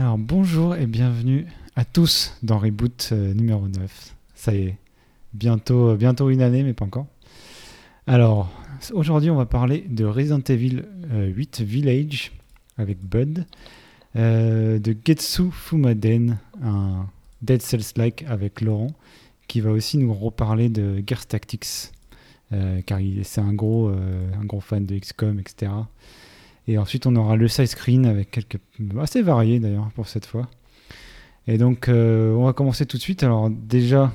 Alors bonjour et bienvenue à tous dans Reboot euh, numéro 9. Ça y est, bientôt, euh, bientôt une année mais pas encore. Alors aujourd'hui on va parler de Resident Evil 8 euh, Village avec Bud, de Getsu Fumaden, un Dead Cells-like avec Laurent, qui va aussi nous reparler de Gears Tactics, car c'est un un gros fan de XCOM, etc. Et ensuite, on aura le side screen avec quelques. assez variés d'ailleurs pour cette fois. Et donc, euh, on va commencer tout de suite. Alors, déjà,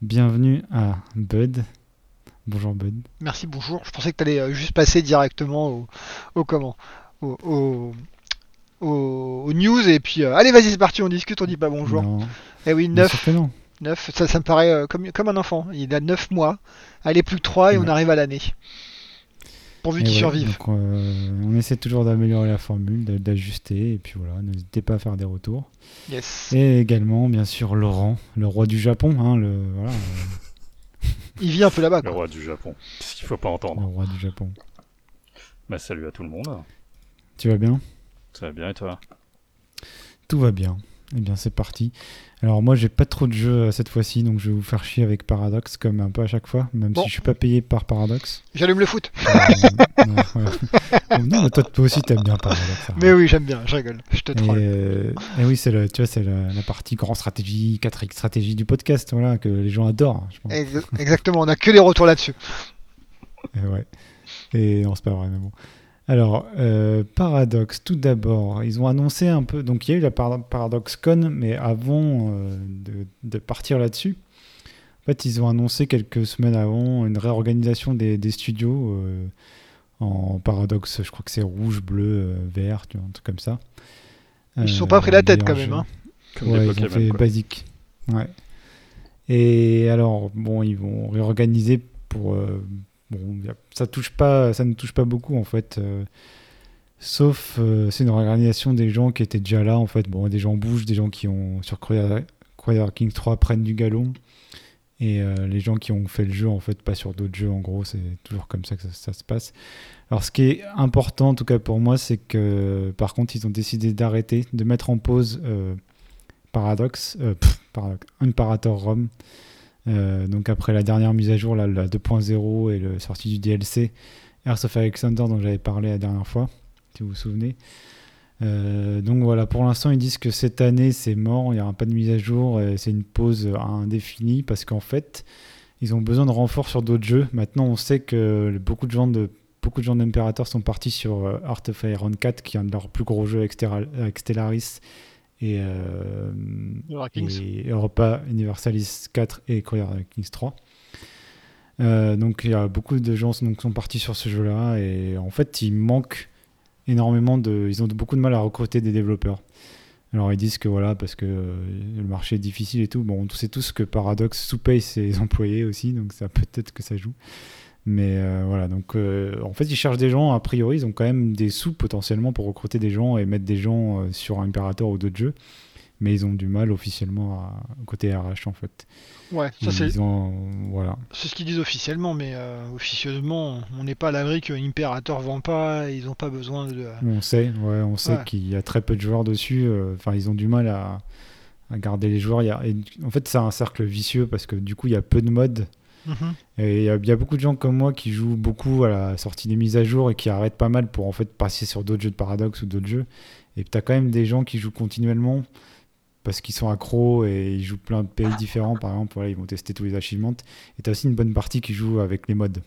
bienvenue à Bud. Bonjour Bud. Merci, bonjour. Je pensais que tu allais euh, juste passer directement au, au comment au, au, news et puis euh, allez vas-y c'est parti on discute on dit pas bonjour. Non. Eh oui 9, 9 ça, ça me paraît comme, comme un enfant il a 9 mois allez plus que 3 et on arrive à l'année pourvu qu'ils survivent. Euh, on essaie toujours d'améliorer la formule, d'ajuster, et puis voilà, n'hésitez pas à faire des retours. Yes. Et également, bien sûr, Laurent, le roi du Japon. Hein, le, voilà, Il vit un peu là-bas. Le roi du Japon, ce qu'il faut pas entendre. Le roi du Japon. Bah, salut à tout le monde. Tu vas bien? Ça va bien et toi? Tout va bien. Eh bien, c'est parti. Alors, moi, j'ai pas trop de jeux euh, cette fois-ci, donc je vais vous faire chier avec Paradox, comme un peu à chaque fois, même si je suis pas payé par Paradox. J'allume le foot. Euh, non, mais toi, toi aussi, t'aimes bien Paradox. Hein. Mais oui, j'aime bien, je rigole, je te troll. Et, euh, et oui, c'est le, tu vois, c'est la, partie grand stratégie, 4X stratégie du podcast, voilà, que les gens adorent. Je pense. Exactement, on a que les retours là-dessus. Et ouais. Et non, c'est pas vrai, mais bon. Alors, euh, Paradox, tout d'abord, ils ont annoncé un peu, donc il y a eu la Paradox Con, mais avant euh, de, partir là-dessus, en fait, ils ont annoncé quelques semaines avant une réorganisation des, studios euh, en Paradox, je crois que c'est rouge, bleu, vert, tu vois, un truc comme ça. Ils ne se sont pas pris la tête quand même. Hein. ouais, ils ont fait basique. Ouais. Et alors, bon, ils vont réorganiser pour bon, ça touche pas, ça ne touche pas beaucoup en fait. Euh, sauf, euh, c'est une réorganisation des gens qui étaient déjà là en fait. Bon, des gens bougent, des gens qui ont sur Crusader Kings 3 prennent du galon. Et euh, les gens qui ont fait le jeu, en fait, pas sur d'autres jeux, en gros, c'est toujours comme ça que ça, se passe. Alors, ce qui est important, en tout cas pour moi, c'est que, par contre, ils ont décidé d'arrêter, de mettre en pause Paradox, Imperator Rome, euh, donc après la dernière mise à jour, la 2.0 et le sortie du DLC, Earth of Alexander dont j'avais parlé la dernière fois, si vous vous souvenez. Euh, donc voilà, pour l'instant ils disent que cette année c'est mort, il n'y aura pas de mise à jour, c'est une pause indéfinie parce qu'en fait ils ont besoin de renforts sur d'autres jeux. Maintenant on sait que beaucoup de gens de beaucoup de sont partis sur euh, Art of Iron 4 qui est un de leurs plus gros jeux avec Stellaris et, euh, et Europa Universalis 4 et Courier Kings 3. Euh, donc il y a beaucoup de gens donc, sont partis sur ce jeu-là et en fait il manque énormément de, ils ont beaucoup de mal à recruter des développeurs. Alors ils disent que voilà parce que euh, le marché est difficile et tout. Bon, on sait tous que Paradox sous-paye ses employés aussi, donc ça peut-être que ça joue. Mais euh, voilà, donc euh, en fait, ils cherchent des gens, a priori, ils ont quand même des sous potentiellement pour recruter des gens et mettre des gens euh, sur Imperator ou d'autres jeux. Mais ils ont du mal officiellement à côté RH en fait. Ouais, ça c'est. Voilà. C'est ce qu'ils disent officiellement, mais officieusement, on n'est pas à l'abri que Imperator vend pas, ils n'ont pas besoin de. On sait, ouais, on sait qu'il y a très peu de joueurs dessus. Enfin, ils ont du mal à, à garder les joueurs. Il y a... en fait, c'est un cercle vicieux parce que du coup, il y a peu de modes Mhm. Et il y, a beaucoup de gens comme moi qui jouent beaucoup à la sortie des mises à jour et qui arrêtent pas mal pour en fait passer sur d'autres jeux de Paradox ou d'autres jeux. Et tu as quand même des gens qui jouent continuellement parce qu'ils sont accros et ils jouent plein de pays différents. Par exemple, voilà, ils vont tester tous les achievements. Et tu as aussi une bonne partie qui joue avec les modes.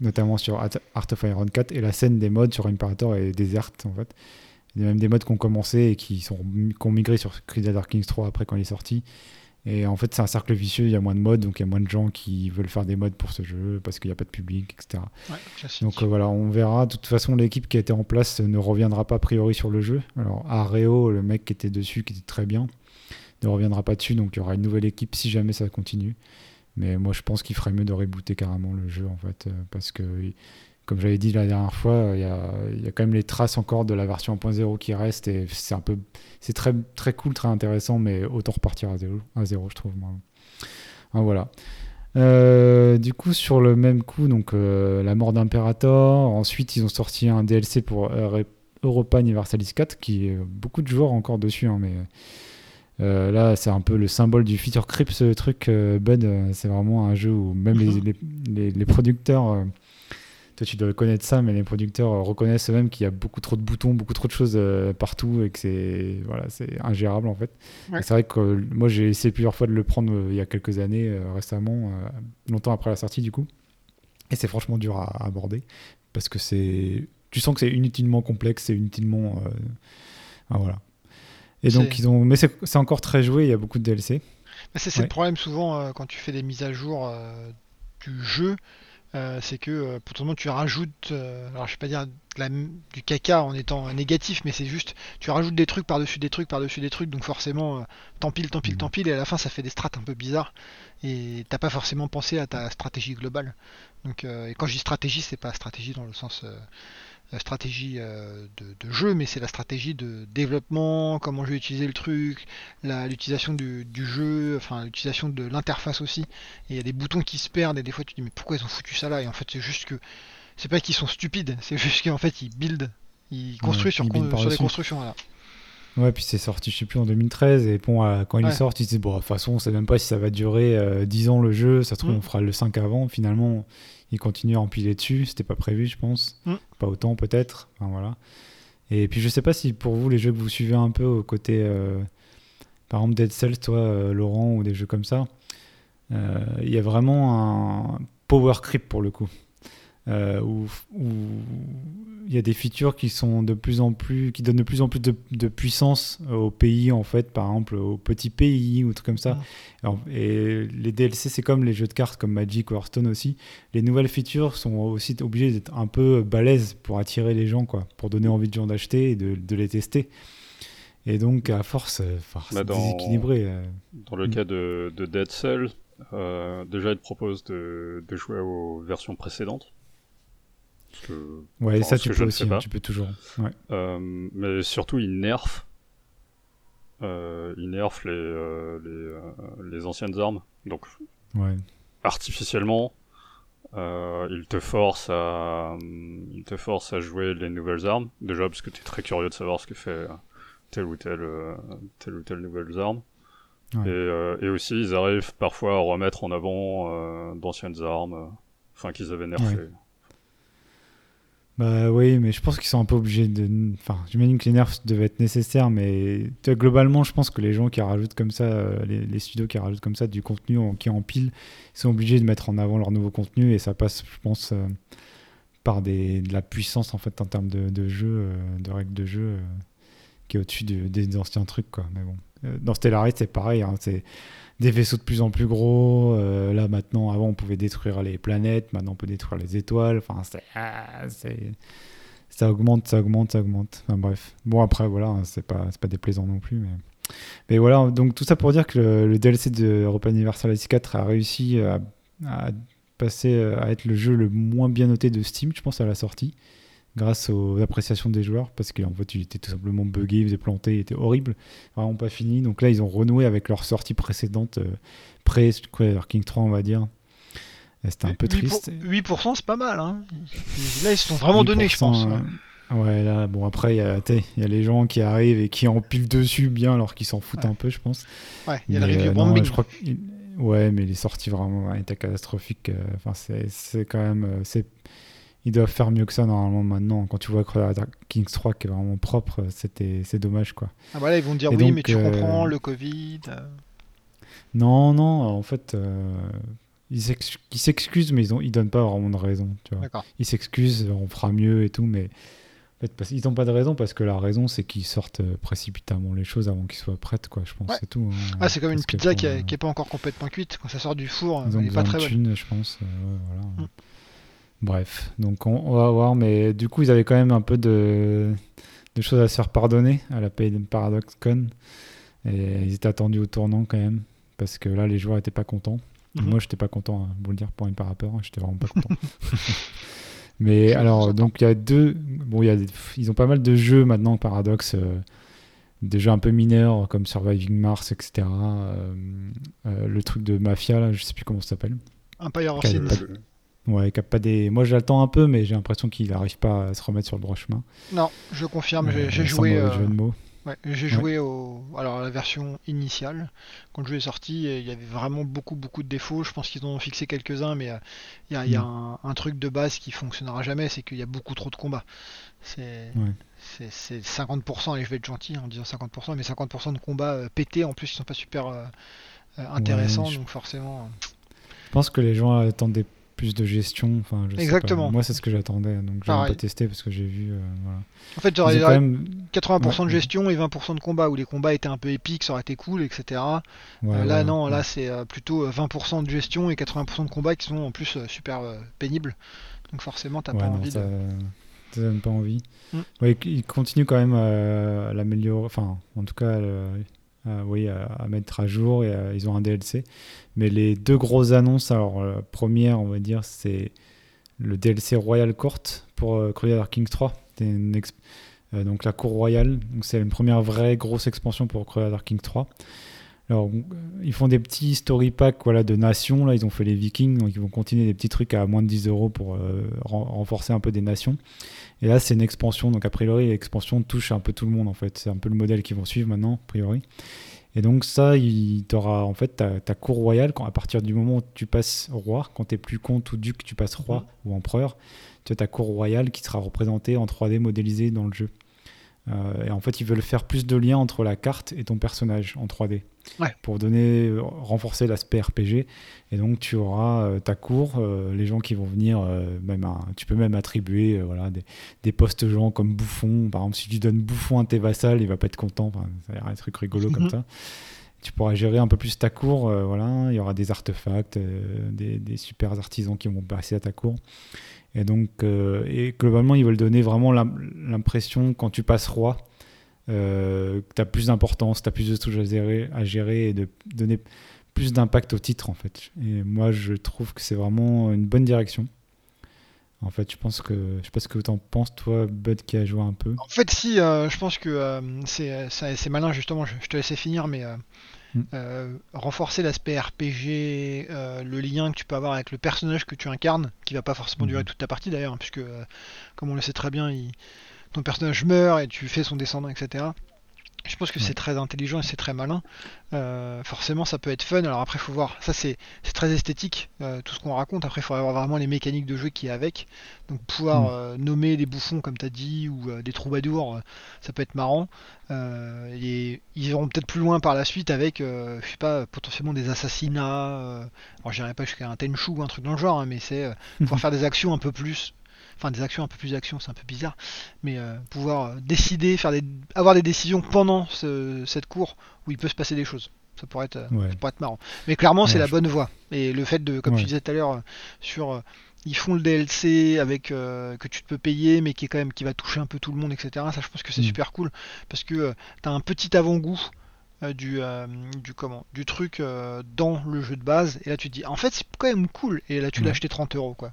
Notamment sur Art of Iron 4 et la scène des modes sur Imperator est déserte en fait. Il y a même des modes qui ont commencé et qui, sont, qui ont migré sur Crusader Kings 3 après quand il est sorti. Et en fait, c'est un cercle vicieux, il y a moins de modes, donc il y a moins de gens qui veulent faire des modes pour ce jeu parce qu'il n'y a pas de public, etc. donc euh, voilà, on verra. De toute façon, l'équipe qui a été en place ne reviendra pas a priori sur le jeu. Alors, Areo, le mec qui était dessus, qui était très bien, ne reviendra pas dessus, donc il y aura une nouvelle équipe si jamais ça continue. Mais moi, je pense qu'il ferait mieux de rebooter carrément le jeu, en fait, euh, parce que comme j'avais dit la dernière fois, il y, a, quand même les traces encore de la version 1.0 qui restent et c'est un peu, c'est très très cool, très intéressant, mais autant repartir à zéro, à zéro je trouve. voilà. Euh, du coup, sur le même coup, donc euh, la mort d'Imperator. Ensuite, ils ont sorti un DLC pour Europa Universalis 4, qui est beaucoup de joueurs encore dessus, hein, mais euh, là, c'est un peu le symbole du feature creep, ce truc. Euh, Bud, euh, c'est vraiment un jeu où même les, mhm. les, producteurs, toi tu dois connaître ça, mais les producteurs reconnaissent eux-mêmes qu'il y a beaucoup trop de boutons, beaucoup trop de choses partout et que c'est voilà, ingérable en fait. C'est vrai que moi j'ai essayé plusieurs fois de le prendre il y a quelques années, récemment, longtemps après la sortie du coup. Et c'est franchement dur à, aborder parce que c'est. Tu sens que c'est inutilement complexe, c'est inutilement. voilà. Et donc, ils ont. Mais c'est encore très joué, il y a beaucoup de DLC. C'est le problème souvent euh, quand tu fais des mises à jour euh, du jeu. Euh, c'est que potentiellement tu rajoutes, alors je vais pas dire du caca en étant négatif, mais c'est juste tu rajoutes des trucs par-dessus des trucs par-dessus des trucs, donc forcément t'empiles, t'empiles, mmh. t'empiles, et à la fin ça fait des strates un peu bizarres, et t'as pas forcément pensé à ta stratégie globale. Donc, et quand je dis stratégie, c'est pas stratégie dans le sens la stratégie euh, de, jeu, mais c'est la stratégie de développement, comment je vais utiliser le truc, l'utilisation du, jeu, enfin l'utilisation de l'interface aussi. Et il y a des boutons qui se perdent et des fois tu te dis mais pourquoi ils ont foutu ça là? Et en fait c'est juste que c'est pas qu'ils sont stupides, c'est juste qu'en fait ils build, ils construisent sur, sur des constructions. Là. Ouais, puis c'est sorti, je sais plus, en 2013. Et bon, quand il sort, ils disent, bon, de toute façon, on sait même pas si ça va durer 10 euh, ans le jeu. Ça se trouve, mm. on fera le 5 avant. Finalement, il continue à empiler dessus. C'était pas prévu, je pense. Mm. Pas autant, peut-être. Enfin, voilà. Et puis, je sais pas si pour vous, les jeux que vous suivez un peu au côté, euh, par exemple, Dead Cells, toi, euh, Laurent, ou des jeux comme ça, il y a vraiment un power creep pour le coup. Euh, où, il y a des features qui sont de plus en plus, qui donnent de plus en plus de, puissance aux pays en fait, par exemple aux petits pays ou trucs comme ça. et les DLC, c'est comme les jeux de cartes comme Magic ou Hearthstone aussi. Les nouvelles features sont aussi obligées d'être un peu balèzes pour attirer les gens, quoi, pour donner envie de gens d'acheter et de, les tester. Et donc, à force, euh, c'est déséquilibré. Euh. Dans le cas de, Dead Cells, déjà, il te propose de, de jouer aux versions précédentes ouais, ça tu peux aussi, hein, tu peux toujours. Euh, mais surtout, il nerf. Euh, il nerf les, euh, les, anciennes armes. Donc, artificiellement, il te force à, il te force à jouer les nouvelles armes. Déjà parce que tu es très curieux de savoir ce que fait telle ou telle, telle ou telle nouvelle arme. Et, aussi, ils arrivent parfois à remettre en avant d'anciennes armes, enfin qu'ils avaient nerfées. Bah oui, mais je pense qu'ils sont un peu obligés de. Enfin, j'imagine que les nerfs devaient être nécessaires, mais globalement, je pense que les gens qui rajoutent comme ça, euh, les, studios qui rajoutent comme ça du contenu qui empile, ils sont obligés de mettre en avant leur nouveau contenu et ça passe, je pense, euh, par des, de la puissance en fait en termes de, jeu, euh, de règles de jeu, qui est au-dessus des anciens trucs, quoi. Mais bon, dans Stellaris, c'est pareil, hein, c'est des vaisseaux de plus en plus gros. Euh, là, maintenant, avant, on pouvait détruire les planètes. Maintenant, on peut détruire les étoiles. Enfin, ah, c'est, ça augmente, ça augmente, ça augmente. Enfin, bref. Bon, après, voilà, hein, c'est pas, pas déplaisant non plus. Mais... voilà, donc tout ça pour dire que le, DLC de Europa Universal 4 a réussi à, à, passer à être le jeu le moins bien noté de Steam, je pense, à la sortie grâce aux appréciations des joueurs, parce qu'en fait, il était tout simplement buggé, il était planté, il était horrible, vraiment pas fini. Donc là, ils ont renoué avec leur sortie précédente, euh, pré King 3, on va dire. C'était un peu triste. 8%, c'est pas mal. Hein. Là, ils se sont vraiment donnés, je pense. ouais. là, bon, après, il y, a, les gens qui arrivent et qui empilent dessus bien, alors qu'ils s'en foutent un peu, je pense. Ouais, il y a le review euh, je crois Ouais, mais les sorties vraiment étaient catastrophiques. Euh, enfin, c'est quand même. c'est ils doivent faire mieux que ça normalement maintenant. Quand tu vois Kings 3 qui est vraiment propre, c'était c'est dommage quoi. Ah voilà, ils vont dire oui, mais tu euh, comprends le Covid. Euh. Non, non, en fait, euh, ils s'excusent, mais ils ont, ils donnent pas vraiment de raison. Tu vois. Ils s'excusent, on fera mieux et tout, mais en fait, parce, ils n'ont pas de raison parce que la raison c'est qu'ils sortent précipitamment les choses avant qu'ils soient prêtes, quoi. Je pense c'est tout. Hein. Ah, c'est comme une pizza qui, est, pas encore complètement cuite quand ça sort du four. Ils elle pas très bonne. je pense. voilà. Mm. Bref, donc on, va voir, mais du coup, ils avaient quand même un peu de, choses à se faire pardonner à la paye de ParadoxCon. Et ils étaient attendus au tournant quand même, parce que là, les joueurs n'étaient pas contents. Mhm. Moi, j'étais pas content, hein, vous le dire, pour une parapeur, hein, j'étais vraiment pas content. mais alors, donc il y a deux. Bon, y a ils ont pas mal de jeux maintenant, Paradox. Euh, des jeux un peu mineurs comme Surviving Mars, etc. Euh, euh, le truc de Mafia, là, je sais plus comment ça s'appelle. Empire of Sins. Ouais, pas des. Moi, j'attends un peu, mais j'ai l'impression qu'il n'arrive pas à se remettre sur le droit chemin. Non, je confirme. j'ai joué. j'ai joué au, alors à la version initiale. Quand le jeu est sorti, il y avait vraiment beaucoup beaucoup de défauts. Je pense qu'ils en ont fixé quelques-uns, mais il y a, mm. un, truc de base qui fonctionnera jamais, c'est qu'il y a beaucoup trop de combats. C'est c'est 50%, et je vais être gentil en disant 50%, mais 50% de combats euh, pétés en plus, ils sont pas super euh, euh, intéressants, donc forcément. Je pense que les gens attendaient plus de gestion. Enfin, Exactement. Moi, c'est ce que j'attendais, donc je pas tester parce que j'ai vu. En fait, j'aurais même... 80% de gestion et 20% de combat, où les combats étaient un peu épiques, ça aurait été cool, etc. là, non, là, c'est plutôt 20% de gestion et 80% de combats qui sont en plus super pénibles. Donc forcément, t'as pas envie de ça donne pas envie. Mm. il continue quand même à l'améliorer, enfin, en tout cas, à, oui, à, mettre à jour et ils ont un DLC. Mais les deux grosses annonces, alors la première, on va dire, c'est le DLC Royal Court pour euh, Crusader Kings 3. Euh, donc la cour royale, c'est une première vraie grosse expansion pour Crusader Kings 3. Alors, euh, ils font des petits story packs voilà, de nations. Là, ils ont fait les Vikings, donc ils vont continuer des petits trucs à moins de 10 euros pour euh, renforcer un peu des nations. Et là, c'est une expansion. Donc, a priori, l'expansion touche un peu tout le monde, en fait. C'est un peu le modèle qu'ils vont suivre maintenant, a priori. Et donc, ça, il t'aura en fait ta, cour royale. Quand, à partir du moment où tu passes roi, quand tu es plus comte ou duc, tu passes roi mhm. ou empereur, tu as ta cour royale qui sera représentée en 3D modélisée dans le jeu. Euh, et en fait, ils veulent faire plus de liens entre la carte et ton personnage en 3D. Pour donner, euh, renforcer l'aspect RPG. Et donc, tu auras euh, ta cour, les gens qui vont venir, même tu peux même attribuer voilà, des, des postes gens comme bouffon. Par exemple, si tu donnes bouffon à tes vassals, il va pas être content. ça va être un truc rigolo comme mhm. ça. Tu pourras gérer un peu plus ta cour. voilà, il y aura des artefacts, des, des super artisans qui vont passer à ta cour. Et donc, euh, et globalement, ils veulent donner vraiment l'impression, quand tu passes roi, euh, que tu as plus d'importance, tu as plus de choses à gérer, à gérer et de donner plus d'impact au titre, en fait. Et moi, je trouve que c'est vraiment une bonne direction. En fait, je pense que je sais pas ce que tu en penses, toi, Bud, qui a joué un peu. En fait, si, euh, je pense que c'est malin justement. Je, je, te laissais finir, mais Mm. Euh, renforcer l'aspect RPG, euh, le lien que tu peux avoir avec le personnage que tu incarnes, qui va pas forcément durer mm. toute ta partie d'ailleurs, hein, puisque euh, comme on le sait très bien, ton personnage meurt et tu fais son descendant, etc. Je pense que c'est très intelligent et c'est très malin. Euh, forcément, ça peut être fun. Alors après, il faut voir. Ça, c'est très esthétique, euh, tout ce qu'on raconte. Après, il faudrait avoir vraiment les mécaniques de jeu qui est avec. Donc, pouvoir mm. euh, nommer des bouffons, comme tu as dit, ou des troubadours, ça peut être marrant. et ils iront peut-être plus loin par la suite avec, je sais pas, potentiellement des assassinats. alors, j'irai pas jusqu'à un Tenchu ou un truc dans le genre, hein, mais c'est pouvoir faire des actions un peu plus enfin des actions un peu plus d'actions, c'est un peu bizarre, mais euh, pouvoir euh, décider, faire des, avoir des décisions pendant cette cour où il peut se passer des choses. Ça pourrait être, euh, être marrant. Mais clairement, c'est la bonne voie. Et le fait de, comme tu disais tout à l'heure, sur ils font le DLC avec que tu peux payer, mais qui est quand même qui va toucher un peu tout le monde, etc. Ça, je pense que c'est mm. super cool parce que tu as un petit avant-goût du, du comment du truc dans le jeu de base et là tu te dis en fait c'est quand même cool et là tu l'as acheté 30 euros quoi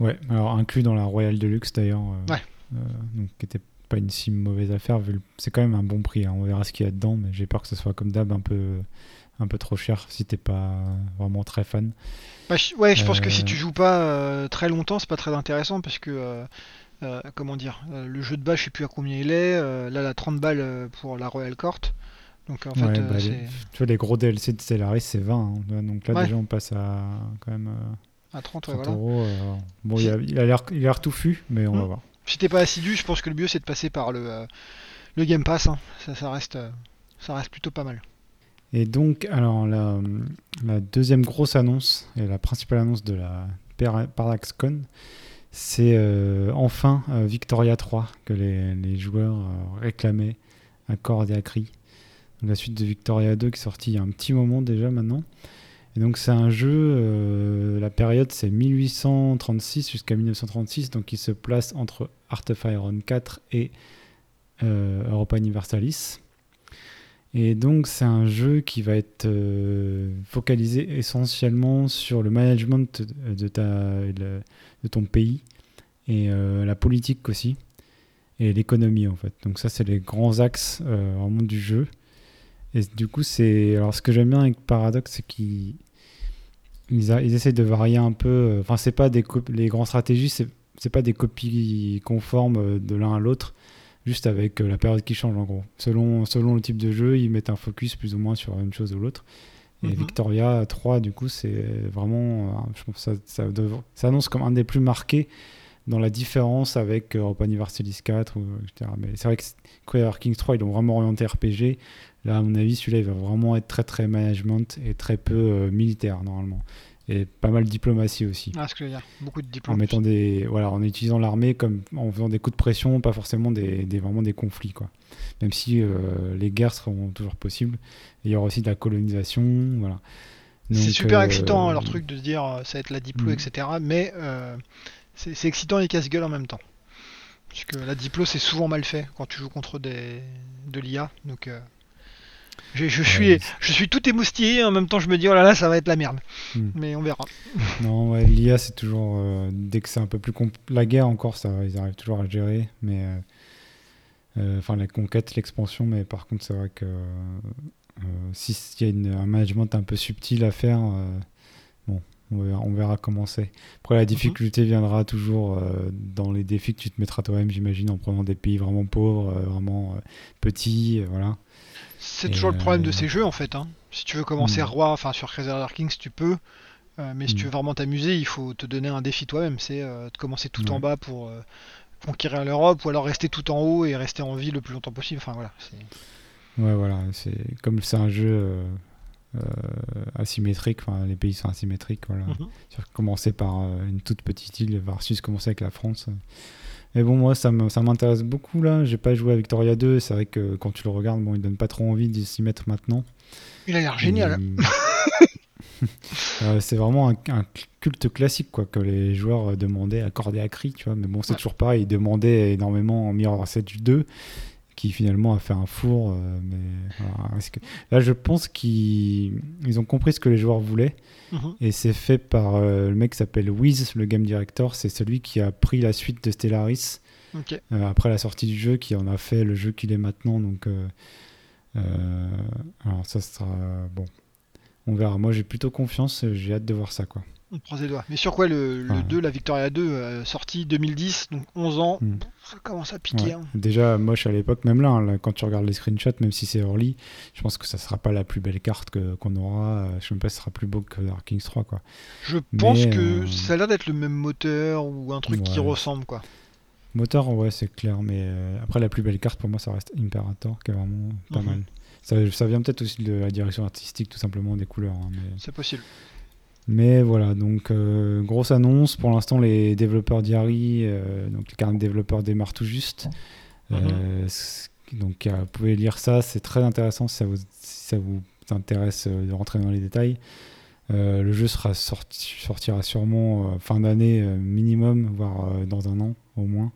Ouais, alors inclus dans la Royal Deluxe d'ailleurs. Euh, euh, donc qui était pas une si mauvaise affaire vu c'est quand même un bon prix. Hein. On verra ce qu'il y a dedans, mais j'ai peur que ce soit comme d'hab un peu un peu trop cher si t'es pas vraiment très fan. Bah, ouais, je pense que si tu euh, joues pas très longtemps, c'est pas très intéressant parce que comment dire, le jeu de base, je sais plus à combien il est. là, la 30 balles pour la Royal Court. Donc en fait, bah, tu vois, les gros DLC de Stellaris, c'est 20. Hein. Donc là, déjà, on passe à quand même à 30, euros. Euh, bon, il, a, il a l'air touffu, mais on va hmm. voir. Si t'es pas assidu, je pense que le mieux c'est de passer par le, euh, le Game Pass. Hein. Ça, ça, reste, euh, ça reste plutôt pas mal. Et donc, alors la, la, deuxième grosse annonce, et la principale annonce de la ParallaxCon, c'est enfin Victoria 3 que les, les joueurs réclamaient à corps et à cri. La suite de Victoria 2 qui est sortie il y a un petit moment déjà maintenant. Donc c'est un jeu, euh, la période c'est 1836 jusqu'à 1936, donc il se place entre Art of Iron 4 et euh, Europa Universalis. Et donc c'est un jeu qui va être euh, focalisé essentiellement sur le management de, ta, ton pays et la politique aussi et l'économie en fait. Donc ça c'est les grands axes du jeu. Et du coup, c'est. Alors, ce que j'aime bien avec Paradox, c'est qu'il. ils, ils, essayent de varier un peu. Enfin, c'est pas des les grandes stratégies, c'est c'est pas des copies conformes de l'un à l'autre, juste avec la période qui change en gros. Selon, selon le type de jeu, ils mettent un focus plus ou moins sur une chose ou l'autre. Et mhm. Victoria 3, du coup, c'est vraiment. Je pense ça, ça, ça, annonce comme un des plus marqués dans la différence avec Europa Universalis 4, ou, etc. Mais c'est vrai que Crusader Kings 3, ils l'ont vraiment orienté RPG. Là, à mon avis, celui-là, il va vraiment être très très management et très peu euh, militaire normalement. Et pas mal de diplomatie aussi. Ah, ce que je veux dire. Beaucoup de diplomatie. En mettant des, voilà, en utilisant l'armée comme en faisant des coups de pression, pas forcément des, des vraiment des conflits quoi. Même si euh, les guerres seront toujours possibles. il y aura aussi de la colonisation, voilà. C'est super euh, excitant hein, leur truc de se dire ça va être la diplo, mm. etc. Mais c'est excitant et casse-gueule en même temps. Puisque la diplo c'est souvent mal fait quand tu joues contre des, de l'IA. Donc je, suis, je suis tout émoustillé, en même temps je me dis oh là là ça va être la merde. Hmm. Mais on verra. Non, ouais, l'IA c'est toujours. Euh, dès que c'est un peu plus. La guerre encore, ça, ils arrivent toujours à gérer. Mais. Euh, euh, enfin, la conquête, l'expansion, mais par contre, c'est vrai que. S'il y a une, un management un peu subtil à faire, bon, on verra, comment c'est. Après, la mhm. difficulté viendra toujours dans les défis que tu te mettras toi-même, j'imagine, en prenant des pays vraiment pauvres, vraiment petits, voilà. C'est toujours le problème de euh, ces jeux en fait. Hein. Si tu veux commencer hmm. roi, enfin sur Crusader Kings, tu peux. Euh, mais si tu hmm. veux vraiment t'amuser, il faut te donner un défi toi-même. C'est euh, de commencer tout en bas pour conquérir l'Europe, ou alors rester tout en haut et rester en vie le plus longtemps possible. Enfin voilà. Ouais, voilà. C'est comme c'est un jeu asymétrique. Enfin, les pays sont asymétriques. Voilà. Mhm. Commencer par une toute petite île versus commencer avec la France. Mais bon, moi, ça m'intéresse beaucoup là. J'ai pas joué à Victoria 2. C'est vrai que quand tu le regardes, bon, il donne pas trop envie d'y s'y mettre maintenant. Il a l'air génial. Euh, c'est vraiment un, culte classique quoi que les joueurs demandaient accordé à cri, tu vois. Mais bon, c'est toujours pareil. Ils demandaient énormément en Mirror 7 2 qui finalement a fait un four. Euh, mais Là, je pense qu'ils ont compris ce que les joueurs voulaient. Mhm. Et c'est fait par euh, le mec qui s'appelle Wiz, le game director. C'est celui qui a pris la suite de Stellaris euh, après la sortie du jeu, qui en a fait le jeu qu'il est maintenant. Donc, alors ça sera bon. On verra. Moi, j'ai plutôt confiance. J'ai hâte de voir ça, quoi. On croise les doigts. Mais sur quoi le, 2, la Victoria 2, euh, sortie 2010, donc 11 ans, hmm. ça commence à piquer. Hein. Déjà moche à l'époque, même hein, là, quand tu regardes les screenshots, même si c'est early, je pense que ça sera pas la plus belle carte qu'on aura. Je sais même pas si ça sera plus beau que Dark Kings 3. Quoi. Je pense que euh, ça a l'air d'être le même moteur ou un truc qui ressemble. quoi. Moteur, ouais, c'est clair, mais euh, après la plus belle carte pour moi, ça reste Imperator, qui est vraiment pas mhm. mal. Ça, ça vient peut-être aussi de la direction artistique, tout simplement, des couleurs. Hein, c'est possible. Mais voilà, donc euh, grosse annonce. Pour l'instant, les développeurs d'Iari, euh, donc les carnets de développeurs démarrent tout juste. Euh, mhm. donc vous pouvez lire ça, c'est très intéressant si ça vous, ça vous intéresse de rentrer dans les détails. le jeu sera sorti, sortira sûrement fin d'année minimum, voire dans un an au moins.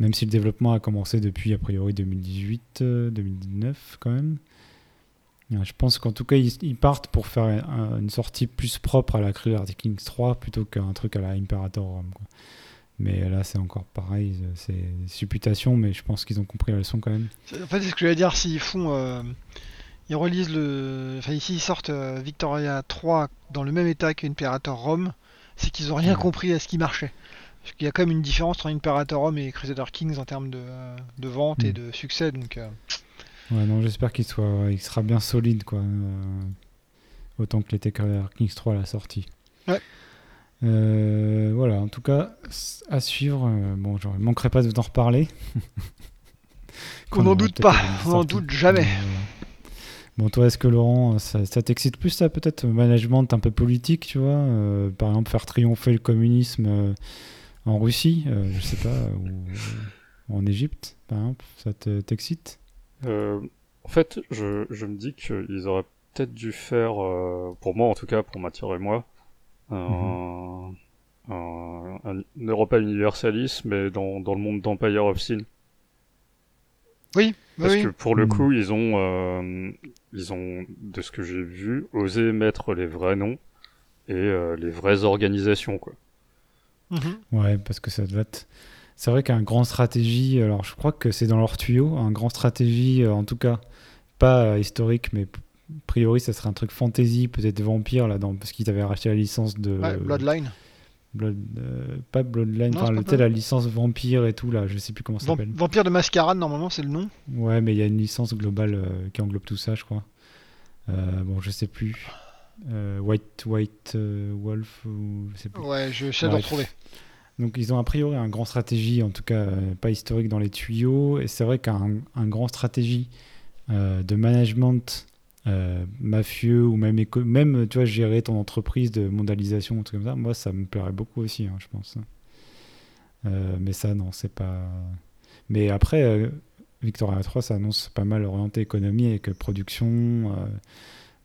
Même si le développement a commencé depuis a priori 2018-2019 quand même. Je pense qu'en tout cas, ils, partent pour faire une sortie plus propre à la Crusader Kings 3 plutôt qu'un truc à la Imperator Rome. Mais là, c'est encore pareil, c'est supputation, mais je pense qu'ils ont compris la leçon quand même. En fait, c'est ce que je voulais dire, s'ils font. Euh, ils relisent le. Enfin, ici, ils sortent euh, Victoria 3 dans le même état qu'Imperator Rome, c'est qu'ils ont rien compris à ce qui marchait. Parce qu'il y a quand même une différence entre Imperator Rome et Crusader Kings en termes de, de vente et hmm. de succès, donc. Euh, Ouais, non, j'espère qu'il soit, il sera bien solide, quoi. Euh, autant que l'était Kings 3 à la sortie. Ouais. Euh, voilà, en tout cas, à suivre. Euh, bon, je ne manquerai pas de vous en reparler. on n'en doute pas, on n'en doute jamais. bon, toi, est-ce que Laurent, ça, t'excite plus, ça, peut-être Management un peu politique, tu vois Par exemple, faire triompher le communisme en Russie, je sais pas, ou en Égypte, par exemple, ça t'excite? Euh, en fait, je, je me dis qu'ils auraient peut-être dû faire, euh, pour moi en tout cas, pour Mathieu et moi, un, mhm. un, un, Europa Universalis, mais dans, dans le monde d'Empire of Sin. Oui, parce que pour le mhm. coup, ils ont, euh, ils ont, de ce que j'ai vu, osé mettre les vrais noms et euh, les vraies organisations, quoi. Mhm. Ouais, parce que ça doit être c'est vrai qu'un grand stratégie, alors je crois que c'est dans leur tuyau, un grand stratégie, euh, en tout cas pas euh, historique, mais priori, ça serait un truc fantasy, peut-être vampire, là, dans, parce qu'ils avaient racheté la licence de. Bloodline. Blood, pas Bloodline, enfin, le, la licence vampire et tout, là, je sais plus comment ça s'appelle. Vampire de Mascarade, normalement, c'est le nom. Ouais, mais il y a une licence globale qui englobe tout ça, je crois. bon, je sais plus. White, White Wolf, ou je sais plus. Ouais, je sais de retrouver. Donc ils ont a priori un grand stratégie, en tout cas euh, pas historique dans les tuyaux. Et c'est vrai qu'un grand stratégie euh, de management euh, mafieux ou même, même tu vois, gérer ton entreprise de mondialisation, truc comme ça, moi ça me plairait beaucoup aussi, hein, je pense. mais ça, non, c'est pas. Mais après, Victoria 3, ça annonce pas mal orienté économie avec production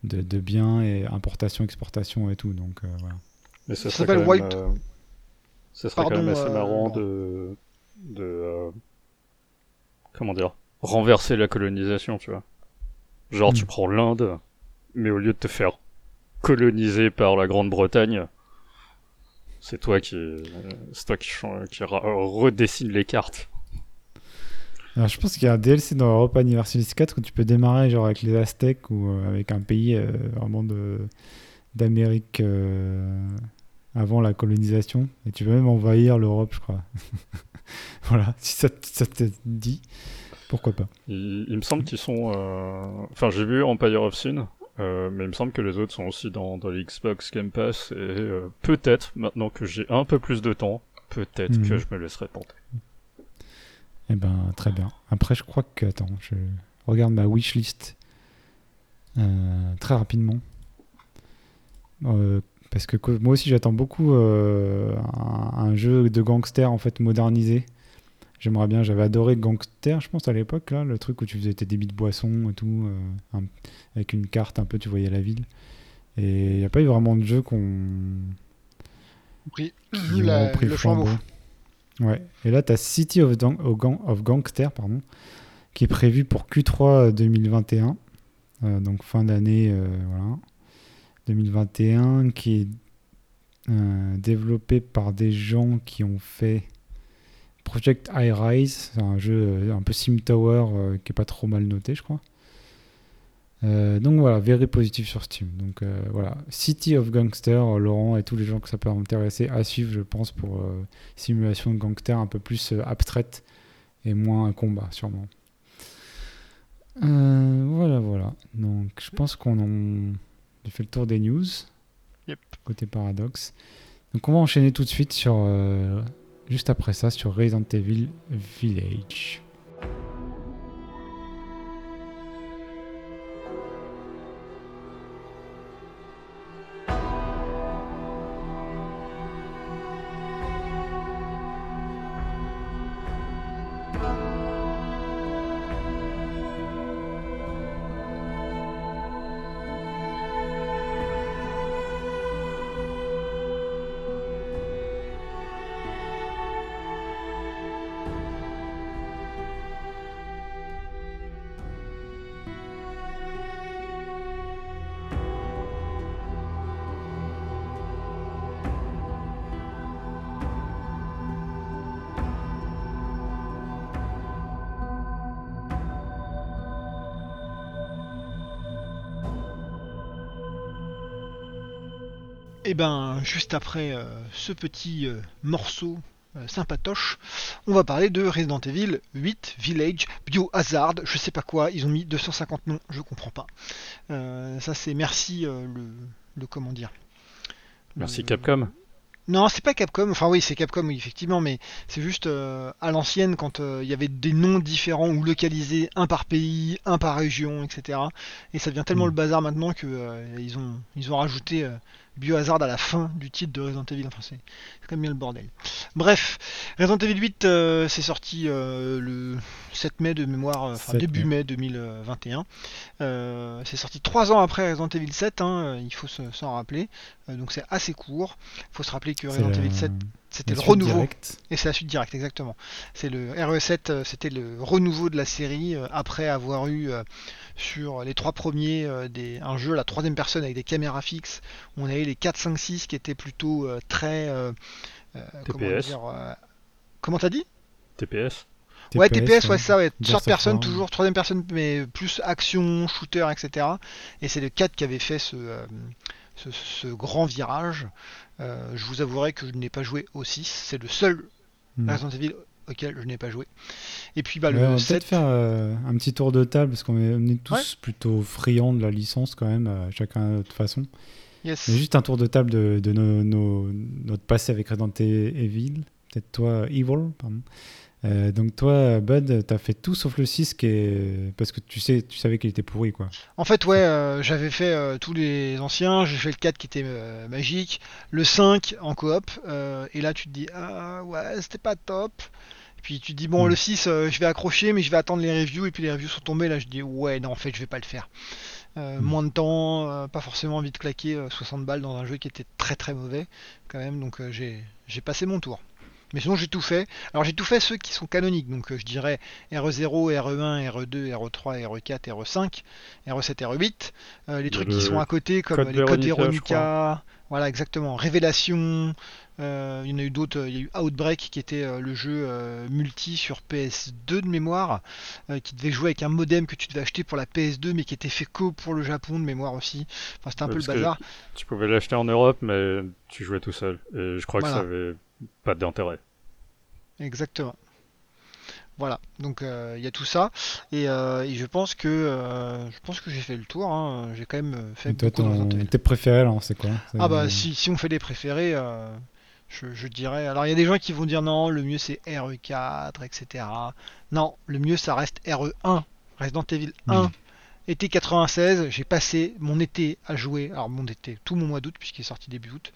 de, de, biens et importation, exportation et tout. Donc voilà. Mais ça, s'appelle White. Ce serait quand même assez euh, marrant de, de euh, comment dire, renverser la colonisation, tu vois. Genre, tu hmm. prends l'Inde, mais au lieu de te faire coloniser par la Grande-Bretagne, c'est toi qui, c'est toi qui, qui redessine les cartes. Alors, je pense qu'il y a un DLC dans Europa Universalis 4 où tu peux démarrer genre avec les Aztèques ou euh, avec un pays vraiment de d'Amérique avant la colonisation. Et tu peux même envahir l'Europe, je crois. voilà, si ça, ça te dit, pourquoi pas. Il, me semble qu'ils sont. Euh, enfin, j'ai vu Empire of Sin, euh, mais il me semble que les autres sont aussi dans, dans l'Xbox Game Pass. Et euh, peut-être, maintenant que j'ai un peu plus de temps, peut-être que mhm. je me laisserai tenter. Eh ben, très bien. Après, je crois que. Attends, je regarde ma wishlist très rapidement. Parce que moi aussi j'attends beaucoup euh, un, jeu de gangster en fait modernisé. J'aimerais bien, j'avais adoré Gangster, je pense à l'époque là, le truc où tu faisais tes débits de boissons et tout, euh, avec une carte un peu, tu voyais la ville. Et il n'y a pas eu vraiment de jeu qu'on la, pris le flambeau. Ouais. Et là, tu as City of, of, Gangster, pardon, qui est prévu pour Q3 2021, euh, donc fin d'année, voilà. 2021 qui est euh, développé par des gens qui ont fait Project High Rise, c'est un jeu euh, un peu Sim Tower euh, qui est pas trop mal noté, je crois. donc voilà, very positif sur Steam. Donc voilà, City of Gangster, Laurent et tous les gens que ça peut intéresser à suivre, je pense, pour simulation de gangster un peu plus abstraite et moins un combat, sûrement. voilà, voilà. Donc je pense qu'on en j'ai fait le tour des news. Yep. Côté paradoxe. Donc on va enchaîner tout de suite sur euh, juste après ça sur Resident Evil Village. Et eh ben, juste après euh, ce petit euh, morceau euh, sympatoche, on va parler de Resident Evil 8 Village Biohazard, je sais pas quoi, ils ont mis 250 noms, je comprends pas. ça c'est merci le, le, comment dire. Merci Capcom. Non, c'est pas Capcom. Enfin oui, c'est Capcom, effectivement, mais c'est juste euh, à l'ancienne quand euh, il y avait des noms différents ou localisés, un par pays, un par région, etc. Et ça devient tellement mm. le bazar maintenant que euh, ils ont ils ont rajouté Biohazard à la fin du titre de Resident Evil. Enfin, c'est comme bien le bordel. Bref, Resident Evil 8, c'est sorti le 7 mai de mémoire, enfin début mai, 2021. c'est sorti 3 ans après Resident Evil 7, hein, il faut s'en rappeler. donc c'est assez court. Il faut se rappeler que Resident Evil 7 c'était le renouveau. Et c'est la suite directe, exactement. C'est le RE7, c'était le renouveau de la série après avoir eu sur les trois premiers des, un jeu à la troisième personne avec des caméras fixes. On avait les 4, 5, 6 qui étaient plutôt très. TPS. Comment, comment t'as dit? TPS ouais, TPS, ouais, ça, ouais. Third personne, toujours, troisième personne, mais plus action, shooter, etc. Et c'est le 4 qui avait fait ce, ce, grand virage. je vous avouerai que je n'ai pas joué au 6. C'est le seul hmm. Resident Evil auquel je n'ai pas joué. Et puis bah, le on va peut-être faire euh, un petit tour de table parce qu'on est, tous plutôt friands de la licence quand même, euh, chacun de notre façon. Yes. Mais juste un tour de table de, de nos, notre passé avec Resident Evil. Peut-être toi, Evil, pardon. Euh, donc toi, Bud, t'as fait tout sauf le 6 qui est... parce que tu sais, tu savais qu'il était pourri quoi. En fait, ouais, euh, j'avais fait euh, tous les anciens, j'ai fait le 4 qui était magique, le 5 en coop, et là tu te dis ah ouais c'était pas top. Puis tu te dis bon hmm. le 6 je vais accrocher mais je vais attendre les reviews et puis les reviews sont tombées là je dis ouais non en fait je vais pas le faire. Hmm. Moins de temps, pas forcément envie de claquer 60 balles dans un jeu qui était très très mauvais quand même donc j'ai passé mon tour. Mais sinon j'ai tout fait. Alors j'ai tout fait ceux qui sont canoniques, donc euh, je dirais RE0, RE1, RE2, RE3, RE4, RE5, RE7, RE8. les trucs qui sont à côté comme les codes Veronica, voilà exactement, Révélation. Euh, il y en a eu d'autres, il y a eu Outbreak qui était euh, le jeu multi sur PS2 de mémoire, qui devait jouer avec un modem que tu devais acheter pour la PS2 mais qui était fait co pour le Japon de mémoire aussi. Enfin c'était un peu le bazar. Tu pouvais l'acheter en Europe mais tu jouais tout seul. Et je crois que ça avait pas d'intérêt. Exactement. Voilà, donc euh, il y a tout ça et, euh, je pense que euh, je pense que j'ai fait le tour. Hein. J'ai quand même fait et toi, ton... tes préférés alors c'est quoi Ah bah si, si, on fait des préférés, je, je, dirais. Alors il y a des gens qui vont dire non, le mieux c'est RE4, etc. Non, le mieux ça reste RE1, Resident Evil 1. Été 96, j'ai passé mon été à jouer, alors mon été, tout mon mois d'août, puisqu'il est sorti début août,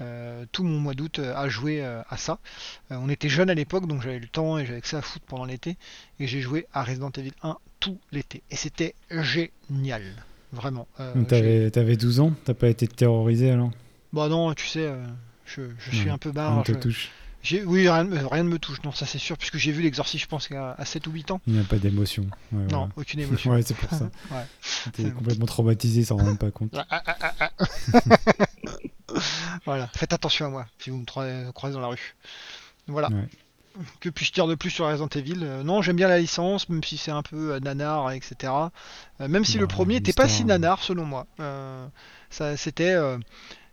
euh, tout mon mois d'août euh, à jouer euh, à ça. on était jeunes à l'époque, donc j'avais le temps et j'avais que ça à foutre pendant l'été, et j'ai joué à Resident Evil 1 tout l'été. Et c'était génial, vraiment. t'avais, t'avais 12 ans T'as pas été terrorisé alors? Bah non, tu sais, je, suis un peu barre. te touche. Oui, rien, rien, ne me touche, non, ça c'est sûr, puisque j'ai vu l'exorcisme, je pense, à, 7 ou 8 ans. Il n'y a pas d'émotion. non, aucune émotion. ouais, c'est pour ça. ouais. T'es complètement traumatisé, ça rend même pas compte. Ah, ah, ah, voilà, faites attention à moi si vous me croisez dans la rue. Voilà. Que puis-je dire de plus sur Resident Evil? Euh, Non, j'aime bien la licence, même si c'est un peu euh, nanar, etc. Euh, même si le premier n'était pas si nanar, selon moi. ça, c'était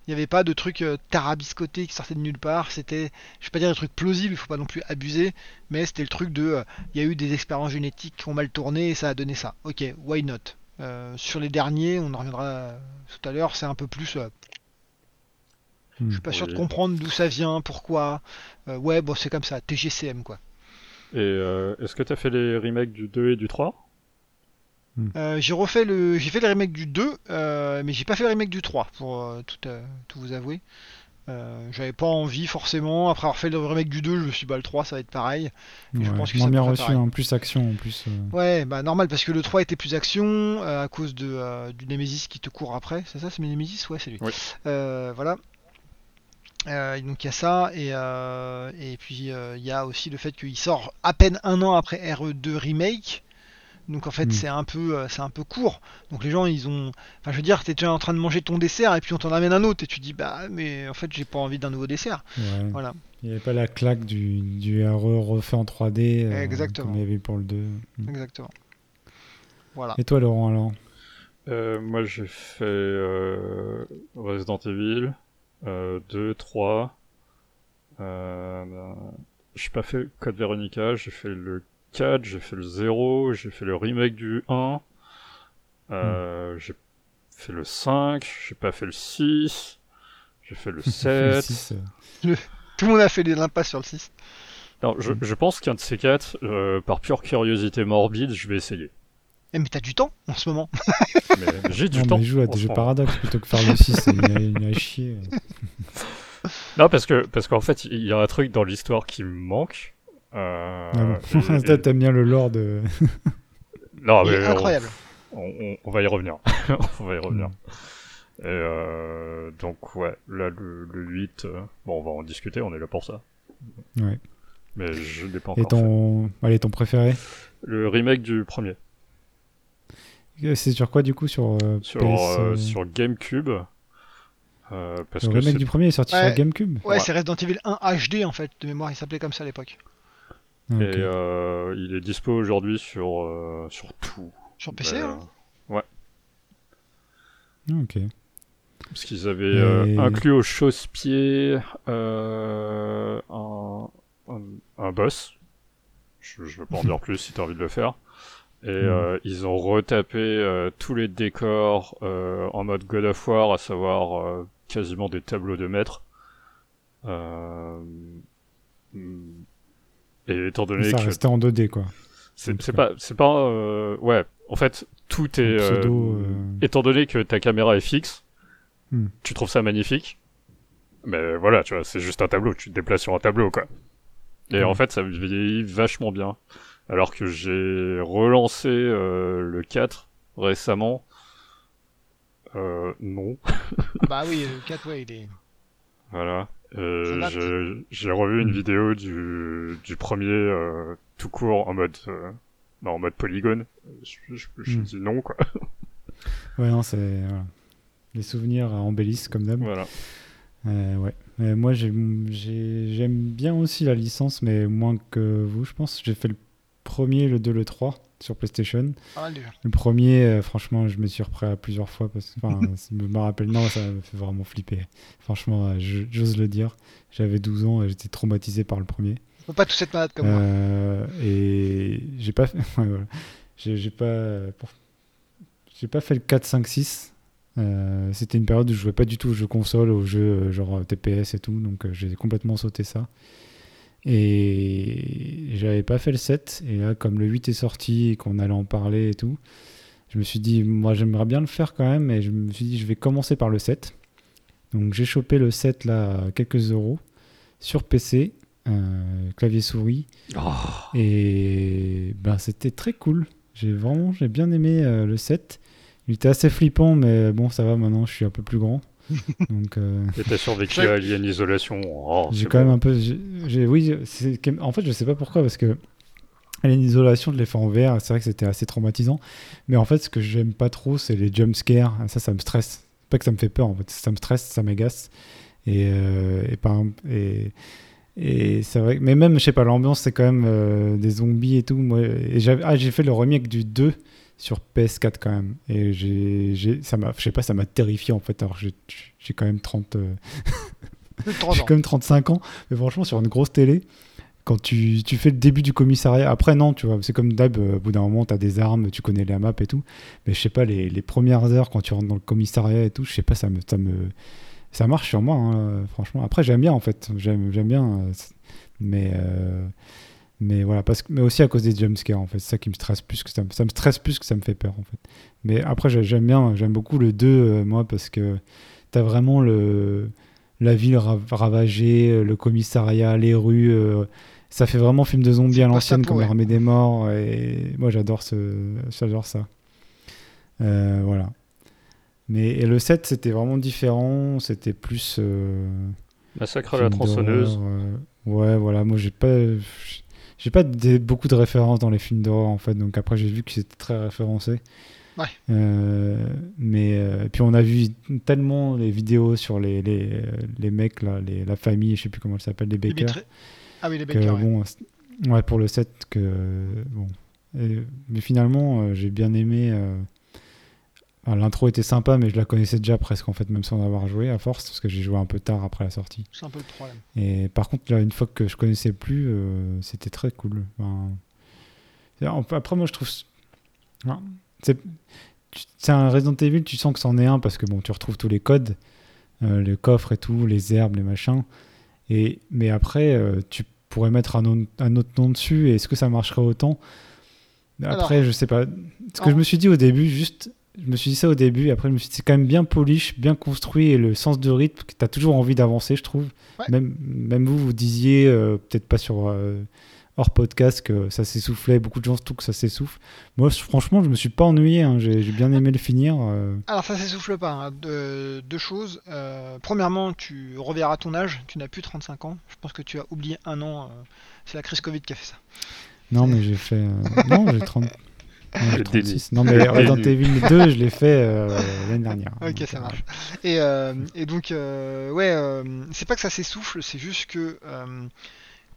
il n'y avait pas de trucs euh, tarabiscotés qui sortaient de nulle part. C'était, je vais pas dire des trucs plausibles, il faut pas non plus abuser, mais c'était le truc de, euh, il y a eu des expériences génétiques qui ont mal tourné et ça a donné ça. Ok, why not? Euh, Sur les derniers, on en reviendra tout à l'heure, c'est un peu plus. je suis pas sûr de comprendre d'où ça vient, pourquoi. ouais, bon, c'est comme ça, TGCM quoi. Et est-ce que tu as fait les remakes du 2 et du 3 Hmm. Euh, j'ai refait le, j'ai fait le remake du 2, euh, mais j'ai pas fait le remake du 3 pour euh, tout, tout, vous avouer. J'avais pas envie forcément. Après avoir fait le remake du 2, je me suis dit bah le 3 ça va être pareil. je pense que moins bien reçu, en plus action en plus. Ouais, bah normal parce que le 3 était plus action à cause de, du Nemesis qui te court après. C'est ça, c'est Nemesis? Ouais, c'est lui. voilà. donc il y a ça et, et puis il y a aussi le fait qu'il sort à peine un an après RE2 remake. Donc en fait, hmm. c'est un peu euh, c'est un peu court. Donc les gens, ils ont enfin je veux dire, tu es déjà en train de manger ton dessert et puis on t'en amène un autre et tu dis bah mais en fait, j'ai pas envie d'un nouveau dessert. Voilà. Il n'y avait pas la claque du, du RE refait en 3D euh, Exactement. comme il y avait pour le 2. Hmm. Exactement. Voilà. Et toi Laurent alors? Euh, moi j'ai fait Resident Evil 2, 3. Euh, ben, j'ai pas fait Code Veronica, j'ai fait le j'ai fait le 0, j'ai fait le remake du 1, euh, hmm. j'ai fait le 5, j'ai pas fait le 6, j'ai fait le 7. Euh. Tout le monde a fait l'impasse sur le 6. Non, je, je pense qu'un de ces quatre, euh, par pure curiosité morbide, je vais essayer. Eh, mais t'as du temps en ce moment. j'ai du temps. Mais joue à des jeux paradoxes plutôt que faire le 6, il y a chier. non, parce que parce qu'en fait, il y a un truc dans l'histoire qui me manque. Euh, ah T'aimes bien le lore de. non, mais incroyable. On, va y revenir. on va y revenir. Et euh, donc, ouais, là, le, 8, euh, bon, on va en discuter, on est là pour ça. Ouais. Mais je l'ai pas encore Et ton... Allez, ton préféré? Le remake du premier. C'est sur quoi, du coup Sur, sur, sur GameCube. parce le remake du premier est sorti sur GameCube? Ouais, c'est Resident Evil 1 HD, en fait, de mémoire, il s'appelait comme ça à l'époque. Et euh, il est dispo aujourd'hui sur, euh, sur tout. Sur PC hein Ouais. Ok. Parce qu'ils avaient inclus au chausse-pied un, un, boss. Je, je vais pas en dire plus si tu as envie de le faire. Et hmm. euh, ils ont retapé euh, tous les décors euh, en mode God of War, à savoir quasiment des tableaux de maître. Et étant donné ça que restait en 2D quoi. C'est pas c'est pas ouais en fait tout est étant donné que ta caméra est fixe, hmm. tu trouves ça magnifique. Mais voilà tu vois c'est juste un tableau, tu te déplaces sur un tableau quoi. Et en fait ça vieillit vachement bien. Alors que j'ai relancé euh, le 4 récemment. Euh, non. bah oui, le 4, ouais, il est. Voilà. Euh, j'ai revu une vidéo du, du premier euh, tout court en mode, euh, bah, en mode polygone. Je, je, je hmm. dis non, quoi. ouais, non, c'est. Voilà. Les souvenirs embellissent comme d'hab. Voilà. ouais. Mais moi, j'aime bien aussi la licence, mais moins que vous, je pense. J'ai fait le premier, le 2, le 3 sur PlayStation. le premier, euh, franchement, je me suis repris à plusieurs fois parce que, je me rappelle, non, ça me fait vraiment flipper. Franchement, euh, j'ose le dire. J'avais 12 ans et j'étais traumatisé par le premier. On peut pas tous être malade comme moi. Euh, et j'ai pas fait, j'ai pas, j'ai pas fait le 4, 5, 6. C'était une période où je jouais pas du tout aux jeux console, aux jeux genre TPS et tout, donc j'ai complètement sauté ça. Et j'avais pas fait le 7. Et là, comme le 8 est sorti et qu'on allait en parler et tout, je me suis dit, moi j'aimerais bien le faire quand même. Et je me suis dit, je vais commencer par le 7. Donc j'ai chopé le 7 là à quelques euros sur PC, euh, clavier souris. Oh. Et ben, c'était très cool. J'ai vraiment j'ai bien aimé euh, le 7. Il était assez flippant, mais bon, ça va maintenant, je suis un peu plus grand. Donc, euh... Et t'as survécu à Alien Isolation. Oh, j'ai quand même un peu. J'ai, oui, en fait, je sais pas pourquoi, parce que Alien Isolation, je l'ai fait en VR, c'est vrai que c'était assez traumatisant. Mais en fait, ce que j'aime pas trop, c'est les jumpscares. Ça, ça me stresse. Pas que ça me fait peur, en fait. Ça me stresse, ça m'agace. Et, euh, et, par, et, et c'est vrai. Mais même, je sais pas, l'ambiance, c'est quand même euh, des zombies et tout. Moi, et ah, j'ai fait le remake du 2 sur PS4 quand même. Et j'ai, ça m'a, je sais pas, ça m'a terrifié en fait. Alors j'ai, quand même 30, euh, j'ai quand même 35 ans, mais franchement sur une grosse télé, quand tu, tu, fais le début du commissariat, après non, tu vois, c'est comme d'hab, euh, au bout d'un moment tu as des armes, tu connais la map et tout, mais je sais pas, les, les, premières heures quand tu rentres dans le commissariat et tout, je sais pas, ça me, ça me, ça marche sur moi, hein, franchement. Après j'aime bien en fait, j'aime, j'aime bien, euh, mais voilà, parce que, mais aussi à cause des jumpscares, en fait. C'est ça qui me stresse plus que ça, ça me stresse plus que ça me fait peur, en fait. Mais après, j'aime bien, j'aime beaucoup le 2, euh, moi, parce que t'as vraiment le, la ville ravagée, le commissariat, les rues. Euh, ça fait vraiment film de zombies à l'ancienne, comme l'armée des morts. Et moi, j'adore ce, j'adore ça. Euh, voilà. Mais et le 7, c'était vraiment différent. C'était plus. Massacre à la tronçonneuse. ouais, voilà. Moi, j'ai pas j'ai pas beaucoup de références dans les films d'horreur en fait, donc après j'ai vu que c'était très référencé. Ouais. Euh, mais euh, puis on a vu tellement les vidéos sur les, les, les mecs là, les, la famille, je sais plus comment elle s'appelle, les Baker. Ah oui, les Baker. bon, ouais, pour le set que bon. mais finalement, euh, j'ai bien aimé L'intro était sympa, mais je la connaissais déjà presque en fait, même sans avoir joué à force, parce que j'ai joué un peu tard après la sortie. C'est un peu le problème. Et par contre, là, une fois que je connaissais plus, euh, c'était très cool. après, moi, je trouve. C'est un Resident Evil, tu sens que c'en est un, parce que bon, tu retrouves tous les codes, euh, les coffres et tout, les herbes, les machins. Et... Mais après, euh, tu pourrais mettre un, un, autre nom dessus, et est-ce que ça marcherait autant? Après, je sais pas. Ce que je me suis dit au début, juste je me suis dit ça au début, et après je me suis dit c'est quand même bien polish, bien construit, et le sens de rythme, tu as toujours envie d'avancer, je trouve. Même, même vous, vous disiez, euh, peut-être pas sur euh, hors podcast, que ça s'essoufflait, beaucoup de gens tout que ça s'essouffle. Moi, franchement, je me suis pas ennuyé, hein. j'ai bien aimé le finir. Euh. Alors ça s'essouffle pas, hein. deux choses. premièrement, tu reverras ton âge, tu n'as plus 35 ans, je pense que tu as oublié un an, c'est la crise Covid qui a fait ça. Non, mais j'ai fait. non, j'ai 30. Non, mais Resident Evil 2, je l'ai fait euh, l'année dernière. Ok, ça marche. Et, euh, et donc, euh, ouais, c'est pas que ça s'essouffle, c'est juste que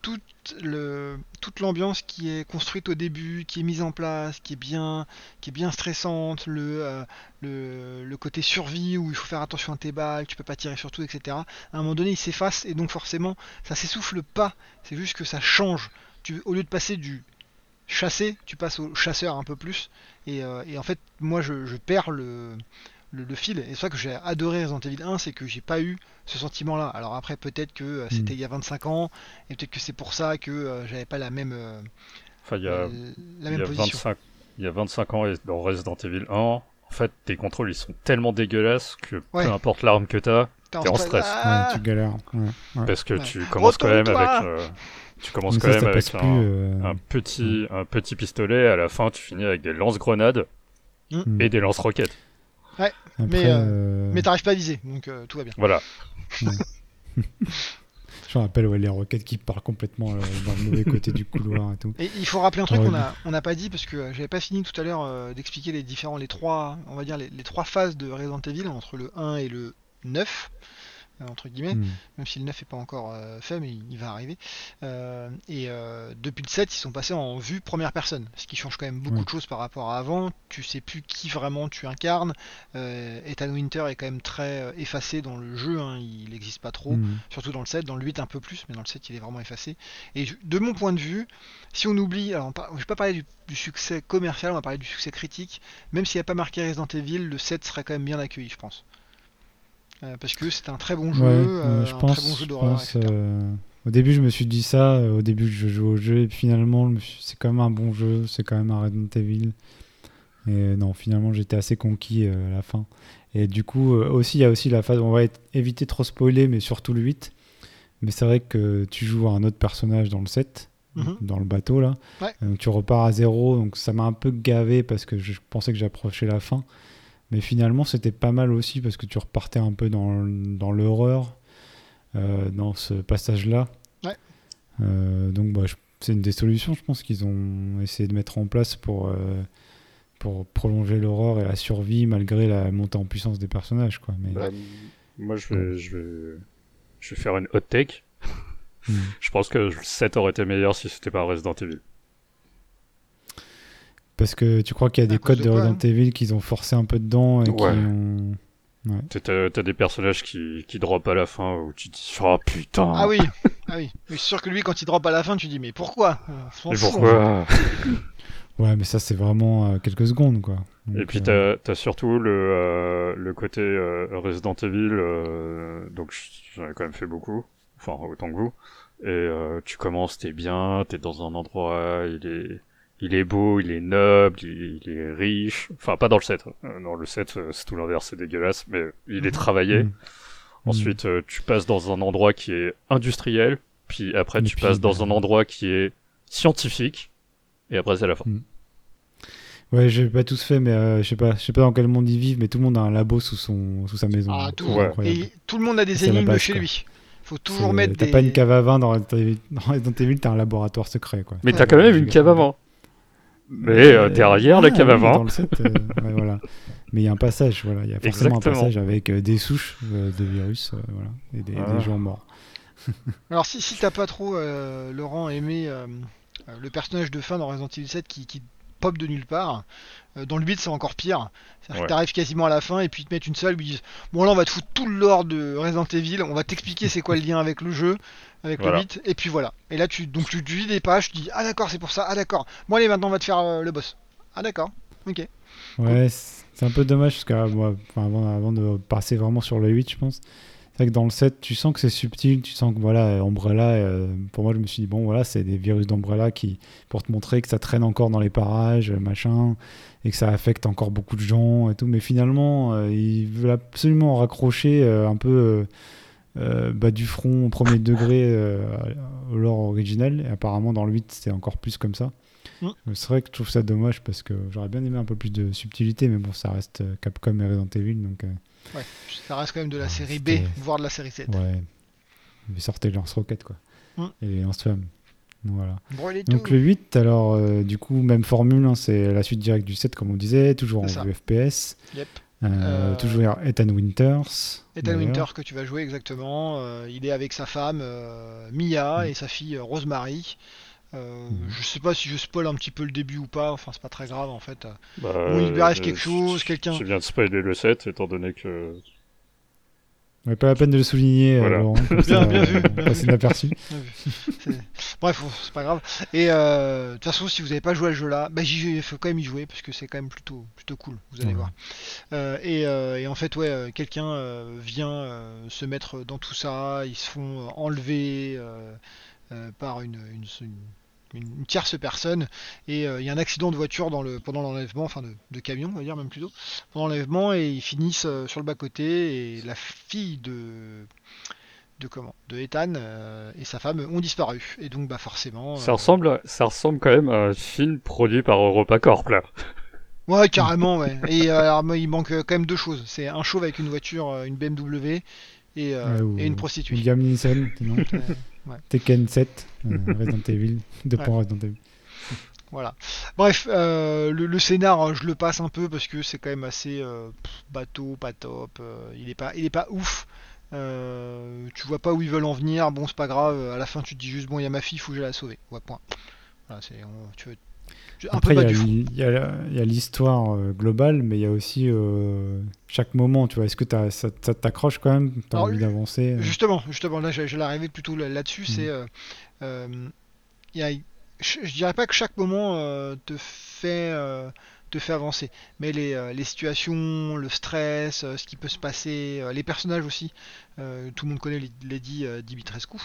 toute le toute l'ambiance qui est construite au début, qui est mise en place, qui est bien qui est bien stressante, le euh, le, le, côté survie où il faut faire attention à tes balles, tu peux pas tirer sur tout, etc. À un moment donné, il s'efface et donc forcément, ça s'essouffle pas. C'est juste que ça change. Tu, au lieu de passer du chasser, tu passes au chasseur un peu plus. Et, euh, et en fait, moi, je, je perds le le, fil. Et c'est ça que j'ai adoré Resident Evil 1, c'est que j'ai pas eu ce sentiment-là. Alors après, peut-être que euh, c'était hmm. il y a 25 ans, et peut-être que c'est pour ça que euh, j'avais pas la même, euh, enfin, il y a, la même position. 25, il y a 25 ans dans Resident Evil 1, en fait, tes contrôles ils sont tellement dégueulasses que peu importe l'arme que t'as, t'es en stress. Ouais, tu galères. Parce que tu commences quand même avec. Tu commences quand même avec un, petit, un petit pistolet, à la fin tu finis avec des lance-grenades hmm. et des lance-roquettes. Ouais, mais, euh, euh, mais t'arrives pas à viser, donc euh, tout va bien. Voilà. Je me rappelle les roquettes qui partent complètement dans le mauvais côté du couloir et tout. Et il faut rappeler un truc qu'on a, on n'a pas dit parce que j'avais pas fini tout à l'heure d'expliquer les différents, les trois, on va dire les, les, trois phases de Resident Evil entre le 1 et le 9 entre guillemets, hmm. même si le 9 n'est pas encore euh, fait, mais il, va arriver. Euh, et euh, depuis le 7, ils sont passés en vue première personne, ce qui change quand même beaucoup de choses par rapport à avant. Tu sais plus qui vraiment tu incarnes. Ethan Winter est quand même très effacé dans le jeu, hein, il n'existe pas trop, hmm. surtout dans le 7, dans le 8 un peu plus, mais dans le 7 il est vraiment effacé. Et de mon point de vue, si on oublie, alors je vais pas parler du, du, succès commercial, on va parler du succès critique, même s'il n'y a pas marqué Resident Evil, le 7 serait quand même bien accueilli, je pense. Euh, parce que c'est un très bon jeu, euh, je un pense, très bon jeu d'horreur. Euh, au début, je me suis dit ça. Au début, je jouais au jeu, et finalement, c'est quand même un bon jeu. C'est quand même un Resident Evil. Et non, finalement, j'étais assez conquis à la fin. Et du coup, aussi, il y a aussi la phase. On va éviter trop spoiler, mais surtout le 8. Mais c'est vrai que tu joues à un autre personnage dans le 7, mhm. dans le bateau là. Donc tu repars à zéro. Donc ça m'a un peu gavé parce que je pensais que j'approchais la fin. Mais finalement, c'était pas mal aussi parce que tu repartais un peu dans, dans l'horreur euh, dans ce passage-là. Ouais. Euh, donc, bah, c'est une des solutions, je pense, qu'ils ont essayé de mettre en place pour, euh, pour prolonger l'horreur et la survie malgré la montée en puissance des personnages. Quoi. Mais... Bah, moi, je vais, je, vais, je vais faire une hot take. Hmm. je pense que le 7 aurait été meilleur si c'était pas Resident Evil. Parce que tu crois qu'il y a des codes de, Resident Evil qu'ils ont forcé un peu dedans et qui ont... Ouais. T'as des personnages qui, qui drop à la fin où tu te dis oh putain. Ah oui, ah oui. c'est sûr que lui quand il drop à la fin tu dis mais pourquoi? Mais pourquoi? Ouais mais ça c'est vraiment euh, quelques secondes quoi. et puis euh, t'as as surtout le, euh, le côté Resident Evil, donc j'en ai quand même fait beaucoup, enfin autant que vous. Et tu commences, t'es bien, t'es dans un endroit, il est il est beau, il est noble, il, est riche. Enfin, pas dans le 7. Euh, dans le 7, euh, c'est tout l'inverse, c'est dégueulasse, mais il est travaillé. Mm. Ensuite, euh, tu passes dans un endroit qui est industriel, puis après, tu passes dans un endroit qui est scientifique, et après, c'est la fin. Mm. Ouais, j'ai pas tous fait, mais je sais pas, je sais pas dans quel monde ils vivent, mais tout le monde a un labo sous son, sous sa maison. Ah, tout, et tout le monde a des énigmes chez lui. Faut toujours mettre des. T'as pas une cave à vin dans Resident Evil, t'as un laboratoire secret, quoi. Mais t'as quand même une cave à vin. Mais euh, derrière la cave avant. voilà. Mais il y a un passage, voilà. Il y a forcément un passage avec euh, des souches euh, de virus, voilà, et des, ah. gens morts. Alors si, si t'as pas trop, Laurent, aimé le personnage de fin dans Resident Evil 7 qui, qui pop de nulle part, dans le 8 c'est encore pire. C'est-à-dire que t'arrives quasiment à la fin et puis ils te mettent une seule, ils disent Bon là on va te foutre tout le lore de Resident Evil, on va t'expliquer c'est quoi le lien avec le jeu, avec le 8, et puis voilà. Et là, tu, donc, tu, lis des pages, tu dis Ah d'accord, c'est pour ça, ah d'accord. Moi, allez, maintenant, on va te faire euh, le boss. Ah d'accord, ok. Ouais, c'est un peu dommage, parce que moi, avant, avant de passer vraiment sur le 8, je pense. C'est vrai que dans le 7, tu sens que c'est subtil, tu sens que voilà, Umbrella, euh, pour moi, je me suis dit, bon, voilà, c'est des virus d'Umbrella qui, pour te montrer que ça traîne encore dans les parages, machin, et que ça affecte encore beaucoup de gens et tout. Mais finalement, euh, ils veulent absolument raccrocher un peu euh, bas du front au premier degré euh, au lore original. Et apparemment, dans le 8, c'est encore plus comme ça. Mm. C'est vrai que je trouve ça dommage parce que j'aurais bien aimé un peu plus de subtilité, mais bon, ça reste euh, Capcom et Resident Evil. Donc, ouais, ça reste quand même de la série B, voire de la série 7. Ouais. Mais sortez lance-roquettes, quoi. Mm. Et les lance-flammes. Voilà. Donc le 8, alors du coup, même formule, hein, c'est la suite directe du 7, comme on disait, toujours en FPS. Yep. Toujours Ethan Winters. Ethan Winters que tu vas jouer exactement. il est avec sa femme Mia mm. et sa fille Rosemary. Euh, mhm. Je sais pas si je spoil un petit peu le début ou pas, enfin c'est pas très grave en fait. Bah, il lui arrive quelque chose, quelqu'un. Je viens de spoiler le set étant donné que. Ouais, pas la peine de le souligner. Euh, voilà. bien, bien vu. Inaperçu. Bref, c'est pas grave. Et euh, de toute façon, si vous n'avez pas joué à ce jeu-là, bah, il faut quand même y jouer parce que c'est quand même plutôt, plutôt cool. Vous allez voir. et, et, en fait, ouais, quelqu'un vient se mettre dans tout ça. Ils se font enlever par une, une une, tierce personne. Et euh, il y a un accident de voiture dans le, pendant l'enlèvement, enfin de, camion on va dire même plutôt, pendant l'enlèvement et ils finissent euh, sur le bas-côté et la fille de de comment? De Ethan euh, et sa femme ont disparu. Et donc bah forcément ça ressemble ça ressemble quand même à un film produit par EuropaCorp là. Ouais carrément ouais. Et alors il manque quand même deux choses. C'est un chauve avec une voiture une BMW et, et une prostituée. William Nielsen non Tekken 7, euh, Resident Evil, de ouais. Resident Evil. Voilà. Bref, euh, le, scénar, hein, je le passe un peu parce que c'est quand même assez euh, bateau, pas top. il est pas, il est pas ouf. tu vois pas où ils veulent en venir. Bon, c'est pas grave. À la fin, tu te dis juste bon, il y a ma fille, il faut que je la sauver. Ouais, point. Voilà, c'est, tu veux, après, il y, a l'histoire euh, globale, mais il y a aussi euh, chaque moment, tu vois. Est-ce que ça, t'accroche quand même? T'as envie d'avancer euh? Justement, justement, là, je, je l'arrivais plutôt là-dessus. C'est, mm. y a, je, dirais pas que chaque moment te fait te fait avancer, mais les, les situations, le stress, ce qui peut se passer, les personnages aussi. tout le monde connaît Lady Dimitrescu,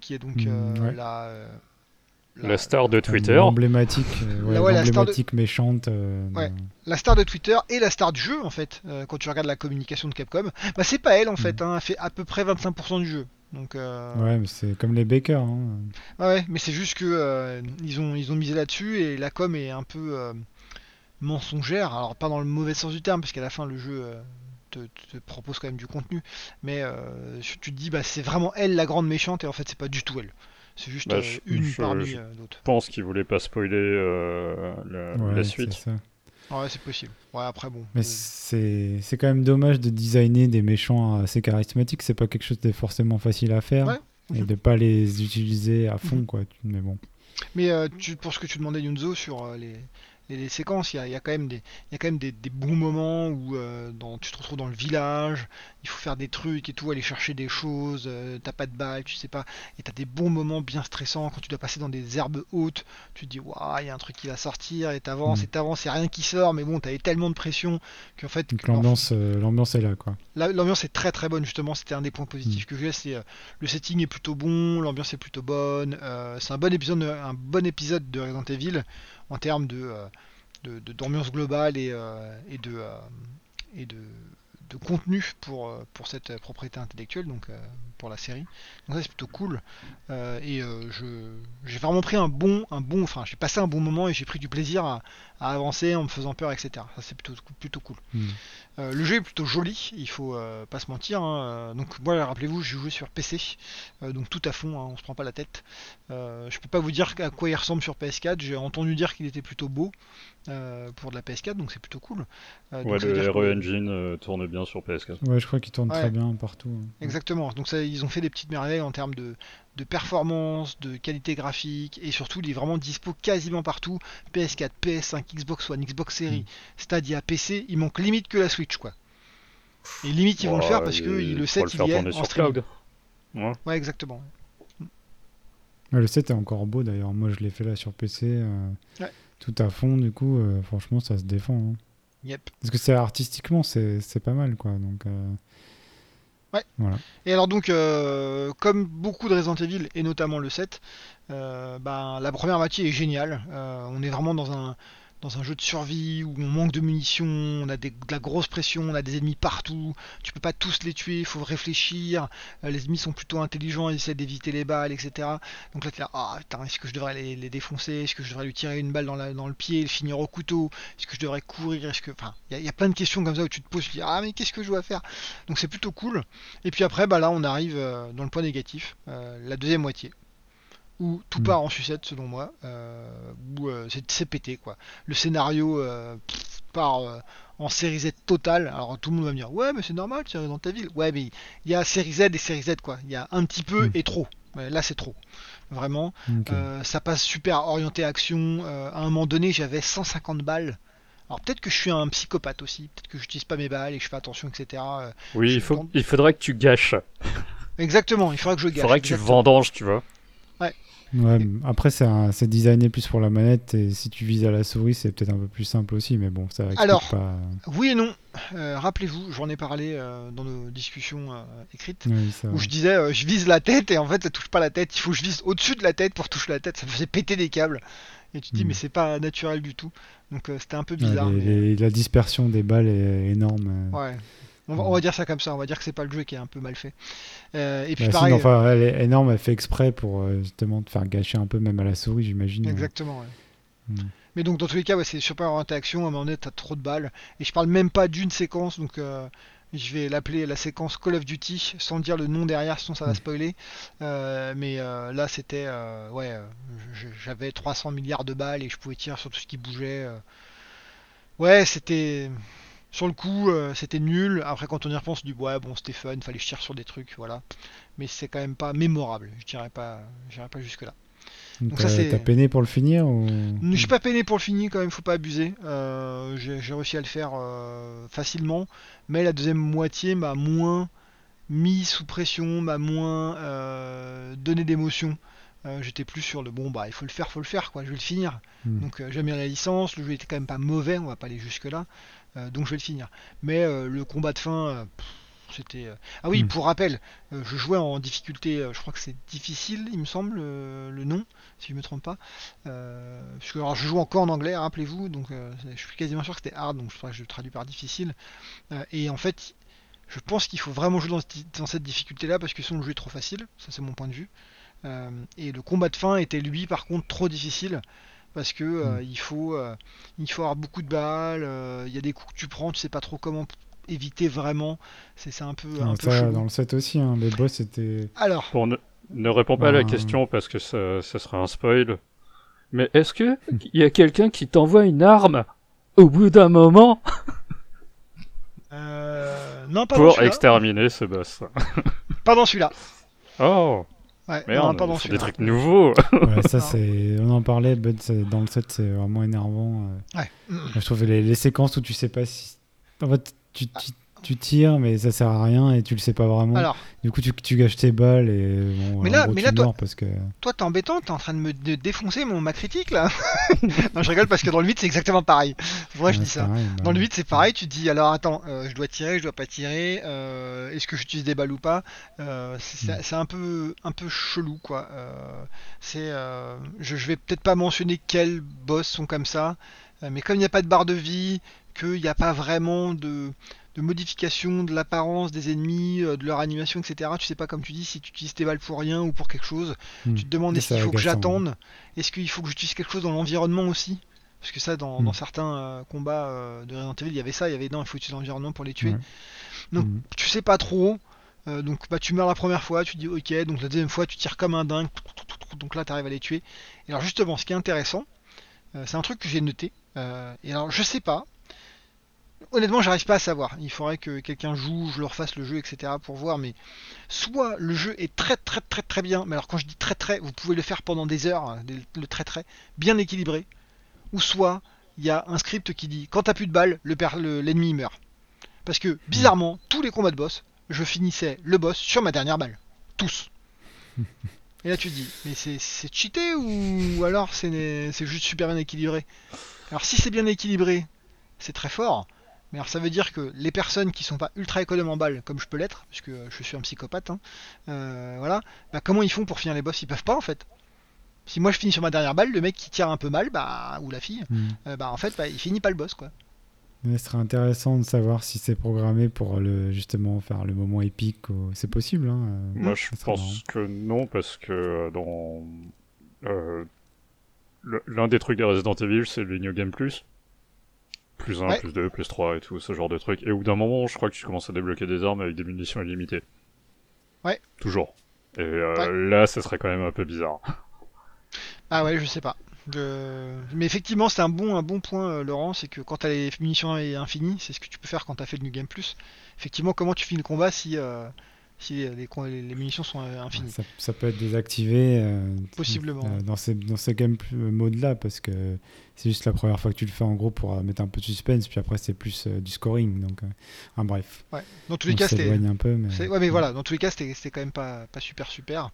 qui est donc mm, la la, star de Twitter. L'emblématique, euh, méchante. Euh, la star de Twitter et la star du jeu, en fait, euh, quand tu regardes la communication de Capcom. Bah, c'est pas elle, en fait, mm. hein, elle fait à peu près 25% du jeu. Donc, Ouais, mais c'est comme les Baker. Hein. ouais, mais c'est juste que ils, ont, ils ont misé là-dessus et la com est un peu mensongère. Alors, pas dans le mauvais sens du terme, parce qu'à la fin, le jeu. Te, te, propose quand même du contenu mais tu te dis bah c'est vraiment elle la grande méchante et en fait c'est pas du tout elle c'est juste bah, euh, une parmi euh, d'autres. Je pense qu'ils voulaient pas spoiler euh, la, suite. Ouais, c'est possible. Ouais, après, bon. Mais c'est quand même dommage de designer des méchants assez charismatiques. C'est pas quelque chose de forcément facile à faire. Et de pas les utiliser à fond, mhm. quoi. Mais bon. Mais tu, pour ce que tu demandais, Yunzo, sur les, les, séquences, il y a, quand même des, il y a quand même des, bons moments où euh, dans, tu te retrouves dans le village, il faut faire des trucs et tout, aller chercher des choses, euh, t'as pas de balles, tu sais pas, et t'as des bons moments bien stressants quand tu dois passer dans des herbes hautes, tu te dis waouh, il y a un truc qui va sortir et t'avances mm. et t'avances, et rien qui sort, mais bon, t'avais tellement de pression qu'en fait. l'ambiance, euh, l'ambiance est là quoi. L'ambiance est très très bonne justement, c'était un des points positifs mm. que j'ai, c'est le setting est plutôt bon, l'ambiance est plutôt bonne, c'est un bon épisode, un bon épisode de Resident Evil en termes de, euh, d'ambiance globale et, euh, et de, euh, et de, de contenu pour, pour cette propriété intellectuelle, donc pour la série. Donc ça c'est plutôt cool. et je j'ai vraiment pris un bon, un bon, enfin j'ai passé un bon moment et j'ai pris du plaisir à, à, avancer en me faisant peur, etc. Ça c'est plutôt plutôt cool. Hmm. Euh, le jeu est plutôt joli, il faut euh, pas se mentir. Hein. Donc voilà, rappelez-vous, j'ai joué sur PC, euh, donc tout à fond, hein, on se prend pas la tête. je peux pas vous dire à quoi il ressemble sur PS4. J'ai entendu dire qu'il était plutôt beau pour de la PS4, donc c'est plutôt cool. ouais, le RE Engine tourne bien sur PS4. Ouais, je crois qu'il tourne très bien partout. Hein. Exactement. Donc ça, ils ont fait des petites merveilles en termes de, de performance, de qualité graphique et surtout il est vraiment dispo quasiment partout. PS4, PS5, Xbox One, Xbox Series, mm. Stadia, PC, il manque limite que la Switch quoi. Et limite ils vont le faire parce que le 7 il est en cloud. Ouais. ouais. exactement. le 7 est encore beau d'ailleurs, moi je l'ai fait là sur PC euh, tout à fond du coup euh, franchement ça se défend. Hein. Yep. Parce que c'est artistiquement c'est pas mal quoi donc euh, Ouais. Et alors donc, euh, comme beaucoup de Resident Evil, et notamment le 7, euh, ben, la première moitié est géniale. Euh, on est vraiment dans un, dans un jeu de survie où on manque de munitions, on a de la grosse pression, on a des ennemis partout, tu peux pas tous les tuer, il faut réfléchir, euh, les ennemis sont plutôt intelligents, ils essaient d'éviter les balles, etc. Donc là tu là, ah putain, est-ce que je devrais les, défoncer, est-ce que je devrais lui tirer une balle dans, le pied le finir au couteau, est-ce que je devrais courir, est-ce que... Enfin, il y, a plein de questions comme ça où tu te poses, tu te dis, ah mais qu'est-ce que je dois faire? Donc c'est plutôt cool. Et puis après, bah là on arrive euh, dans le point négatif, euh, la deuxième moitié où tout mm. part en sucette selon moi, euh, où euh, c'est pété quoi. Le scénario euh, part en série Z totale. Alors tout le monde va me dire ouais mais c'est normal, tu es dans ta ville. Ouais mais il y a série Z et série Z quoi. Il y a un petit peu hmm. et trop. là c'est trop. Vraiment. Euh, ça passe super orienté action. Euh, à un moment donné j'avais 150 balles. Alors peut-être que je suis un psychopathe aussi, peut-être que j'utilise pas mes balles et que je fais attention, etc. Euh, oui, il, faut, il faudrait que tu gâches. Exactement, il faudrait que je gâche. Il faudrait que tu vendanges, tu vois. Ouais, après, c'est designé plus pour la manette et si tu vises à la souris, c'est peut-être un peu plus simple aussi, mais bon, ça Alors, pas. Oui et non. Euh, rappelez-vous, j'en ai parlé euh, dans nos discussions euh, écrites où je disais je vise la tête et en fait ça touche pas la tête, il faut que je vise au-dessus de la tête pour toucher la tête, ça me faisait péter des câbles. Et tu te dis, hmm. mais c'est pas naturel du tout. Donc c'était un peu bizarre. La dispersion des balles est énorme. Ouais. On va, dire ça comme ça, on va dire que c'est pas le jeu qui est un peu mal fait. Euh, et puis bah, pareil. elle est énorme, elle fait exprès pour euh, justement te faire gâcher un peu même à la souris, j'imagine. Exactement, ouais. Hmm. Mais donc dans tous les cas, c'est super orienté action, à un moment donné, t'as trop de balles. Et je parle même pas d'une séquence, donc euh, je vais l'appeler la séquence Call of Duty, sans dire le nom derrière, sinon ça va hmm. spoiler. mais là, c'était. ouais, j'avais 300 milliards de balles et je pouvais tirer sur tout ce qui bougeait. Ouais, c'était sur le coup, euh, c'était nul. Après, quand on y repense, du ouais, bon, c'était fun, fallait que je tire sur des trucs, voilà. Mais c'est quand même pas mémorable. Je dirais pas, pas jusque là. Donc ça c'est. T'as peiné pour le finir ou... Je suis pas peiné pour le finir quand même, faut pas abuser. Euh, j'ai réussi à le faire euh, facilement, mais la deuxième moitié m'a moins mis sous pression, m'a moins donné d'émotion. J'étais plus sur le bon bah il faut le faire, faut le faire quoi, je vais le finir. Hmm. Donc j'ai mis la licence, le jeu était quand même pas mauvais, on va pas aller jusque là. Euh, donc je vais le finir. Mais euh, le combat de fin, euh, c'était. Ah oui, hmm. pour rappel, je jouais en difficulté, je crois que c'est difficile, il me semble, le nom, si je me trompe pas. alors, je joue encore en anglais, rappelez-vous, donc je suis quasiment sûr que c'était hard, donc je crois que je le traduis par difficile. et en fait, je pense qu'il faut vraiment jouer dans, cette difficulté-là parce que sinon le jeu est trop facile, ça c'est mon point de vue. et le combat de fin était lui par contre trop difficile parce que euh, hmm. il faut euh, il faut avoir beaucoup de balles euh, il y a des coups que tu prends tu sais pas trop comment éviter vraiment. C'est un peu, un peu dans le set aussi hein, les boss étaient alors. Bon, ne, ne réponds pas à la ben, question parce que ça, ça serait un spoil. Mais est-ce que il y a quelqu'un qui t'envoie une arme au bout d'un moment? Non pas pour exterminer ce boss. Pas dans celui-là. Oh Ouais, Merde, c'est des trucs nouveaux. ouais, ça c'est, on en parlait, Bud, dans le set c'est vraiment énervant. Euh. Ouais. Je trouve les, les, séquences où tu sais pas si, en fait, tu, tu, tu tires, mais ça sert à rien et tu le sais pas vraiment. Alors, du coup, tu, tu gâches tes balles et bon, mais là, mais là, toi, parce que... toi, t'es embêtant, t'es en train de me défoncer mon ma critique là. non, je rigole parce que dans le 8 c'est exactement pareil. Moi, je dis ça. Bah dans le 8 c'est pareil. Tu dis alors attends, euh, je dois tirer, je dois pas tirer. Euh, est-ce que j'utilise des balles ou pas euh, mm. C'est un peu un peu chelou quoi. c'est je, je vais peut-être pas mentionner quels boss sont comme ça, mais comme il n'y a pas de barre de vie, qu'il n'y a pas vraiment de de modification de l'apparence des ennemis, euh, de leur animation, etc. Tu sais pas, comme tu dis, si tu utilises tes balles pour rien ou pour quelque chose. Hmm. Tu te demandes est-ce qu'il faut que j'attende? Est-ce qu'il faut que j'utilise quelque chose dans l'environnement aussi? Parce que ça, dans, hmm. certains euh, combats euh, de Resident Evil, il y avait ça, il y avait non, il faut utiliser l'environnement pour les tuer. Donc hmm. tu sais pas trop. donc bah, tu meurs la première fois, tu dis ok, donc la deuxième fois tu tires comme un dingue, donc là tu arrives à les tuer. Et alors justement, ce qui est intéressant, c'est un truc que j'ai noté. et alors je sais pas, honnêtement, j'arrive pas à savoir. Il faudrait que quelqu'un joue, je leur fasse le jeu, etc. pour voir. Mais soit le jeu est très très très très bien, mais alors quand je dis très très, vous pouvez le faire pendant des heures, hein, le très très, bien équilibré. Ou soit il y a un script qui dit quand t'as plus de balles, l'ennemi le, meurt. Parce que bizarrement, tous les combats de boss, je finissais le boss sur ma dernière balle. Tous. Et là tu te dis, mais c'est cheaté ou alors c'est juste super bien équilibré? Alors si c'est bien équilibré, c'est très fort. Mais alors ça veut dire que les personnes qui sont pas ultra économes en balles, comme je peux l'être, puisque je suis un psychopathe, hein, euh, voilà, bah, comment ils font pour finir les boss? Ils peuvent pas en fait. Si moi je finis sur ma dernière balle, le mec qui tire un peu mal, bah, ou la fille, hmm. euh, bah en fait bah, il finit pas le boss quoi. Mais ce serait intéressant de savoir si c'est programmé pour le, justement faire le moment épique. C'est possible. Hein, euh, moi je pense que non, parce que dans l'un des trucs de Resident Evil, c'est le New Game Plus plus 1, plus 2, plus 3 et tout, ce genre de trucs. Et au bout d'un moment, je crois que tu commences à débloquer des armes avec des munitions illimitées. Ouais. Toujours. Et euh, là, ça serait quand même un peu bizarre. Ah ouais, je sais pas. Mais effectivement, c'est un bon, un bon point, Laurent, c'est que quand tu as les munitions infinies, c'est ce que tu peux faire quand tu as fait le New Game Plus. Effectivement, comment tu finis le combat si si les, les, munitions sont euh, infinies. Ça, peut être désactivé euh, possiblement euh, dans ces, dans ces game mode là parce que c'est juste la première fois que tu le fais en gros pour mettre un peu de suspense puis après c'est plus du scoring donc bref. Ouais. Dans tous les cas c'était un peu mais... Ouais, mais voilà, dans tous les cas c'était quand même pas, pas super super.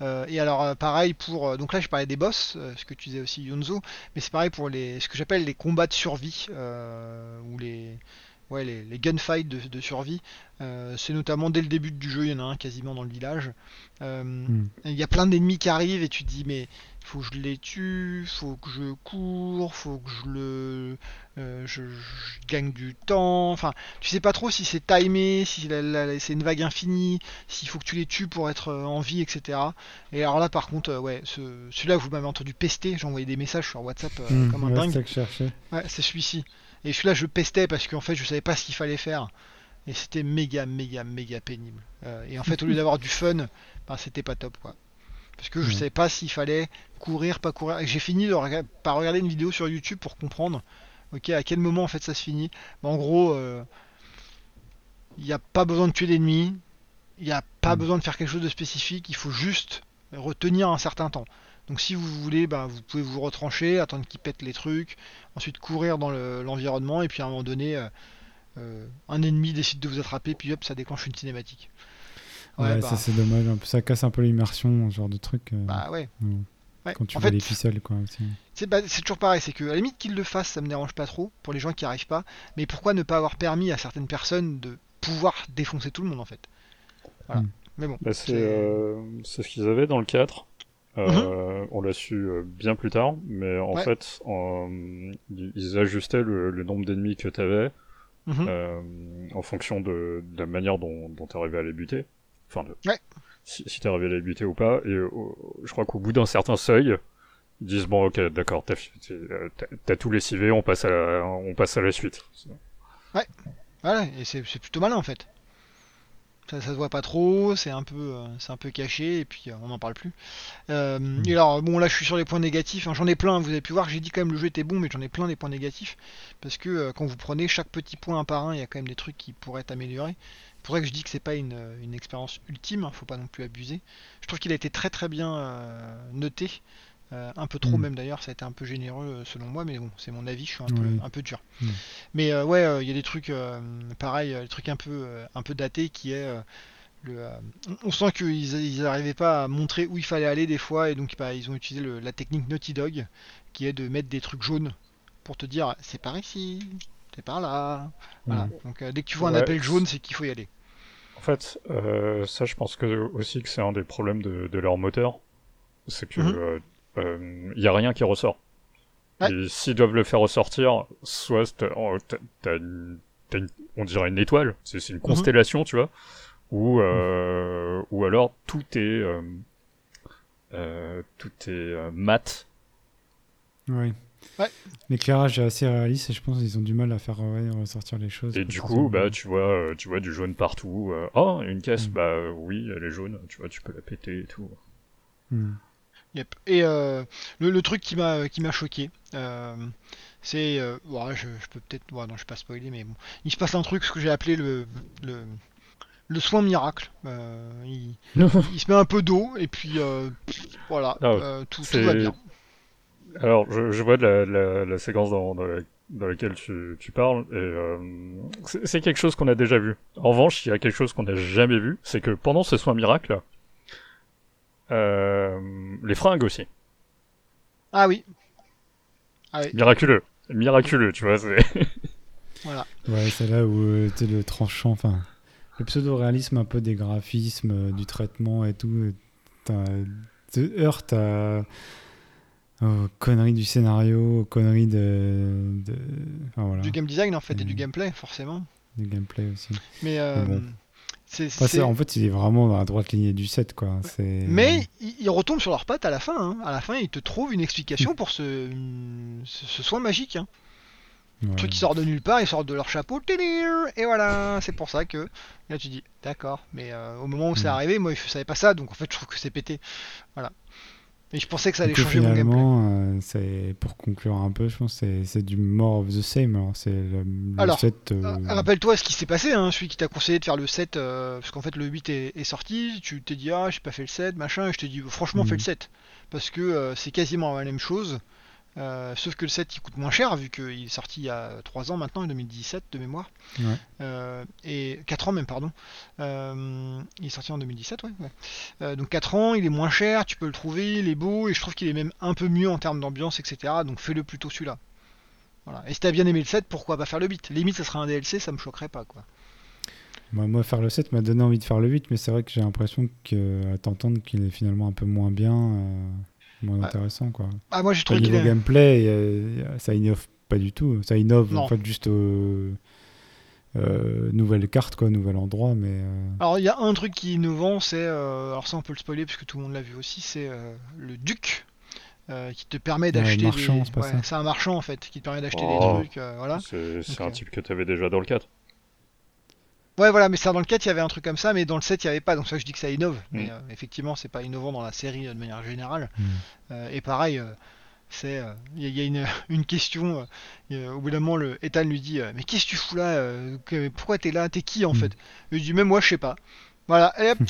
et alors pareil pour donc là je parlais des boss, ce que tu disais aussi Yonzo, mais c'est pareil pour les ce que j'appelle les combats de survie ou les ouais, les, les gunfights de, survie. Euh, c'est notamment dès le début du jeu, il y en a un quasiment dans le village. Euh, hmm. Il y a plein d'ennemis qui arrivent et tu te dis mais faut que je les tue, faut que je cours, faut que je le, euh, je, gagne du temps. Enfin, tu sais pas trop si c'est timé, si c'est une vague infinie, s'il faut que tu les tues pour être en vie, etc. Et alors là, par contre, ouais, celui-là vous m'avez entendu pester, j'ai envoyé des messages sur WhatsApp hmm, comme un dingue. Ouais, c'est celui-ci. Et celui-là, je pestais parce qu'en fait, je savais pas ce qu'il fallait faire. Et c'était méga, méga, méga pénible. Euh, et en fait, au lieu d'avoir du fun, ben, c'était pas top, quoi. Parce que je savais pas s'il fallait courir, pas courir. Et j'ai fini de par regarder une vidéo sur YouTube pour comprendre, ok, à quel moment en fait ça se finit. Ben, en gros, euh, il n'y a pas besoin de tuer l'ennemi, il n'y a pas besoin de faire quelque chose de spécifique, il faut juste retenir un certain temps. Donc si vous voulez, bah, vous pouvez vous retrancher, attendre qu'il pète les trucs, ensuite courir dans l'environnement, et puis à un moment donné, euh, euh, un ennemi décide de vous attraper, puis hop, ça déclenche une cinématique. Ouais, ça bah. c'est dommage, ça casse un peu l'immersion, ce genre de truc. Euh, bah ouais. Quand tu en vois les ficelles, quoi. Bah, c'est toujours pareil, c'est que à la limite qu'ils le fassent, ça me dérange pas trop pour les gens qui arrivent pas. Mais pourquoi ne pas avoir permis à certaines personnes de pouvoir défoncer tout le monde en fait? Voilà. Hmm. Mais bon. c'est ce qu'ils avaient dans le 4. Euh, mhm. On l'a su euh, bien plus tard, mais en fait, ils ajustaient le, nombre d'ennemis que tu avais mhm. euh, en fonction de, la manière dont, dont tu arrivais à les buter. Enfin, si, si tu arrivé à les buter ou pas. Et je crois qu'au bout d'un certain seuil, ils disent bon, ok, d'accord, t'as on passe à la, on passe à la suite. Ouais, voilà, et c'est plutôt malin en fait ça, se voit pas trop, c'est un peu, euh, c'est un peu caché et puis euh, on n'en parle plus. Euh, hmm. et alors bon là je suis sur les points négatifs, hein. j'en ai plein. Vous avez pu voir, j'ai dit quand même le jeu était bon, mais j'en ai plein des points négatifs parce que quand vous prenez chaque petit point un par un, il y a quand même des trucs qui pourraient être améliorés. C'est pour ça que je dis que c'est pas une, expérience ultime, hein, faut pas non plus abuser. Je trouve qu'il a été très très bien noté. Euh, un peu trop mm. même d'ailleurs, ça a été un peu généreux euh, selon moi, mais bon, c'est mon avis, je suis un, peu, un peu dur. Mm. Mais euh, ouais, il y a des trucs, pareil, des trucs un peu, un peu datés qui est... Le, on sent qu'ils n'arrivaient pas à montrer où il fallait aller des fois, et donc bah, ils ont utilisé la technique Naughty Dog, qui est de mettre des trucs jaunes pour te dire c'est par ici, c'est par là. Voilà. Donc dès que tu vois un appel jaune, c'est qu'il faut y aller. En fait, ça, je pense que aussi que c'est un des problèmes de, leur moteur, c'est que mm-hmm il euh, y a rien qui ressort. Et s'ils doivent le faire ressortir, soit t'as, oh, on dirait une étoile, c'est, une mhm. constellation, tu vois, ou euh, ou alors tout est euh, tout est mat. Oui. Ouais. L'éclairage est assez réaliste et je pense qu'ils ont du mal à faire ressortir les choses. Et du coup, bah tu vois, tu vois du jaune partout. oh, une caisse, mm. bah oui, elle est jaune. Tu vois, tu peux la péter et tout. Mm. Et euh, le, truc qui m'a qui m'a choqué, euh, c'est, euh, je, peux peut-être, non, je vais pas spoiler, mais bon, il se passe un truc ce que j'ai appelé le, le le soin miracle. il, il, se met un peu d'eau et puis voilà, ah tout, va bien. Alors, je, vois la, la, séquence dans, dans, laquelle tu, tu parles, et c'est quelque chose qu'on a déjà vu. En revanche, il y a quelque chose qu'on n'a jamais vu, c'est que pendant ce soin miracle, euh, les fringues aussi. Ah oui. Ah Miraculeux. Miraculeux, tu vois. voilà. Ouais, c'est là où euh, tu le tranchant, enfin, le pseudo-réalisme un peu des graphismes, euh, du traitement et tout, te heurte à aux conneries du scénario, aux conneries de. Du game design en fait et du gameplay, forcément. Du gameplay aussi. Mais, en fait, il est vraiment dans la droite lignée du set, quoi. Mais ils retombent sur leurs pattes à la fin. Hein. À la fin, ils te trouvent une explication pour ce, ce, soin magique. Hein. Le truc qui sort de nulle part, ils sortent de leur chapeau, et voilà, c'est pour ça que là tu dis, d'accord, mais euh, au moment où c'est arrivé, moi je savais pas ça, donc en fait je trouve que c'est pété. Voilà. Et je pensais que ça allait changer mon gameplay. Euh, c'est pour conclure un peu, je pense que c'est du more of the same. Alors, c'est le, alors euh, rappelle-toi ce qui s'est passé, hein, celui qui t'a conseillé de faire le 7, parce qu'en fait le 8 est, sorti, tu t'es dit ah j'ai pas fait le 7, machin, et je t'ai dit franchement fais le 7, parce que c'est quasiment la même chose. Euh, sauf que le 7 il coûte moins cher vu qu'il est sorti il y a 3 ans maintenant, en 2017 de mémoire. Euh, et 4 ans même, pardon. Euh, il est sorti en 2017, ouais. donc 4 ans, il est moins cher, tu peux le trouver, il est beau et je trouve qu'il est même un peu mieux en termes d'ambiance, etc. Donc fais-le plutôt celui-là. Voilà. Et si t'as bien aimé le 7, pourquoi pas faire le 8 Limite, ça serait un DLC, ça me choquerait pas, quoi. Moi, faire le 7 m'a donné envie de faire le 8, mais c'est vrai que j'ai l'impression que, à t'entendre qu'il est finalement un peu moins bien moins intéressant quoi. Ah moi j'ai trouvé qu'il gameplay, ça innove pas du tout. Ça innove en fait juste euh, nouvelle carte quoi, nouvel endroit, mais. Euh, alors il y a un truc qui est innovant, c'est euh, alors ça on peut le spoiler parce que tout le monde l'a vu aussi, c'est le duc. qui te permet d'acheter des... c'est un marchand en fait qui te permet d'acheter des oh. trucs voilà c'est un type que tu avais déjà dans le 4 Ouais, voilà, mais ça dans le 4, il y avait un truc comme ça, mais dans le 7, il n'y avait pas. Donc, ça, je dis que ça innove. Mm. Mais euh, effectivement, c'est pas innovant dans la série euh, de manière générale. Mm. Euh, et pareil, c'est il y, a une, une question. au bout d'un moment, le Ethan lui dit Mais qu'est-ce que tu fous là Pourquoi t'es là T'es qui en mm. fait? Il lui dit Même moi, je sais pas. Voilà, allez hop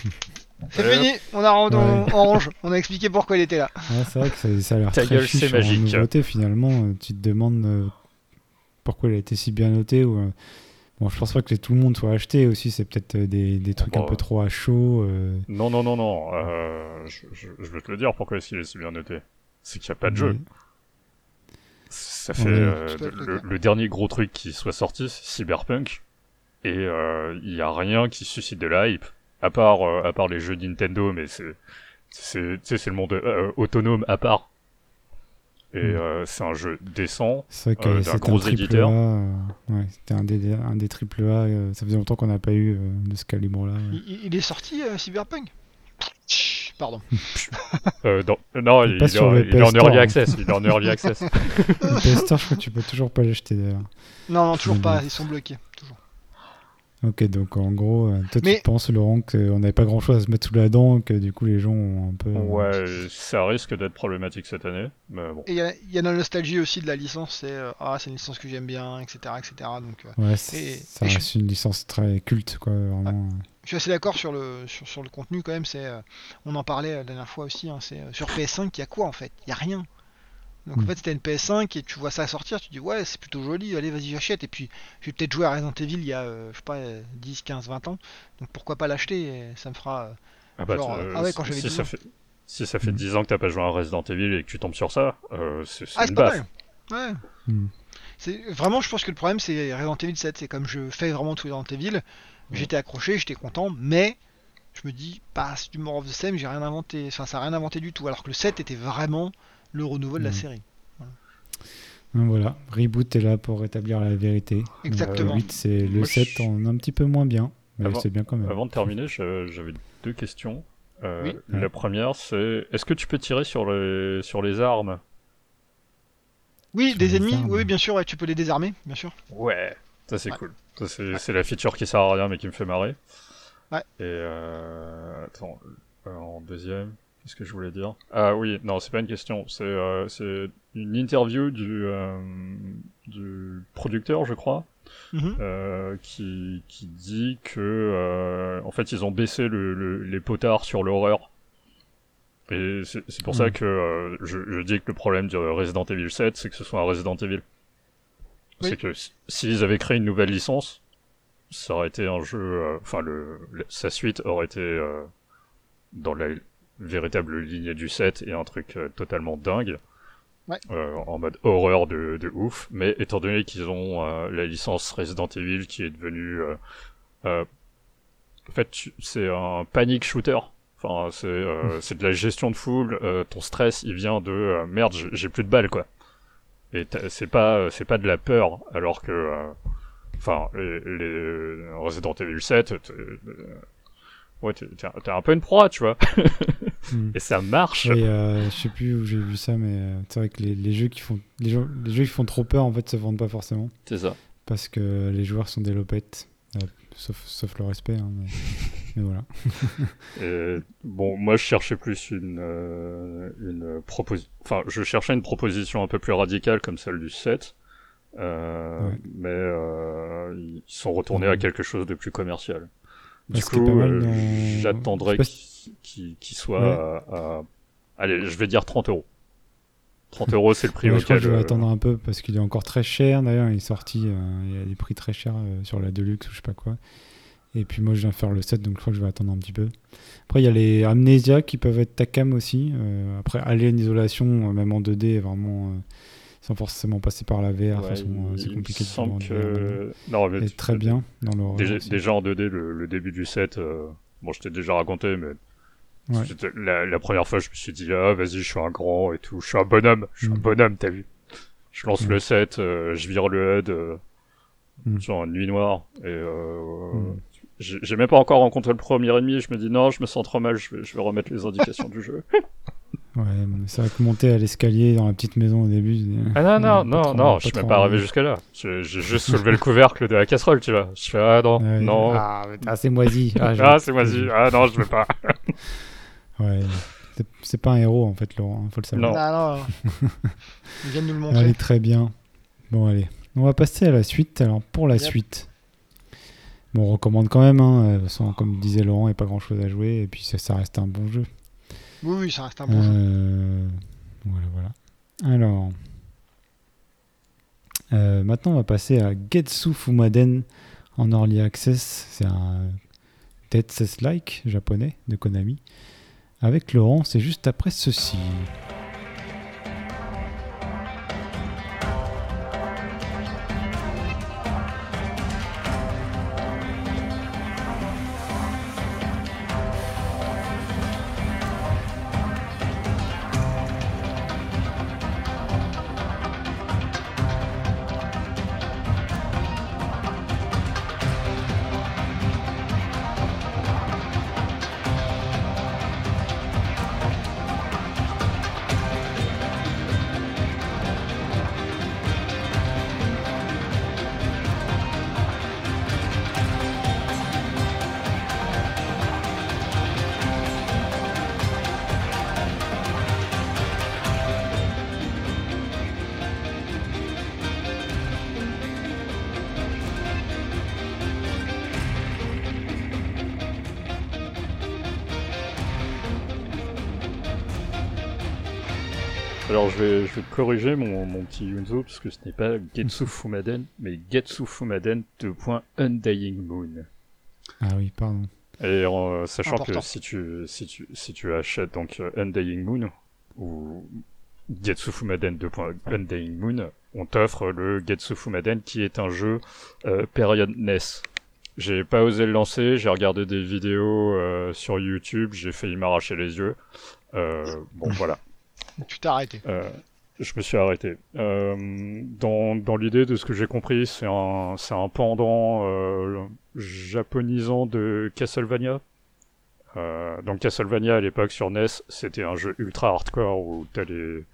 C'est fini, on a rendu en orange, on a expliqué pourquoi il était là. c'est vrai que ça, a l'air très gueule, c'est magique. Nouveauté, finalement, tu te demandes pourquoi il a été si bien noté ou Bon, je pense pas que tout le monde soit acheté aussi, c'est peut-être euh, des, des, trucs un peu trop à chaud. Euh. Non, non, non, non. Euh, je, je, vais te le dire pourquoi est-ce qu'il est si bien noté? C'est qu'il n'y a pas de jeu. Ça fait le, dernier gros truc qui soit sorti, Cyberpunk, et il n'y a rien qui suscite de la hype, à part, à part les jeux Nintendo, mais c'est c'est le monde autonome à part. Et hmm. euh, c'est un jeu décent euh, d'un gros éditeur. Euh, ouais, c'était un des, un des triple A. ça faisait longtemps qu'on n'a pas eu de ce calibre-là. Il, est sorti Cyberpunk? Pardon. non, il, est, en early access. Il est en early access. le PS je crois que tu peux toujours pas l'acheter d'ailleurs. Non, non, toujours pas. Ils sont bloqués. Ok, donc en gros, euh, toi tu penses, Laurent, qu'on n'avait pas grand chose à se mettre sous la dent, que du coup les gens ont un peu. Ouais, ça risque d'être problématique cette année. Mais bon. Et il y, a la nostalgie aussi de la licence, c'est euh, ah, c'est une licence que j'aime bien, etc. etc. Donc, euh, ouais, ça reste une licence très culte, quoi, vraiment. Je suis assez d'accord sur le, sur, sur, le contenu quand même, c'est, on en parlait la dernière fois aussi, hein, c'est sur PS5, il y a quoi en fait? Il y a rien. Donc en hmm. fait, c'était une PS5 et tu vois ça sortir, tu dis ouais, c'est plutôt joli, allez, vas-y, j'achète. Et puis, j'ai peut-être joué à Resident Evil il y a, euh, je sais pas, 10, 15, 20 ans. Donc pourquoi pas l'acheter Ça me fera. Euh, ah, bah, euh, ah ouais, quand j'avais si, ça fait, si ça fait 10 ans que t'as pas joué à Resident Evil et que tu tombes sur ça, c'est ah, une baffe. Ouais. Hmm. Vraiment, je pense que le problème, c'est Resident Evil 7. C'est comme je fais vraiment tout Resident Evil, hmm. j'étais accroché, j'étais content, mais je me dis, pas du More of the Same, j'ai rien inventé. Enfin, ça a rien inventé du tout. Alors que le 7 était vraiment le renouveau de la mm. série. Voilà. Reboot est là pour rétablir la vérité. Exactement. Le c'est le 7 en un petit peu moins bien, mais c'est bien quand même. Avant de terminer, j'avais deux questions. Euh, la première, c'est est-ce que tu peux tirer sur les, sur les armes? Oui, des ennemis, oui, bien sûr, tu peux les désarmer, bien sûr. Ouais, ça c'est cool. C'est la feature qui sert à rien mais qui me fait marrer. Ouais. Et euh, attends, euh, en deuxième. Qu'est-ce que je voulais dire? Ah oui, non, c'est pas une question. C'est euh, une interview du, euh, du producteur, je crois, mhm. euh, qui, qui dit que euh, en fait ils ont baissé le, les potards sur l'horreur. Et c'est pour ça mhm. que euh, je, je, dis que le problème du Resident Evil 7, c'est que ce soit un Resident Evil. C'est que s'ils avaient créé une nouvelle licence, ça aurait été un jeu. Enfin, le, sa suite aurait été dans la véritable lignée du 7 et un truc euh, totalement dingue. Euh, en mode horreur de, de, ouf, mais étant donné qu'ils ont euh, la licence Resident Evil qui est devenue... en fait, c'est un panic shooter. Enfin, c'est c'est de la gestion de foule. ton stress, il vient de merde, j'ai plus de balles quoi. Et c'est pas c'est pas de la peur, alors que enfin les, les Resident Evil 7 ouais, t'es, un peu une proie, tu vois. Hmm. Et ça marche. Et euh, je sais plus où j'ai vu ça, mais euh, c'est vrai que les, les, jeux qui font les jeux, les jeux qui font trop peur en fait se vendent pas forcément. C'est ça. Parce que les joueurs sont des lopettes. Euh, sauf, sauf le respect. Hein, Mais voilà. et, bon, moi je cherchais plus une, une proposition. Enfin, je cherchais une proposition un peu plus radicale comme celle du 7. Euh, Mais euh, ils sont retournés à quelque chose de plus commercial. Du coup, euh, j'attendrai qu'il soit à, Allez, je vais dire 30 euros. 30 euros, c'est le prix auquel. Je, je vais attendre un peu parce qu'il est encore très cher. D'ailleurs, il est sorti, il y a des prix très chers sur la Deluxe ou je sais pas quoi. Et puis moi, je viens faire le 7, donc je crois que je vais attendre un petit peu. Après, il y a les Amnesia qui peuvent être Takam aussi. après, Alien Isolation, même en 2D, vraiment sans forcément passer par la VR. euh, c'est compliqué de que... Non, mais très bien dans le déjà, déjà, en 2D, le, début du set, euh, bon, je t'ai déjà raconté, mais la, première fois, je me suis dit, ah, vas-y, je suis un grand et tout, je suis un bonhomme, je suis un mm. bonhomme, t'as vu. Je lance le set, euh, je vire le HUD, mm. sur une nuit noire, et mm. j'ai même pas encore rencontré le premier ennemi, je me dis, non, je me sens trop mal, je vais, je vais remettre les indications du jeu. Ouais, c'est vrai que monter à l'escalier dans la petite maison au début. Ah non, non, non, non, je suis même pas arrivé jusqu'à là. J'ai juste soulevé le couvercle de la casserole, tu vois. Je fais, ah non, non. Ah, ah c'est moisi. Ah, ah c'est moisi. Ah non, je veux pas. ouais. C'est pas un héros en fait, Laurent, faut le savoir. Non. Non. Il vient de nous le montrer. Allez, très bien. Bon, allez. On va passer à la suite. Alors, pour la suite. Bon, on recommande quand même, hein, sans, comme disait Laurent, il n'y a pas grand chose à jouer, et puis ça, ça reste un bon jeu. Oui, oui, ça reste un bon jeu. Euh, voilà, voilà. Alors. Euh, maintenant, on va passer à Getsu Fumaden en Early Access. C'est un Dead like japonais de Konami. Avec Laurent, c'est juste après ceci. Corriger mon, mon petit Yunzo, parce que ce n'est pas Getsu Fumaden, mais Getsu Fumaden Undying Moon. Ah oui, pardon. Et euh, sachant que si tu, si, tu, si tu achètes donc euh, Undying Moon, ou Getsu Fumaden Undying Moon, on t'offre le Getsu Fumaden qui est un jeu euh, période NES. J'ai pas osé le lancer, j'ai regardé des vidéos euh, sur YouTube, j'ai failli m'arracher les yeux. bon voilà. Tu t'es arrêté. Je me suis arrêté. Euh, dans dans l'idée de ce que j'ai compris, c'est un, un pendant euh, japonisant de Castlevania. Euh, donc Castlevania à l'époque sur NES, c'était un jeu ultra hardcore où t'allais,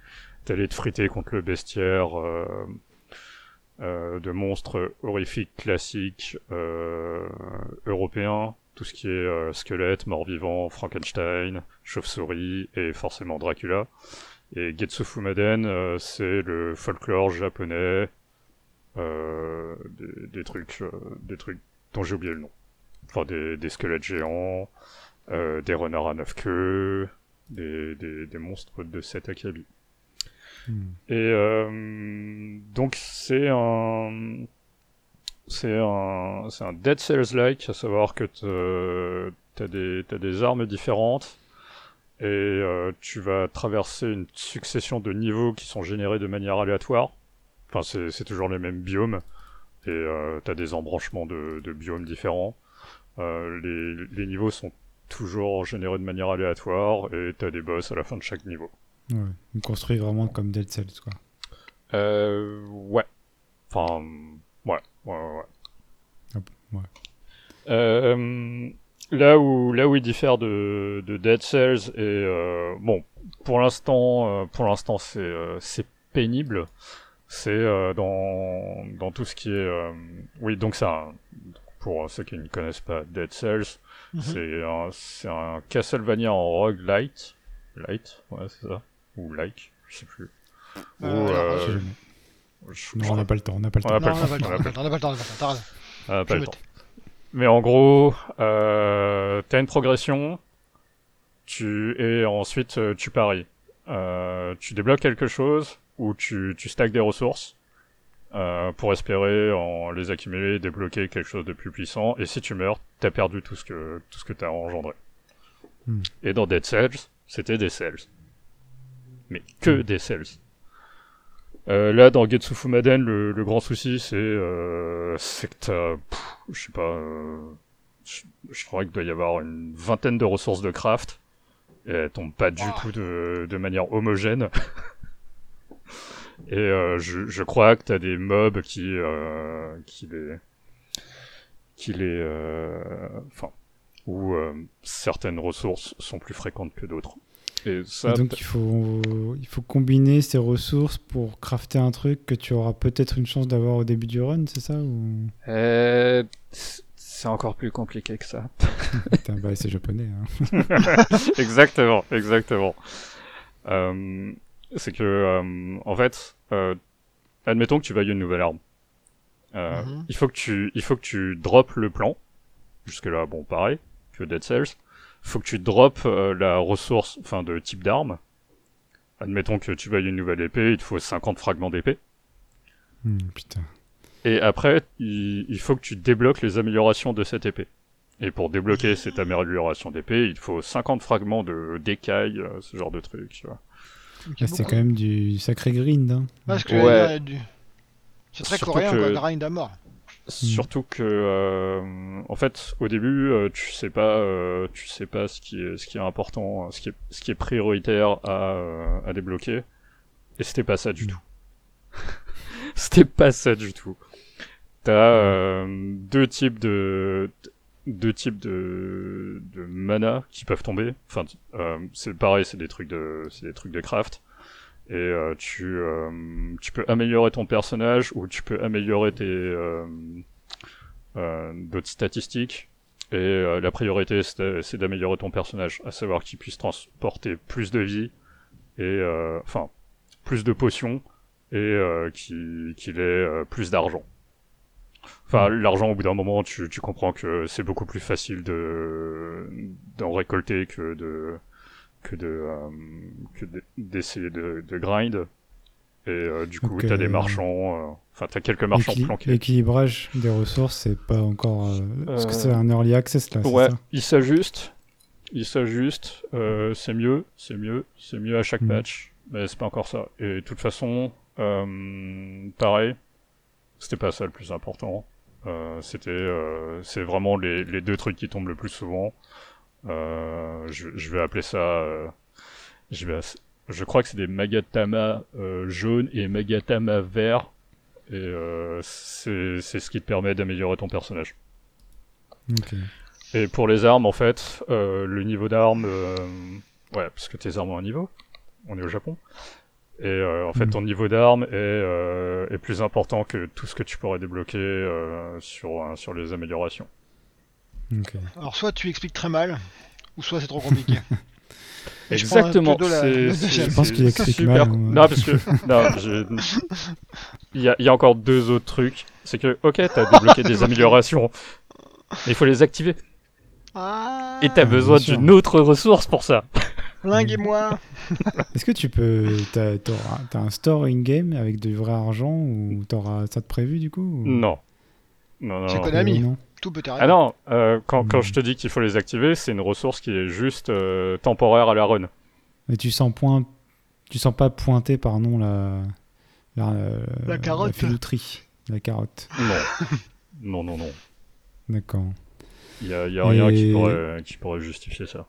t'allais te friter contre le bestiaire euh, euh, de monstres horrifiques classiques euh, européens. Tout ce qui est squelette, mort-vivant, Frankenstein, chauve-souris et forcément Dracula. Et Getsu Fumaden, euh, c'est le folklore japonais, euh, des, trucs, euh, des trucs dont j'ai oublié le nom. Enfin, des, squelettes géants, des renards à neuf queues, des, des, monstres de 7 akabis. Hmm. Et donc c'est un c'est un c'est un Dead Cells like, à savoir que t'as des t'as des armes différentes et euh, tu vas traverser une succession de niveaux qui sont générés de manière aléatoire. Enfin, c'est toujours les mêmes biomes, et euh, tu as des embranchements de, de biomes différents. Euh, les, les, niveaux sont toujours générés de manière aléatoire, et tu as des boss à la fin de chaque niveau. Ouais, construit vraiment comme Dead Cells, quoi. Euh, ouais. Enfin, ouais, ouais, ouais. Ouais. Euh, Là où, là où il diffère de, de Dead Cells et euh, bon, pour l'instant, euh, pour l'instant c'est euh, c'est pénible. C'est dans dans tout ce qui est oui donc ça pour ceux qui ne connaissent pas Dead Cells, mhm. c'est un, Castlevania en roguelite. Light, ouais, c'est ça. Ou like, je sais plus. Ou, euh, non, on n'a pas le temps, on n'a pas le temps. On n'a pas, le temps, on n'a pas le temps, on n'a pas le temps. Mais en gros, euh, t'as une progression, tu et ensuite euh, tu paries. Euh, tu débloques quelque chose ou tu, tu stacks des ressources euh, pour espérer en les accumuler, débloquer quelque chose de plus puissant. Et si tu meurs, t'as perdu tout ce que tout ce que t'as engendré. Hmm. Et dans Dead Cells, c'était des cells, mais que hmm. des cells. Euh, là, dans Getsu Fumaden, le, le grand souci, c'est euh, que t'as, je sais pas, euh, je, crois qu'il doit y avoir une vingtaine de ressources de craft, et elles tombent pas du tout de, de manière homogène. et euh, je, je crois que t'as des mobs qui, euh, qui les, qui les, euh, enfin, où certaines ressources sont plus fréquentes que d'autres. Et donc il faut, il faut combiner ces ressources pour crafter un truc que tu auras peut-être une chance d'avoir au début du run, c'est ça ou... euh, C'est encore plus compliqué que ça. bah, c'est japonais. Hein. exactement, exactement. Euh, c'est que, euh, en fait, euh, admettons que tu veuilles une nouvelle arme. Euh, mhm. il, faut que tu, il faut que tu drops le plan. Jusque-là, bon, pareil, que Dead Cells faut que tu drops euh, la ressource, enfin de type d'arme. Admettons que tu veuilles une nouvelle épée, il te faut 50 fragments d'épée. Hmm, putain. Et après, il, faut que tu débloques les améliorations de cette épée. Et pour débloquer cette amélioration d'épée, il faut 50 fragments de d'écailles, euh, ce genre de truc, tu vois. c'est quand même du sacré grind. Hein. Parce que ouais. C'est très coréen, que... quoi, grind à mort. Mm. Surtout que, euh, en fait, au début, euh, tu sais pas, euh, tu sais pas ce qui est, ce qui est important, ce qui est, ce qui est prioritaire à, à débloquer. Et c'était pas ça du mm. tout. c'était pas ça du tout. T'as deux types de deux types de, de mana qui peuvent tomber. Enfin, c'est pareil, c'est des trucs de, c'est des trucs de craft et euh, tu, euh, tu peux améliorer ton personnage ou tu peux améliorer tes euh, d'autres statistiques. Et la priorité, c'est d'améliorer ton personnage, à savoir qu'il puisse transporter plus de vie et enfin plus de potions et qu'il ait plus d'argent. Enfin, mm. l'argent, au bout d'un moment, tu, tu comprends que c'est beaucoup plus facile de d'en récolter que de que de euh, que d'essayer de, de, grind. Et euh, du coup, t'as des marchands. Euh, enfin, t'as quelques marchands planqués. L'équilibrage des ressources, c'est pas encore. Parce que c'est un early access là. Ouais, il s'ajuste. Il s'ajuste. c'est mieux, c'est mieux, c'est mieux à chaque mm. match. Mais c'est pas encore ça. Et de toute façon, pareil, c'était pas ça le plus important. c'était, c'est vraiment les, les deux trucs qui tombent le plus souvent. Euh, je, je, vais appeler ça. Euh, je, vais, je crois que c'est des Magatama euh, jaunes et Magatama verts. Et c'est ce qui te permet d'améliorer ton personnage. Et pour les armes, en fait, le niveau d'armes, ouais, parce que tes armes ont un niveau. On est au Japon. Et en fait, mm. ton niveau d'armes est, est, plus important que tout ce que tu pourrais débloquer sur, sur les améliorations. Alors soit tu expliques très mal, ou soit c'est trop compliqué. Exactement. Je, pense qu'il explique super. Mal, Non, parce que non, il, y a, il y a encore deux autres trucs. C'est que, ok, t'as débloqué des améliorations, mais il faut les activer. Ah. Et t'as besoin d'une autre ressource pour ça. Linguez-moi. Est-ce que tu peux. T'as as un store in-game avec du vrai argent ou t'auras ça de prévu du coup Non. Non, non. C'est Konami. Non. Tout peut Ah non, euh, quand, quand, je te dis qu'il faut les activer, c'est une ressource qui est juste euh, temporaire à la run. Mais tu sens point, tu sens pas pointer par nom la la, la carotte, la filouterie, la carotte. Non, non, non, non. D'accord. Il y a, y a rien qui, pourrait, qui pourrait justifier ça.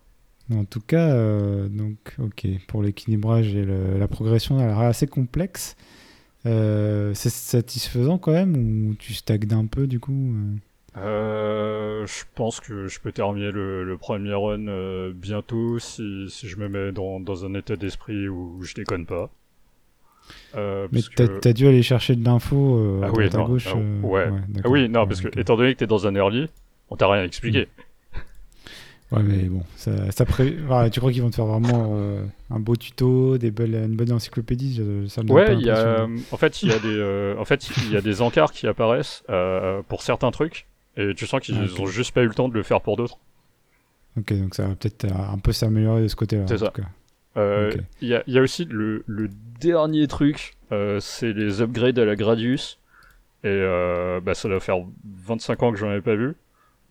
En tout cas, euh, donc, ok, pour l'équilibrage et le, la progression, elle est assez complexe. c'est satisfaisant quand même ou tu stagnes un peu du coup euh, je pense que je peux terminer le, premier run euh, bientôt si, si, je me mets dans, dans un état d'esprit où je déconne pas. Euh, Mais t'as que- dû aller chercher de l'info Ah à oui, à gauche. ah, euh, ouais. Ah oui, non, Ouais, parce que étant donné que t'es dans un early, on t'a rien expliqué. Ouais, mais bon, ça, ça pré- enfin, tu crois qu'ils vont te faire vraiment euh, un beau tuto, des belles, une bonne encyclopédie Ça me Ouais, y a, en fait, il y a des, euh, en fait, il y a des encarts qui apparaissent euh, pour certains trucs, et tu sens qu'ils Ah, ok. ont juste pas eu le temps de le faire pour d'autres. Ok, donc ça va peut-être euh, un peu s'améliorer de ce côté-là. C'est ça. Euh. Il y, a, il y a aussi le, le dernier truc, euh, c'est les upgrades à la Gradius, et euh, bah, ça doit faire 25 ans que j'en ai pas vu,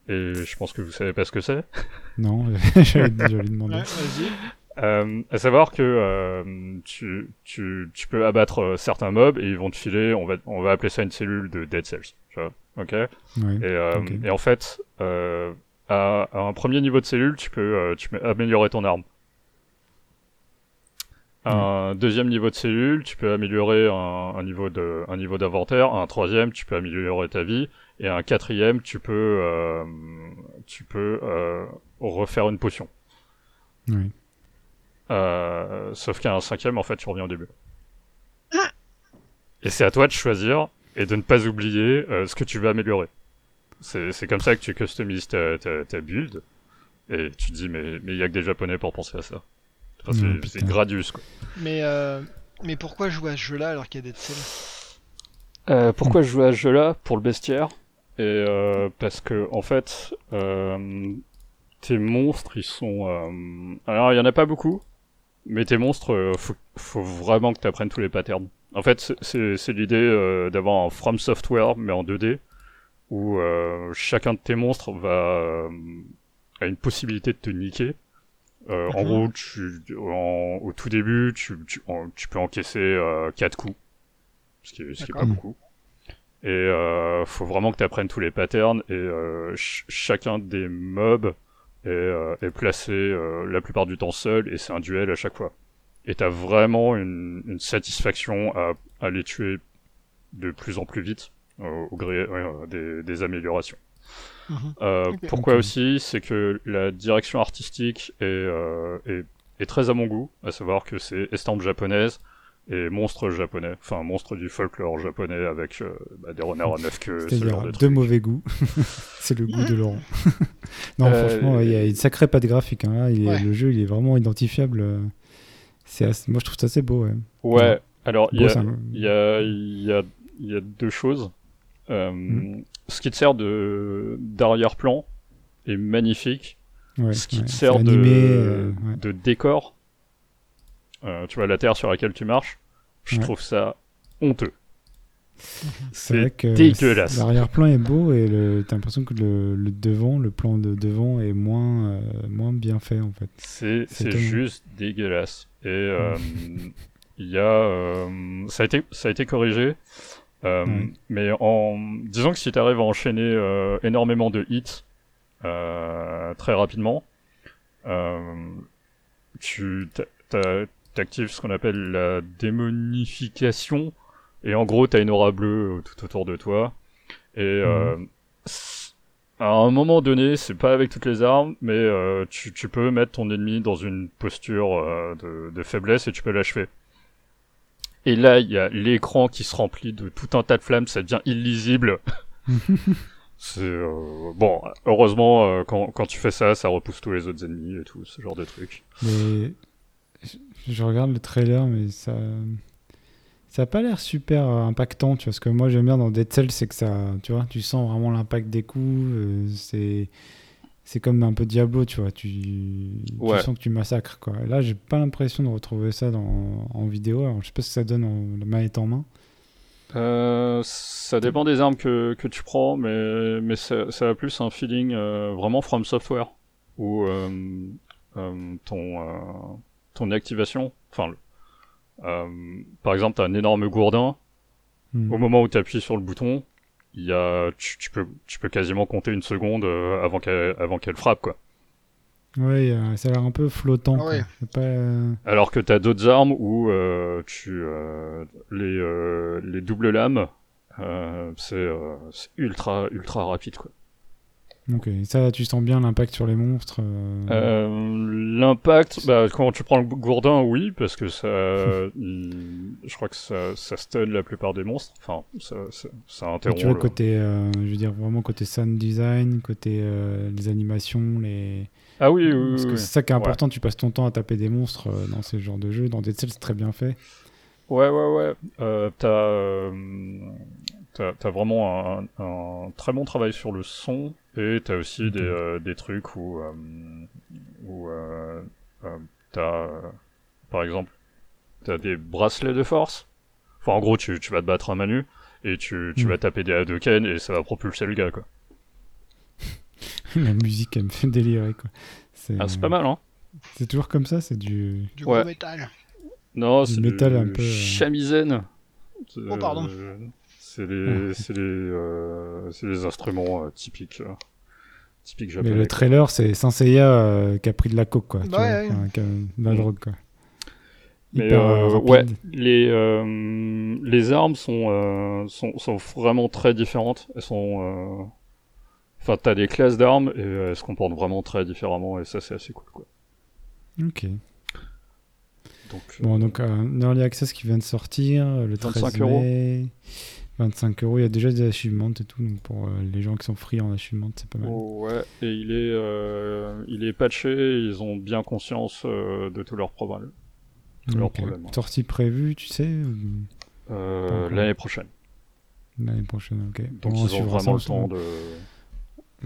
et je pense que vous savez pas ce que c'est. Non, j'allais j'allais demander. Ouais, vas-y. Euh, à savoir que euh, tu, tu, tu peux abattre certains mobs et ils vont te filer, on va, on va appeler ça une cellule de Dead Cells. Tu vois, ok? Ouais. et, euh, Ok. et en fait, euh, à, à un premier niveau de cellule, tu peux, euh, tu peux améliorer ton arme. Un deuxième niveau de cellule, tu peux améliorer un, un niveau de, un niveau d'inventaire. Un troisième, tu peux améliorer ta vie. Et un quatrième, tu peux, euh, tu peux euh, refaire une potion. Euh, sauf qu'à un cinquième, en fait, tu reviens au début. Et c'est à toi de choisir et de ne pas oublier euh, ce que tu veux améliorer. C'est comme ça que tu customises ta, ta, ta build. Et tu te dis, mais mais il y a que des japonais pour penser à ça. Enfin, c'est- putain. Gradius, quoi. Mais, euh, mais pourquoi jouer à ce jeu-là alors qu'il y a des Euh, pourquoi je joue à ce jeu-là? Pour le bestiaire. Et euh, parce que, en fait, euh, tes monstres, ils sont... euh, Alors, il y en a pas beaucoup. Mais tes monstres, euh, faut, faut vraiment que tu apprennes tous les patterns. En fait, c'est- l'idée euh, d'avoir un From Software, mais en 2D, où euh, chacun de tes monstres va euh, a une possibilité de te niquer. Euh, en gros, tu, en- au tout début, tu, tu, en- tu peux encaisser euh, 4 coups, ce qui est, ce qui est pas beaucoup. Et euh, faut vraiment que tu apprennes tous les patterns, et euh, ch- chacun des mobs est, euh, est placé euh, la plupart du temps seul, et c'est un duel à chaque fois. Et t'as vraiment une, une satisfaction à, à les tuer de plus en plus vite, euh, au gré ouais, des, des améliorations. Mhm. Euh. Pourquoi aussi C'est que la direction artistique est, euh, est, est très à mon goût, à savoir que c'est estampes japonaises et monstres japonais, enfin monstres du folklore japonais avec euh, bah, des renards à neuf queues, ce genre de de mauvais goût. c'est le goût de Laurent. non, Euh, franchement, il y a une sacrée patte graphique. hein, là. Il est- Ouais. Le jeu, il est vraiment identifiable. Assez- Moi, je trouve ça assez beau. Ouais. Ouais, alors il y a, y, a, y, a, il y a deux choses. Euh, Mm. Ce qui te sert de d'arrière-plan est magnifique. ouais, ce qui ouais. te sert de, animé, euh, ouais. de décor, tu vois la terre sur laquelle tu marches, je trouve ça honteux. C'est vrai que dégueulasse. L'arrière-plan est beau et le... t'as l'impression que le, le devant, le plan de devant est moins, euh, moins bien fait en fait. C'est C'est c'est juste dégueulasse. Et euh, il y a euh, ça a été ça a été corrigé. Euh. Mais en disons que si tu arrives à enchaîner euh, énormément de hits euh, très rapidement, euh, tu t'a- t'a- t'actives ce qu'on appelle la démonification et en gros t'as une aura bleue euh, tout autour de toi. Et euh, à un moment donné c'est pas avec toutes les armes mais euh, tu, tu peux mettre ton ennemi dans une posture euh, de, de faiblesse et tu peux l'achever. Et là il y a l'écran qui se remplit de tout un tas de flammes ça devient illisible. C'est bon heureusement quand, quand tu fais ça ça repousse tous les autres ennemis et tout ce genre de trucs Mais je- je regarde le trailer, mais ça. Ça a pas l'air super euh, impactant, tu vois. Ce que moi j'aime bien dans Dead Cells, c'est que ça. Tu vois, tu sens vraiment l'impact des coups. euh, c'est. C'est comme un peu Diablo, tu vois. Tu, sens que tu massacres, quoi. Et là, j'ai pas l'impression de retrouver ça dans... en vidéo. Alors, je sais pas ce que ça donne en la manette en main. Euh, ça dépend des armes que, que tu prends, mais, mais ça, ça a plus un feeling euh, vraiment from software, où ton, ton activation, enfin, le- par exemple, tu as un énorme gourdin, Hmm. au moment où tu appuies sur le bouton, il y a, tu, tu peux, tu peux quasiment compter une seconde euh, avant qu'elle avant qu'elle frappe, quoi. Ouais, euh, ça a l'air un peu flottant. Ah ouais. Pas, euh, Alors que t'as d'autres armes où euh, tu euh, les euh, les doubles lames, euh, c'est euh, c'est ultra ultra rapide quoi. Ok, ça, tu sens bien l'impact sur les monstres L'impact, bah, quand tu prends le gourdin, oui, parce que ça, je crois que ça, ça stun la plupart des monstres. Enfin, ça, ça, interrompt. tu vois, côté, je veux dire, vraiment côté sound design, côté les animations, les. Ah oui, oui, Parce que c'est ça qui est important, tu passes ton temps à taper des monstres dans ce genre de jeu. Dans Dead Cells, c'est très bien fait. Ouais, ouais, ouais. Euh, t'as, t'as, vraiment un, un, très bon travail sur le son et t'as aussi des, euh, des trucs où, euh, où euh, euh, t'as, par exemple, t'as des bracelets de force. Enfin, en gros, tu, tu vas te battre à Manu et tu, tu mm. vas taper des Hadouken et ça va propulser le gars, quoi. La musique, elle me fait délirer, quoi. C'est, ah, c'est pas mal, hein. C'est toujours comme ça, c'est du... Du gros métal. Non, c'est métal un peu. Chamizen. Oh, pardon. C'est les, c'est les, euh, les, instruments euh, typiques, typiques japonais. Mais le trailer, c'est Saint Seiya qui a pris de la coke, quoi. Bah, ouais, qui a, de la mm. drogue, quoi. Mais ouais, les, les armes sont, sont, sont, vraiment très différentes. Elles sont. Enfin, t'as des classes d'armes et elles se comportent vraiment très différemment et ça, c'est assez cool, quoi. Ok. Donc, bon, donc un Early Access qui vient de sortir le 13 mai. 25 euros. Il y a déjà des achievements et tout, donc pour euh, les gens qui sont free en achievement, c'est pas mal. Oh, ouais, et il est, euh, il est patché, ils ont bien conscience euh, de tous leurs problèmes. Leurs problèmes Sortie prévue, tu sais L'année prochaine. L'année prochaine, ok. Donc ils ont vraiment le temps de.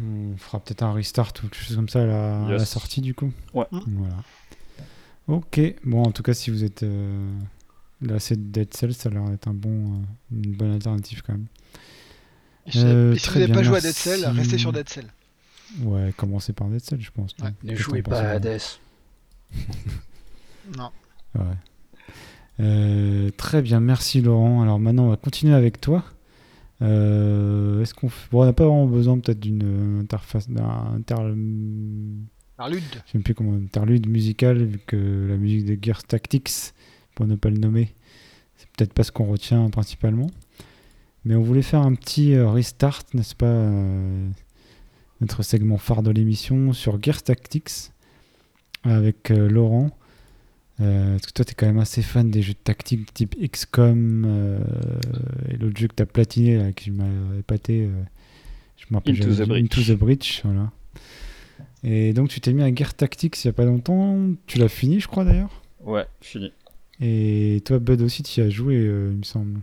On fera peut-être un restart ou quelque chose comme ça à la, à la sortie du coup. Ouais. Voilà. Ok, bon, en tout cas, si vous êtes euh, lassé de Dead Cells, ça a l'air d'être un bon, euh, une bonne alternative quand même. Et si, euh, vous n'avez pas joué à Dead Cells, restez sur Dead Cells. Ouais, commencez par Dead Cells, je pense. Ne jouez pas à Hades. non. Ouais. très bien, merci Laurent. Alors maintenant, on va continuer avec toi. Est-ce qu'on bon, on n'a pas vraiment besoin peut-être d'une interface, d'un Interlude. Je ne sais plus comment. Interlude musical, vu que la musique de Gears Tactics, pour ne pas le nommer, c'est peut-être pas ce qu'on retient principalement. Mais on voulait faire un petit euh, restart, n'est-ce pas euh, Notre segment phare de l'émission sur Gears Tactics avec euh, Laurent. parce que toi, tu es quand même assez fan des jeux de tactique type XCOM et l'autre jeu que tu as platiné, là, qui m'a épaté. je me rappelle Into, the Into the Bridge. Voilà. Et donc tu t'es mis à Gear Tactics il n'y a pas longtemps. Tu l'as fini, je crois d'ailleurs? Ouais, fini. Et toi, Bud aussi, tu y as joué, euh, il me semble.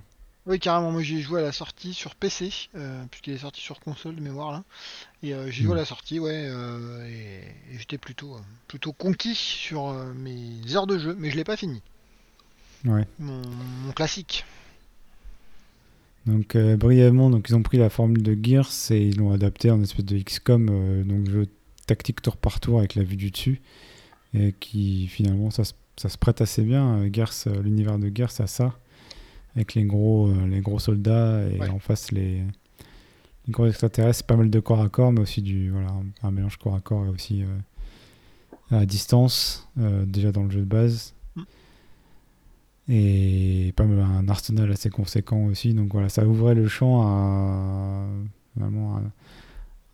Oui, carrément. Moi, j'ai joué à la sortie sur PC, euh, puisqu'il est sorti sur console de mémoire là. Et euh, j'ai joué à la sortie, ouais. et, j'étais plutôt, plutôt conquis sur mes heures de jeu, mais je l'ai pas fini. Ouais. Mon, classique. Donc brièvement, donc ils ont pris la formule de Gears et ils l'ont adapté en espèce de XCOM, donc jeu tactique tour par tour avec la vue du dessus et qui finalement ça, ça se prête assez bien. Euh, euh, l'univers de guerre, c'est ça, avec les gros, euh, les gros soldats et en face les, gros extraterrestres. Pas mal de corps à corps, mais aussi du voilà un mélange corps à corps et aussi à distance déjà dans le jeu de base. Mm. Et pas mal un arsenal assez conséquent aussi. Donc voilà, ça ouvrait le champ à vraiment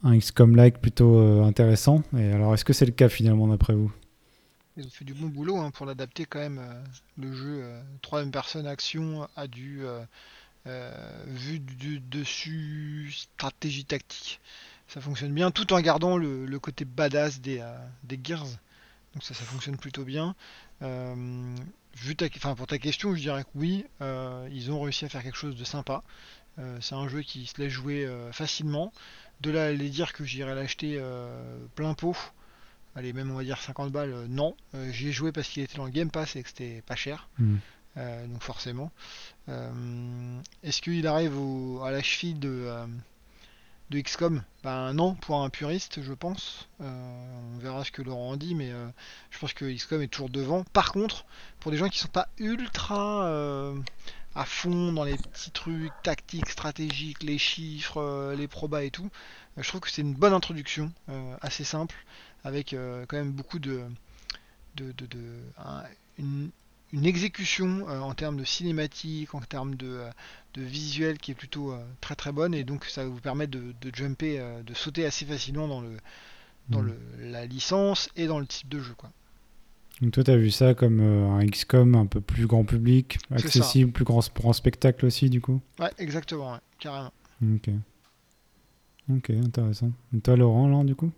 un XCOM-like plutôt intéressant. Et alors, est-ce que c'est le cas finalement d'après vous? Ils ont fait du bon boulot hein, pour l'adapter quand même. Euh, le jeu euh, troisième personne action a du vue du dessus stratégie tactique. Ça fonctionne bien tout en gardant le, côté badass des, des Gears. Donc ça, ça fonctionne plutôt bien. vu ta, pour ta question, je dirais que oui, ils ont réussi à faire quelque chose de sympa. c'est un jeu qui se laisse jouer facilement. De là aller dire que j'irai l'acheter euh, plein pot, allez même on va dire 50 balles, euh, non. Euh, j'y ai joué parce qu'il était dans le Game Pass et que c'était pas cher. Hmm. donc forcément. Est-ce qu'il arrive à la cheville de, de XCOM Ben non, pour un puriste, je pense. on verra ce que Laurent en dit, mais je pense que XCOM est toujours devant. Par contre, pour des gens qui sont pas ultra à fond dans les petits trucs tactiques, stratégiques, les chiffres, euh, les probas et tout. Euh, je trouve que c'est une bonne introduction, euh, assez simple, avec quand même beaucoup de, de, une, une exécution en termes de cinématique, en termes de, de visuel qui est plutôt très très bonne et donc ça vous permet de, jumper, de sauter assez facilement dans le dans mm. le, la licence et dans le type de jeu quoi. Donc toi, tu as vu ça comme euh, un XCOM un peu plus grand public, accessible, plus grand, grand spectacle aussi, du coup? Ouais, exactement, carrément. Ok. Ok, intéressant. Et toi, Laurent, là, du coup?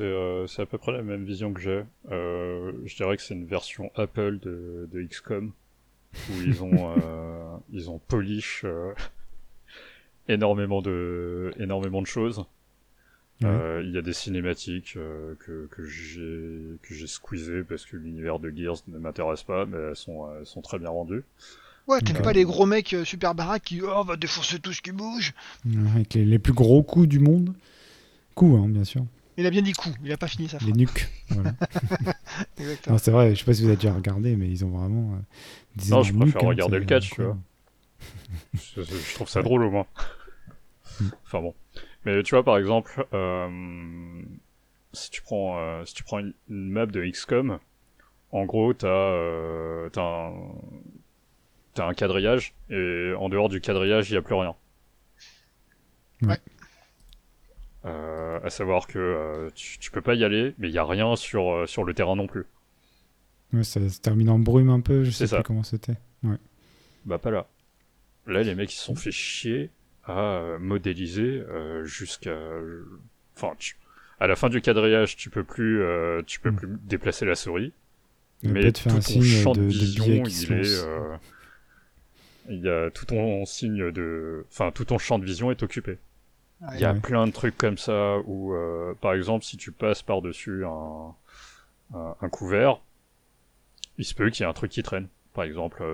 Euh, c'est à peu près la même vision que j'ai. Euh, je dirais que c'est une version Apple de, de XCOM, où ils ont, ils ont polish énormément, de, énormément de choses. Euh, il y a des cinématiques euh, que, que j'ai que j'ai squeezé parce que l'univers de Gears ne m'intéresse pas, mais elles sont, elles sont très bien rendues. Ouais, t'aimes pas les gros mecs euh, super baraques qui oh, va défoncer tout ce qui bouge? Avec les, les, plus gros coups du monde. Coups, hein, bien sûr. Il a bien dit coups, il a pas fini sa phrase. Les nuques. Voilà. c'est vrai, je sais pas si vous avez déjà regardé, mais ils ont vraiment. des non, je préfère hein, regarder le catch, tu vois. je, je, trouve ça drôle au moins. Mm. enfin bon. Mais tu vois, par exemple, euh, si tu prends, euh, si tu prends une, map de XCOM, en gros, t'as euh, as un, as un quadrillage, et en dehors du quadrillage, il n'y a plus rien. Ouais. Euh, à savoir que euh, tu, tu, peux pas y aller, mais il n'y a rien sur, euh, sur le terrain non plus. Ouais, ça se termine en brume un peu, je sais pas comment c'était. Ouais. Bah pas là. Là, les mecs, ils se sont fait chier à modéliser jusqu'à enfin à la fin du quadrillage tu peux plus tu peux hmm. plus déplacer la souris mais tout ton champ de, vision il est il y a tout ton signe de enfin tout ton champ de vision est occupé il y a plein de trucs comme ça où par exemple si tu passes par dessus un, un couvert il se peut qu'il y ait un truc qui traîne par exemple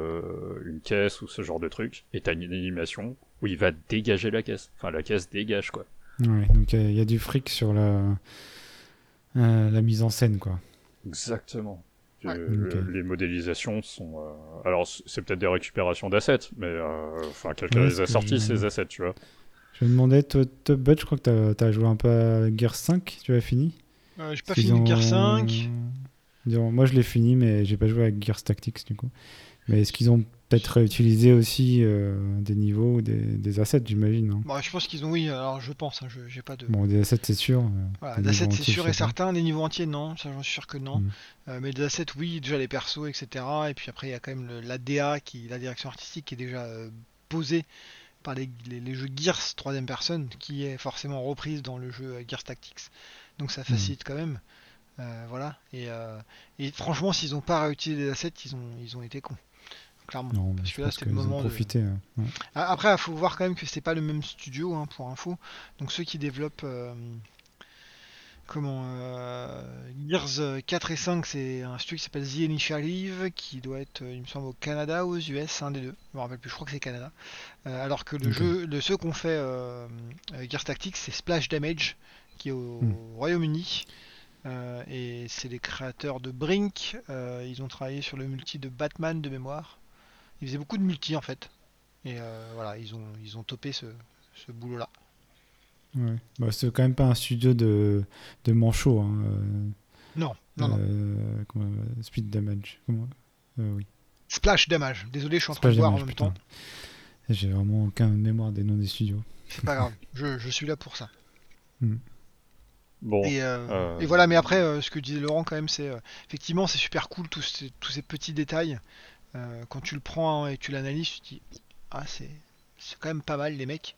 une caisse ou ce genre de truc et t'as une animation où il va dégager la caisse. Enfin, la caisse dégage, quoi. Ouais, donc il y, a du fric sur la, euh, la mise en scène, quoi. Exactement. Les modélisations sont. Euh, alors, c'est peut-être des récupérations d'assets, mais euh, enfin, quelqu'un les a sortis, ces assets, tu vois. Je me demandais, toi, Bud, je crois que tu as, joué un peu à Gear 5, tu as fini J'ai pas fini Gear 5. Moi, je l'ai fini, mais j'ai pas joué à Gears Tactics, du coup. Mais est-ce qu'ils ont peut-être réutiliser aussi euh, des niveaux, des, des assets, j'imagine. Hein. Bah, je pense qu'ils ont, oui, alors je pense, hein, j'ai pas de. Bon, des assets, c'est sûr. Euh, voilà, des assets, c'est sûr et certain, des niveaux entiers, non, ça j'en suis sûr que non. Mm. Euh, mais des assets, oui, déjà les persos, etc. Et puis après, il y a quand même l'ADA, qui, la direction artistique, qui est déjà posée par les, les, jeux Gears troisième personne, qui est forcément reprise dans le jeu Gears Tactics. Donc ça mm. facilite quand même. voilà. Et, et franchement, s'ils n'ont pas réutilisé des assets, ils ont, ils ont été cons clairement. parce que là, c'était le moment de. Hein. Après, il faut voir quand même que c'est pas le même studio, hein, pour info. Donc, ceux qui développent. Euh, comment euh, Gears 4 et 5, c'est un studio qui s'appelle The Initiative, qui doit être, il me semble, au Canada ou aux US, un des deux. Je me rappelle plus, je crois que c'est Canada. Euh, alors que le jeu, de ceux qu'on fait Gears Tactics, c'est Splash Damage, qui est au hmm. Royaume-Uni. et c'est les créateurs de Brink. ils ont travaillé sur le multi de Batman de mémoire. Ils faisaient beaucoup de multi en fait. Et euh, voilà, ils ont, ils ont topé ce, ce boulot-là. Ouais. Bah, c'est quand même pas un studio de, de manchot. Hein, euh, non, non, non. Euh, comment, speed damage. Comment oui. Splash damage. Désolé, je suis en train de voir en même temps. J'ai vraiment aucun mémoire des noms des studios. C'est pas grave, je, je, suis là pour ça. Hmm. Bon, et, et, voilà, mais après, ce que disait Laurent quand même, c'est effectivement c'est super cool tous ces, tous ces petits détails. Euh, quand tu le prends et tu l'analyses, tu te dis ah c'est quand même pas mal les mecs.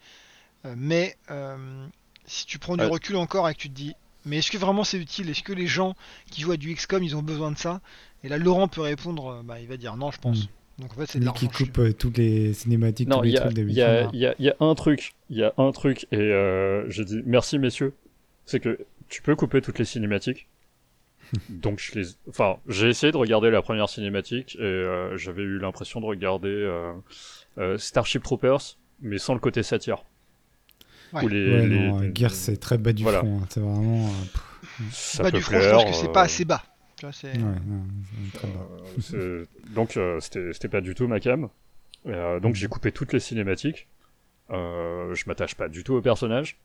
Euh, mais euh, si tu prends du recul encore et que tu te dis mais est-ce que vraiment c'est utile? Est-ce que les gens qui jouent à du XCOM ils ont besoin de ça? Et là Laurent peut répondre, bah, il va dire non je pense. Hmm. Donc en fait c'est de Qui coupe toutes les cinématiques. Non, il y, a un truc, il y a un truc et je dis merci messieurs, c'est que tu peux couper toutes les cinématiques Donc je les, enfin, j'ai essayé de regarder la première cinématique et euh, j'avais eu l'impression de regarder euh, euh, Starship Troopers, mais sans le côté satire. Ouais. les, les, Gears c'est très bas du front, hein. c'est vraiment. Ça bas du front, je pense que c'est pas assez bas. Tu vois, donc c'était pas du tout ma cam. donc j'ai coupé toutes les cinématiques. je m'attache pas du tout au personnage.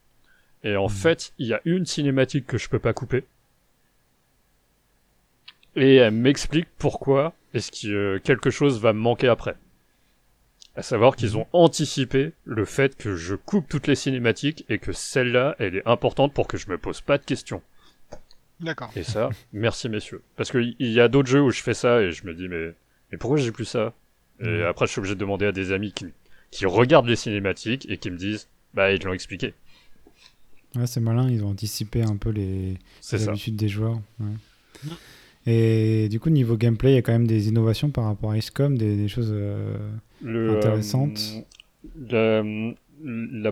Et en mm. fait, il y a une cinématique que je peux pas couper et elle m'explique pourquoi est-ce que quelque chose va me manquer après. À savoir qu'ils ont anticipé le fait que je coupe toutes les cinématiques et que celle-là, elle est importante pour que je me pose pas de questions. D'accord. Et ça, merci messieurs. Parce qu'il y a d'autres jeux où je fais ça et je me dis mais, mais pourquoi j'ai plus ça? Et après je suis obligé de demander à des amis qui, qui regardent les cinématiques et qui me disent bah ils l'ont expliqué. Ouais, c'est malin, ils ont anticipé un peu les, habitudes des joueurs. ouais. Et du coup, niveau gameplay, il y a quand même des innovations par rapport à XCOM, des, des choses. euh, Le, Intéressante. euh, la, la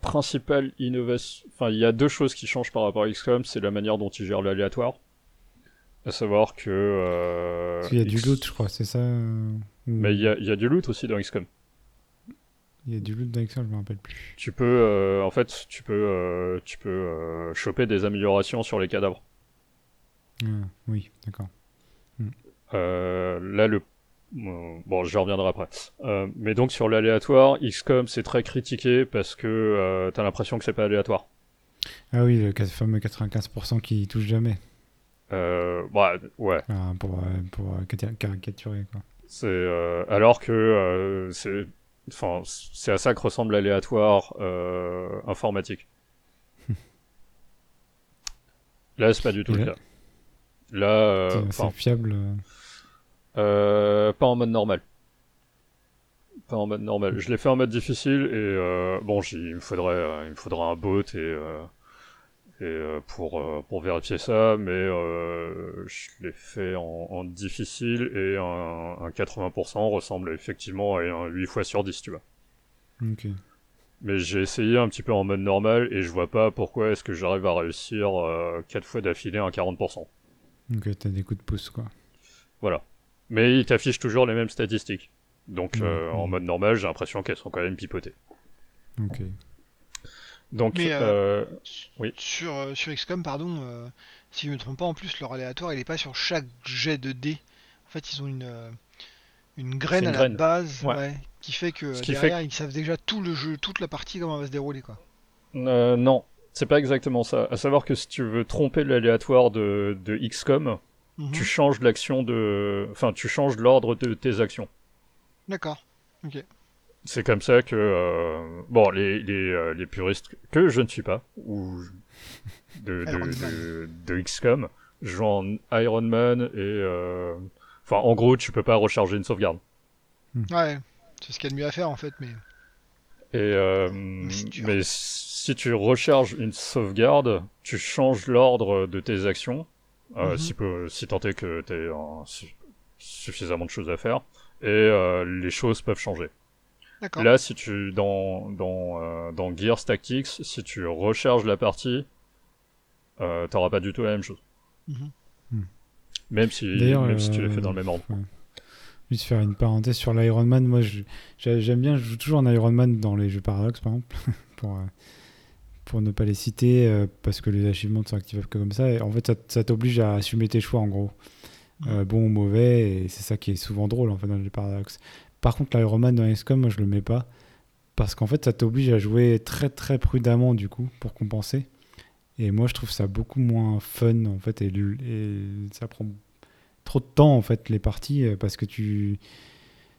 principale innovation, enfin, il y a deux choses qui changent par rapport à XCOM, c'est la manière dont ils gèrent l'aléatoire. À savoir que. Euh, qu'il y a du loot, je crois, c'est ça euh, Mais il y a, il y a du loot aussi dans XCOM. Il y a du loot dans XCOM, je me rappelle plus. Tu peux, euh, en fait, tu peux, tu peux choper des améliorations sur les cadavres. Ah, oui, d'accord. Euh, là, le. Euh, Bon, je reviendrai après. Euh, mais donc, sur l'aléatoire, XCOM, c'est très critiqué parce que euh, t'as l'impression que c'est pas aléatoire. Ah oui, le fameux 95% qui touche jamais. Euh, bah, ouais. Enfin, pour euh, pour caricaturer, quoi. C'est alors que c'est enfin c'est à ça que ressemble l'aléatoire informatique. Là, c'est pas du tout le cas. Là, euh, c'est fiable. Euh, pas en mode normal. Pas en mode normal. Je l'ai fait en mode difficile et euh, bon, il me faudrait, euh, il me faudrait un bot et, euh, et euh, pour euh, pour vérifier ça, mais euh, je l'ai fait en, en difficile et un, un 80% ressemble effectivement à un 8 fois sur 10, tu vois. Ok. Mais j'ai essayé un petit peu en mode normal et je vois pas pourquoi est-ce que j'arrive à réussir 4 fois d'affilée un 40%. Donc t'as des coups de pouce, quoi. Voilà. Mais il t'affiche toujours les mêmes statistiques. Donc Ouais, euh, en ouais. mode normal, j'ai l'impression qu'elles sont quand même pipotées. Ok. Donc Mais, euh, Oui. Sur, euh, sur XCOM, pardon, euh, si je me trompe pas, en plus, leur aléatoire, il est pas sur chaque jet de dés. En fait, ils ont une, une graine une à graine. la base Ouais. ouais, qui fait que qui derrière, ils savent déjà tout le jeu, toute la partie, comment elle va se dérouler. Quoi. euh, non, c'est pas exactement ça. À savoir que si tu veux tromper l'aléatoire de, de XCOM, Mhm. tu changes l'action de, enfin tu changes l'ordre de tes actions. D'accord. C'est comme ça que euh, bon les les, euh, les puristes que je ne suis pas ou de de, de, de XCOM jouent en Iron Man et euh, enfin en gros tu peux pas recharger une sauvegarde. Ouais, c'est ce qu'il y a de mieux à faire en fait, mais. Et euh, mais si tu recharges une sauvegarde, tu changes l'ordre de tes actions, euh, Mhm. si, peu, si tant est que tu as suffisamment de choses à faire, et euh, les choses peuvent changer. Là, si tu dans dans euh, dans Gears Tactics, si tu recharges la partie, euh, t'auras pas du tout la même chose. Mhm. Hmm. Même si D'ailleurs, même si tu les euh, fais dans le même ordre. Juste faire une parenthèse sur l'Iron Man. Moi, j'aime bien, je joue toujours en Iron Man dans les jeux Paradox, par exemple, pour, euh, pour ne pas les citer, euh, parce que les achievements sont activables que comme ça. Et en fait, ça, ça t'oblige à assumer tes choix, en gros. Euh, bon ou mauvais, et c'est ça qui est souvent drôle, en fait, dans les jeux Paradox. Par contre, l'Iron Man dans XCOM, moi, je le mets pas, parce qu'en fait, ça t'oblige à jouer très très prudemment, du coup, pour compenser. Et moi, je trouve ça beaucoup moins fun, en fait, et ça prend trop de temps en fait les parties euh, parce que tu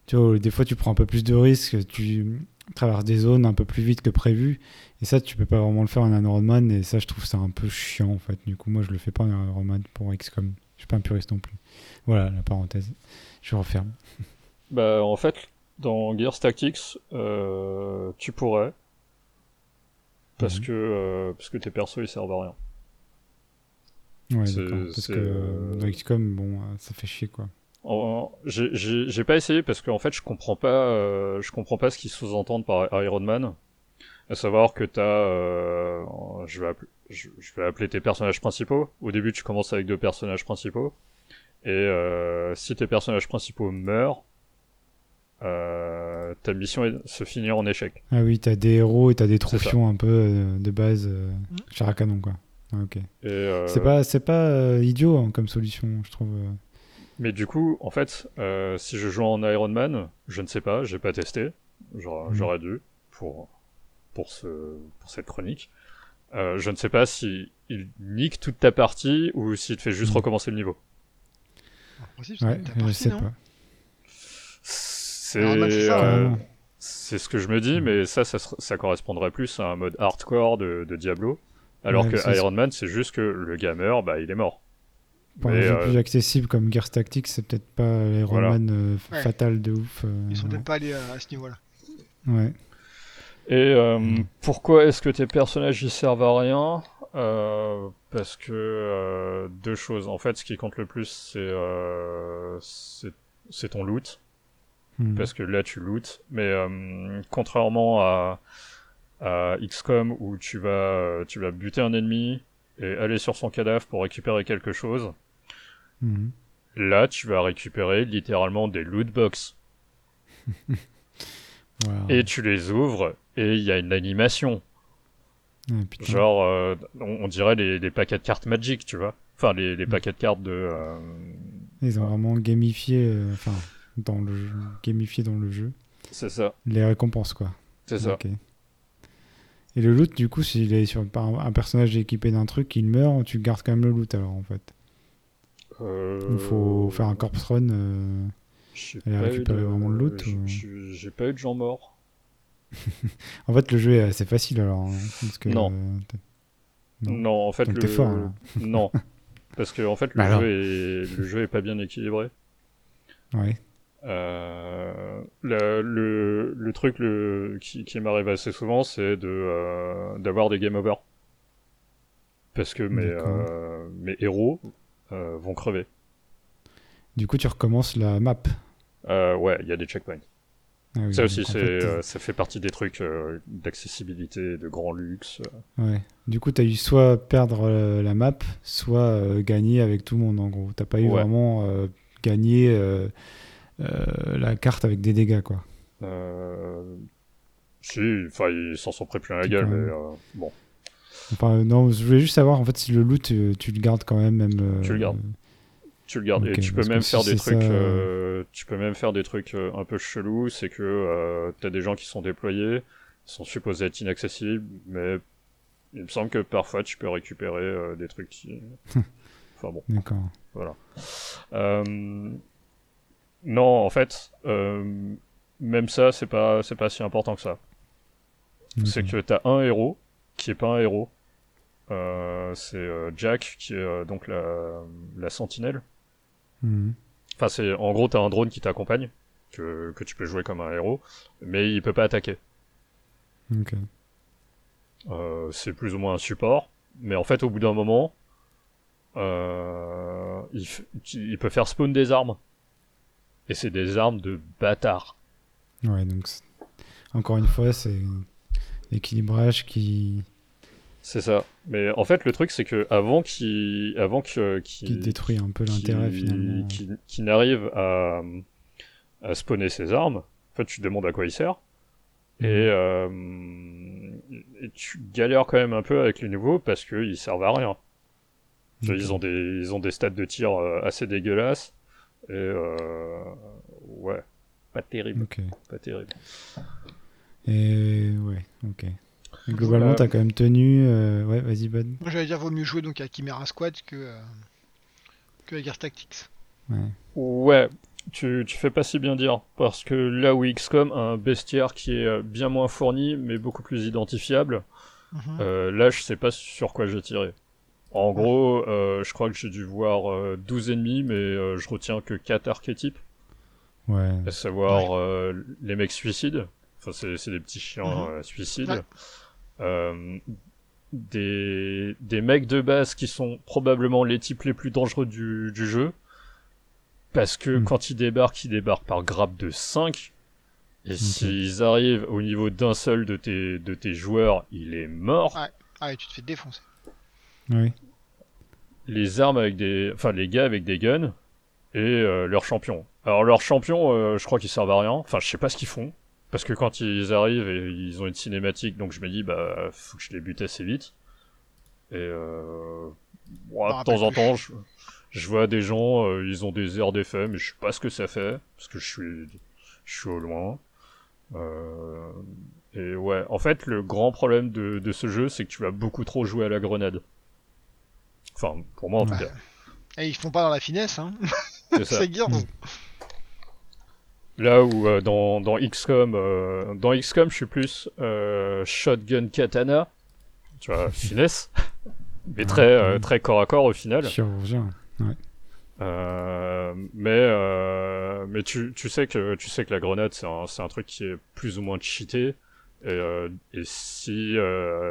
tu vois des fois tu prends un peu plus de risques tu traverses des zones un peu plus vite que prévu. Et ça tu peux pas vraiment le faire en Iron Man et ça je trouve ça un peu chiant en fait. Du coup moi je le fais pas en Iron Man pour XCOM je suis pas un puriste non plus. Voilà la parenthèse. Je referme. Bah en fait, dans Gears Tactics, euh, tu pourrais. Parce Mhm. que euh, parce que tes persos ils servent à rien. ouais d'accord. Parce que euh, dans XCOM bon ça fait chier quoi J'ai j'ai- j'ai pas essayé parce qu'en fait je comprends pas euh, je comprends pas ce qu'ils sous-entendent par Iron Man. À savoir que t'as euh, je vais appeler je, je vais appeler tes personnages principaux. Au début tu commences avec deux personnages principaux et euh, si tes personnages principaux meurent euh, ta mission est- se finit en échec. ah oui t'as des héros et t'as des trophions un peu euh, de base euh, Mhm. char à canon quoi Ah, ok Et, euh, c'est pas c'est pas euh, idiot hein, comme solution je trouve euh. Mais du coup, en fait, euh, si je joue en Iron Man, je ne sais pas, j'ai pas testé. J'aurais Mhm. dû pour pour ce pour cette chronique. Euh, je ne sais pas si il nique toute ta partie ou s'il te fait juste Mhm. recommencer le niveau. Ouais, je sais pas. C'est euh, c'est ce que je me dis, mais ça, ça, ça correspondrait plus à un mode hardcore de, de Diablo. Alors que Iron Man, c'est juste que le gamer, bah, il est mort. Pour un jeu euh, plus accessible comme Gears Tactics, c'est peut-être pas Iron Man euh, fatal de ouf. Ils sont peut-être pas allés à, ce niveau-là. Ouais. Et mm. pourquoi est-ce que tes personnages ils servent à rien? Parce que deux choses. En fait, ce qui compte le plus, c'est c'est ton loot. Hmm. parce que là tu lootes. Mais euh, contrairement à, à XCOM où tu vas, tu vas buter un ennemi et aller sur son cadavre pour récupérer quelque chose, hmm. là tu vas récupérer littéralement des loot box. Et tu les ouvres et il y a une animation. Ah, Genre, euh, on, dirait les, les, paquets de cartes Magic, tu vois. Enfin, les, les hmm. paquets de cartes de. Euh, Ils ont vraiment gamifié. Enfin, dans le jeu, gamifié dans le jeu. C'est ça. Les récompenses, quoi. C'est ça. Et le loot, du coup, s'il est sur un personnage équipé d'un truc, il meurt, tu gardes quand même le loot alors en fait. Euh... Il faut faire un corpse run euh... et récupérer vraiment le loot. J'ai pas eu de gens morts. en fait, le jeu est assez facile alors. Hein, parce que, non. Euh, non. en fait, le... fort, non. Parce que en fait, le, bah jeu est... le jeu est pas bien équilibré. Ouais. Euh, le, le, le, truc le, qui, qui m'arrive assez souvent, c'est de euh, d'avoir des game over. Parce que mes, euh, mes héros vont crever. Du coup, tu recommences la map. Ouais, il y a des checkpoints. Ah ça aussi, c'est, ça fait partie des trucs d'accessibilité, de grand luxe. Ouais. Du coup, tu as eu soit perdre la map, soit gagner avec tout le monde, en gros. T'as pas eu vraiment gagner la carte avec des dégâts, quoi. Euh... Si, enfin, ils s'en sont pris plein la gueule, mais euh, bon. Enfin, non, je voulais juste savoir en fait si le loot tu, tu le gardes quand même, même. Euh, tu le gardes. Tu le gardes et tu peux même faire des trucs. tu peux même faire des trucs un peu chelous. C'est que t'as des gens qui sont déployés, ils sont supposés être inaccessibles, mais il me semble que parfois tu peux récupérer des trucs qui. enfin bon. D'accord. Voilà. Non, en fait, euh, même ça, c'est pas, c'est pas si important que ça. C'est que t'as un héros qui est pas un héros. Euh, c'est euh, Jack qui est donc la, la sentinelle. Mhm. Enfin, c'est en gros t'as un drone qui t'accompagne que, que tu peux jouer comme un héros, mais il peut pas attaquer. c'est plus ou moins un support, mais en fait au bout d'un moment, il, il peut faire spawn des armes. Et c'est des armes de bâtard. Ouais, donc encore une fois, c'est l'équilibrage qui. C'est ça. Mais en fait, le truc, c'est que avant qu'il, avant que, qui détruit un peu l'intérêt finalement, qui, n'arrive à, à spawner ses armes, en fait, tu te demandes à quoi il sert. Et, mhm. euh, et, tu galères quand même un peu avec les nouveaux parce qu'ils servent à rien. Ils ont des, ils ont des stats de tir euh, assez dégueulasses. Et euh, ouais, pas terrible. Pas terrible. Et ouais, ok. globalement, t'as quand même tenu. Euh, ouais, vas-y, Bud. Moi, j'allais dire, vaut mieux jouer donc à Chimera Squad que, euh, que à Gears Tactics. Ouais. Ouais, tu, tu fais pas si bien dire. Parce que là où XCOM a un bestiaire qui est bien moins fourni, mais beaucoup plus identifiable, mhm. là, je sais pas sur quoi j'ai tiré. En gros, euh, je crois que j'ai dû voir 12 euh, ennemis, mais euh, je retiens que 4 archétypes. Ouais. À savoir les mecs suicides. Enfin, c'est des petits chiens mhm. suicides. des, des mecs de base qui sont probablement les types les plus dangereux du, du jeu. Parce que mhm. quand ils débarquent, ils débarquent par grappe de 5. Et s'ils arrivent au niveau d'un seul de tes, de tes joueurs, il est mort. Ouais. Ah, et tu te fais défoncer. Oui. Les armes avec des. Enfin, les gars avec des guns et euh, leurs champions. Alors, leurs champions, euh, je crois qu'ils servent à rien. Enfin, je sais pas ce qu'ils font. Parce que quand ils arrivent et ils ont une cinématique, donc je me dis, bah, faut que je les bute assez vite. Et euh, de temps en temps, je, vois des gens, euh, ils ont des airs d'effet, mais je sais pas ce que ça fait, parce que je suis, je suis au loin. et ouais, en fait, le grand problème de, de ce jeu, c'est que tu vas beaucoup trop jouer à la grenade. Enfin, pour moi en tout cas. Et ils font pas dans la finesse, hein C'est ça. Gears. Là où euh, dans, dans XCOM, euh, dans XCOM, je suis plus euh, shotgun katana, tu vois, finesse, mais très, très corps à corps au final. Chirurgien, ouais. mais mais tu, tu sais que tu sais que la grenade c'est un, un truc qui est plus ou moins cheaté et, et si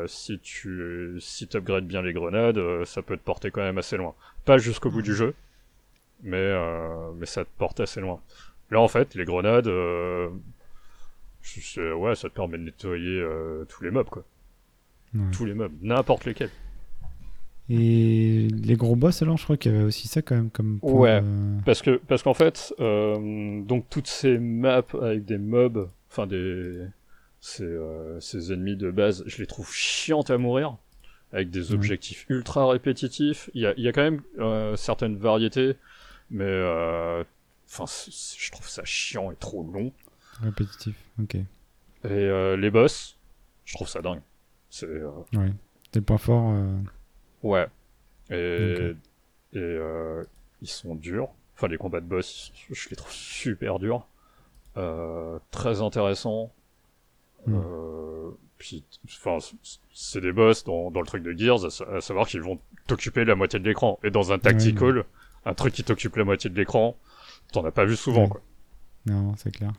si tu si upgrades bien les grenades ça peut te porter quand même assez loin pas jusqu'au bout du jeu mais mais ça te porte assez loin Là, en fait, les grenades, euh, ouais, ça te permet de nettoyer euh, tous les mobs, quoi. Tous les mobs, n'importe lesquels. Et les gros boss, alors, je crois qu'il y avait aussi ça quand même comme. ouais, euh, parce que parce qu'en fait, donc toutes ces maps avec des mobs, enfin des ces, ces ennemis de base, je les trouve chiantes à mourir, avec des objectifs ultra répétitifs. Il y a, y a quand même certaines variétés, mais Enfin, je trouve ça chiant et trop long. Répétitif, ok. Et euh, les boss, je trouve ça dingue. C'est. Euh... Ouais. Des points forts. Euh. Ouais. Et, et euh, ils sont durs. Enfin, les combats de boss, je les trouve super durs. très intéressants. Hmm. puis, enfin, c'est des boss dans, dans, le truc de Gears, à, savoir qu'ils vont t'occuper la moitié de l'écran. Et dans un tactical, un truc qui t'occupe la moitié de l'écran, t'en as pas vu souvent, quoi. Non, c'est clair.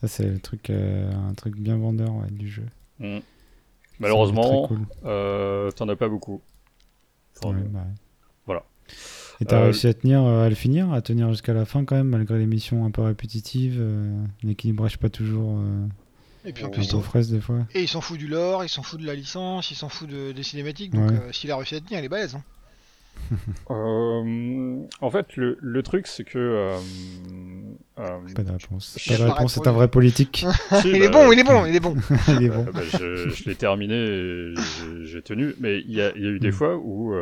Ça, c'est le truc, euh, un truc bien vendeur du jeu. Mm. Malheureusement, euh, t'en as pas beaucoup. Bah voilà. Et t'as euh, réussi à tenir, à le finir, à tenir jusqu'à la fin quand même, malgré les missions un peu répétitives, l'équilibrage pas toujours. Et puis en plus, ils des fois. Et ils s'en foutent du lore, ils s'en foutent de la licence, ils s'en foutent des cinématiques. Donc s'il a réussi à tenir, il est balèze. Hein. Euh, en fait, le, le truc, c'est que. Euh, euh, pas de réponse. Pas de réponse, c'est un vrai politique. il, est bon, il est bon, il est bon, il est bon. Bah, je, je l'ai terminé et j'ai tenu. Mais il y a, y a, eu des mm. fois où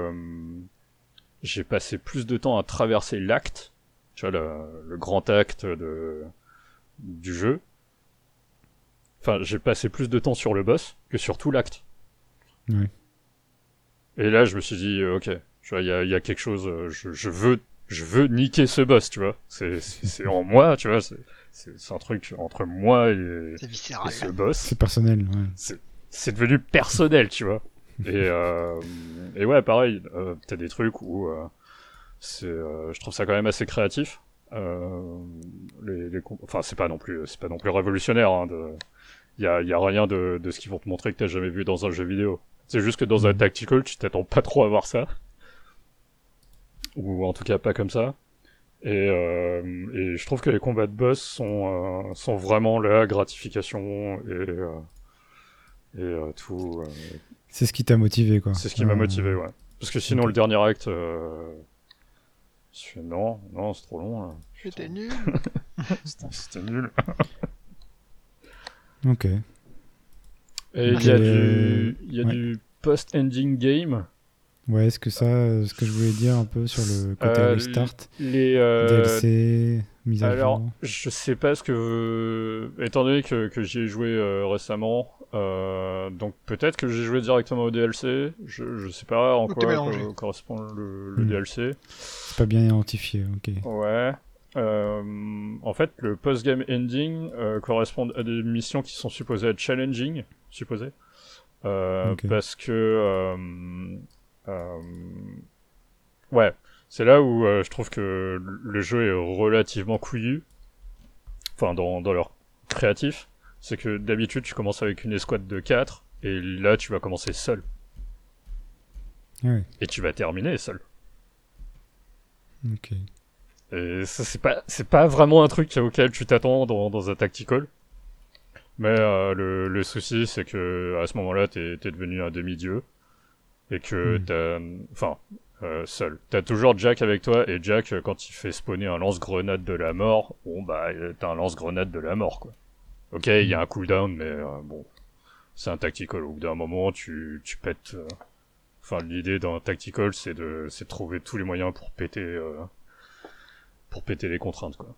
j'ai passé plus de temps à traverser l'acte, tu vois, le, le, grand acte de, du jeu. Enfin, j'ai passé plus de temps sur le boss que sur tout l'acte. Oui. Et là, je me suis dit, ok, tu vois, il y a, y a, quelque chose, euh, je, je, veux, je veux niquer ce boss, tu vois. C'est, c'est en moi, tu vois. C'est, c'est un truc entre moi et, ce boss. C'est personnel, ouais. C'est devenu personnel, tu vois. et, euh, et ouais, pareil, euh, t'as des trucs où euh, c'est, euh, je trouve ça quand même assez créatif. Euh, les, les, enfin, c'est pas non plus, c'est pas non plus révolutionnaire. Hein, de, y a, y a rien de, de ce qu'ils vont te montrer que t'as jamais vu dans un jeu vidéo. C'est juste que dans un mm. tactical, tu t'attends pas trop à voir ça ou en tout cas pas comme ça. Et, euh, et je trouve que les combats de boss sont, euh, sont vraiment la gratification et, euh, et euh, tout. Euh. C'est ce qui t'a motivé, quoi. C'est ce qui m'a motivé, ouais. Parce que sinon, le dernier acte, je non, non, c'est trop long. C'était nul. C'était nul. Ok. Et il y a du, y a du post-ending game Ouais, est-ce que ça, ce que je voulais dire un peu sur le côté euh, restart Les euh, DLC, mise à alors, jour. je sais pas ce que, étant donné que, que j'y ai joué euh, récemment, euh, donc peut-être que j'ai joué directement au DLC. Je, je sais pas en quoi correspond le, le hmm. DLC. C'est pas bien identifié, ok. Ouais. Euh, en fait, le post-game ending euh, correspond à des missions qui sont supposées être challenging, supposées, euh, okay. parce que ouais, c'est là où je trouve que le jeu est relativement couillu. Enfin, dans, dans leur créatif. C'est que d'habitude, tu commences avec une escouade de 4, et là, tu vas commencer seul. Ah et tu vas terminer seul. Ok. Et ça, c'est pas, c'est pas vraiment un truc auquel tu t'attends dans, dans un tactical. Mais euh, le, le souci, c'est que à ce moment-là, t'es, t'es devenu un demi-dieu et que hmm. t'as, enfin, euh, seul. T'as toujours Jack avec toi et Jack, euh, quand il fait spawner un lance-grenade de la mort, bon bah t'as un lance-grenade de la mort quoi. Ok, il y a un cooldown, mais euh, bon, c'est un tactical. Au bout d'un moment, tu, tu pètes. Euh, enfin, l'idée d'un tactical, c'est de, c'est de trouver tous les moyens pour péter, pour péter les contraintes quoi.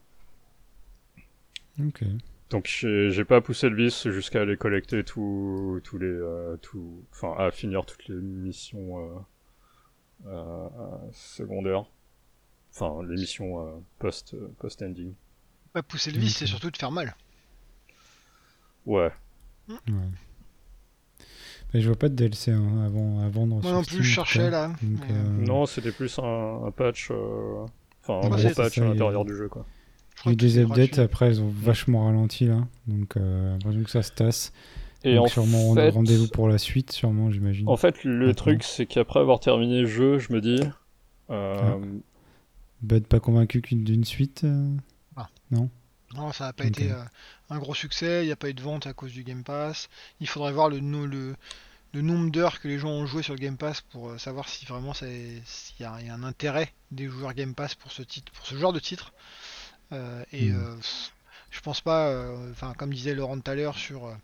Ok. Donc j'ai pas poussé le vice jusqu'à aller collecter tous tous les euh, tout enfin à finir toutes les missions euh, euh, secondaires. enfin l'émission post post ending. Bah, pousser le vice, c'est surtout de faire mal. Ouais. ouais. Mais je vois pas de DLC hein, avant, à vendre. Moi non plus, je cherchais là. Non, c'était plus un, patch, enfin un gros patch à l'intérieur du jeu quoi. Il y a des updates, après elles ont vachement ralenti là, donc euh, l'impression que ça se tasse. Et donc, sûrement rendez-vous pour la suite, sûrement, j'imagine. En fait, le truc, c'est qu'après avoir terminé le jeu, je me dis. Euh... Ah. Bud pas convaincu d'une suite euh, ah. Non? Non, ça n'a pas été euh, un gros succès, il n'y a pas eu de vente à cause du Game Pass. Il faudrait voir le, le, le nombre d'heures que les gens ont joué sur le Game Pass pour euh, savoir si vraiment il y, a un intérêt des joueurs Game Pass pour ce, titre, pour ce genre de titre. Euh, et hmm. euh, je pense pas, euh, enfin comme disait Laurent tout à l'heure sur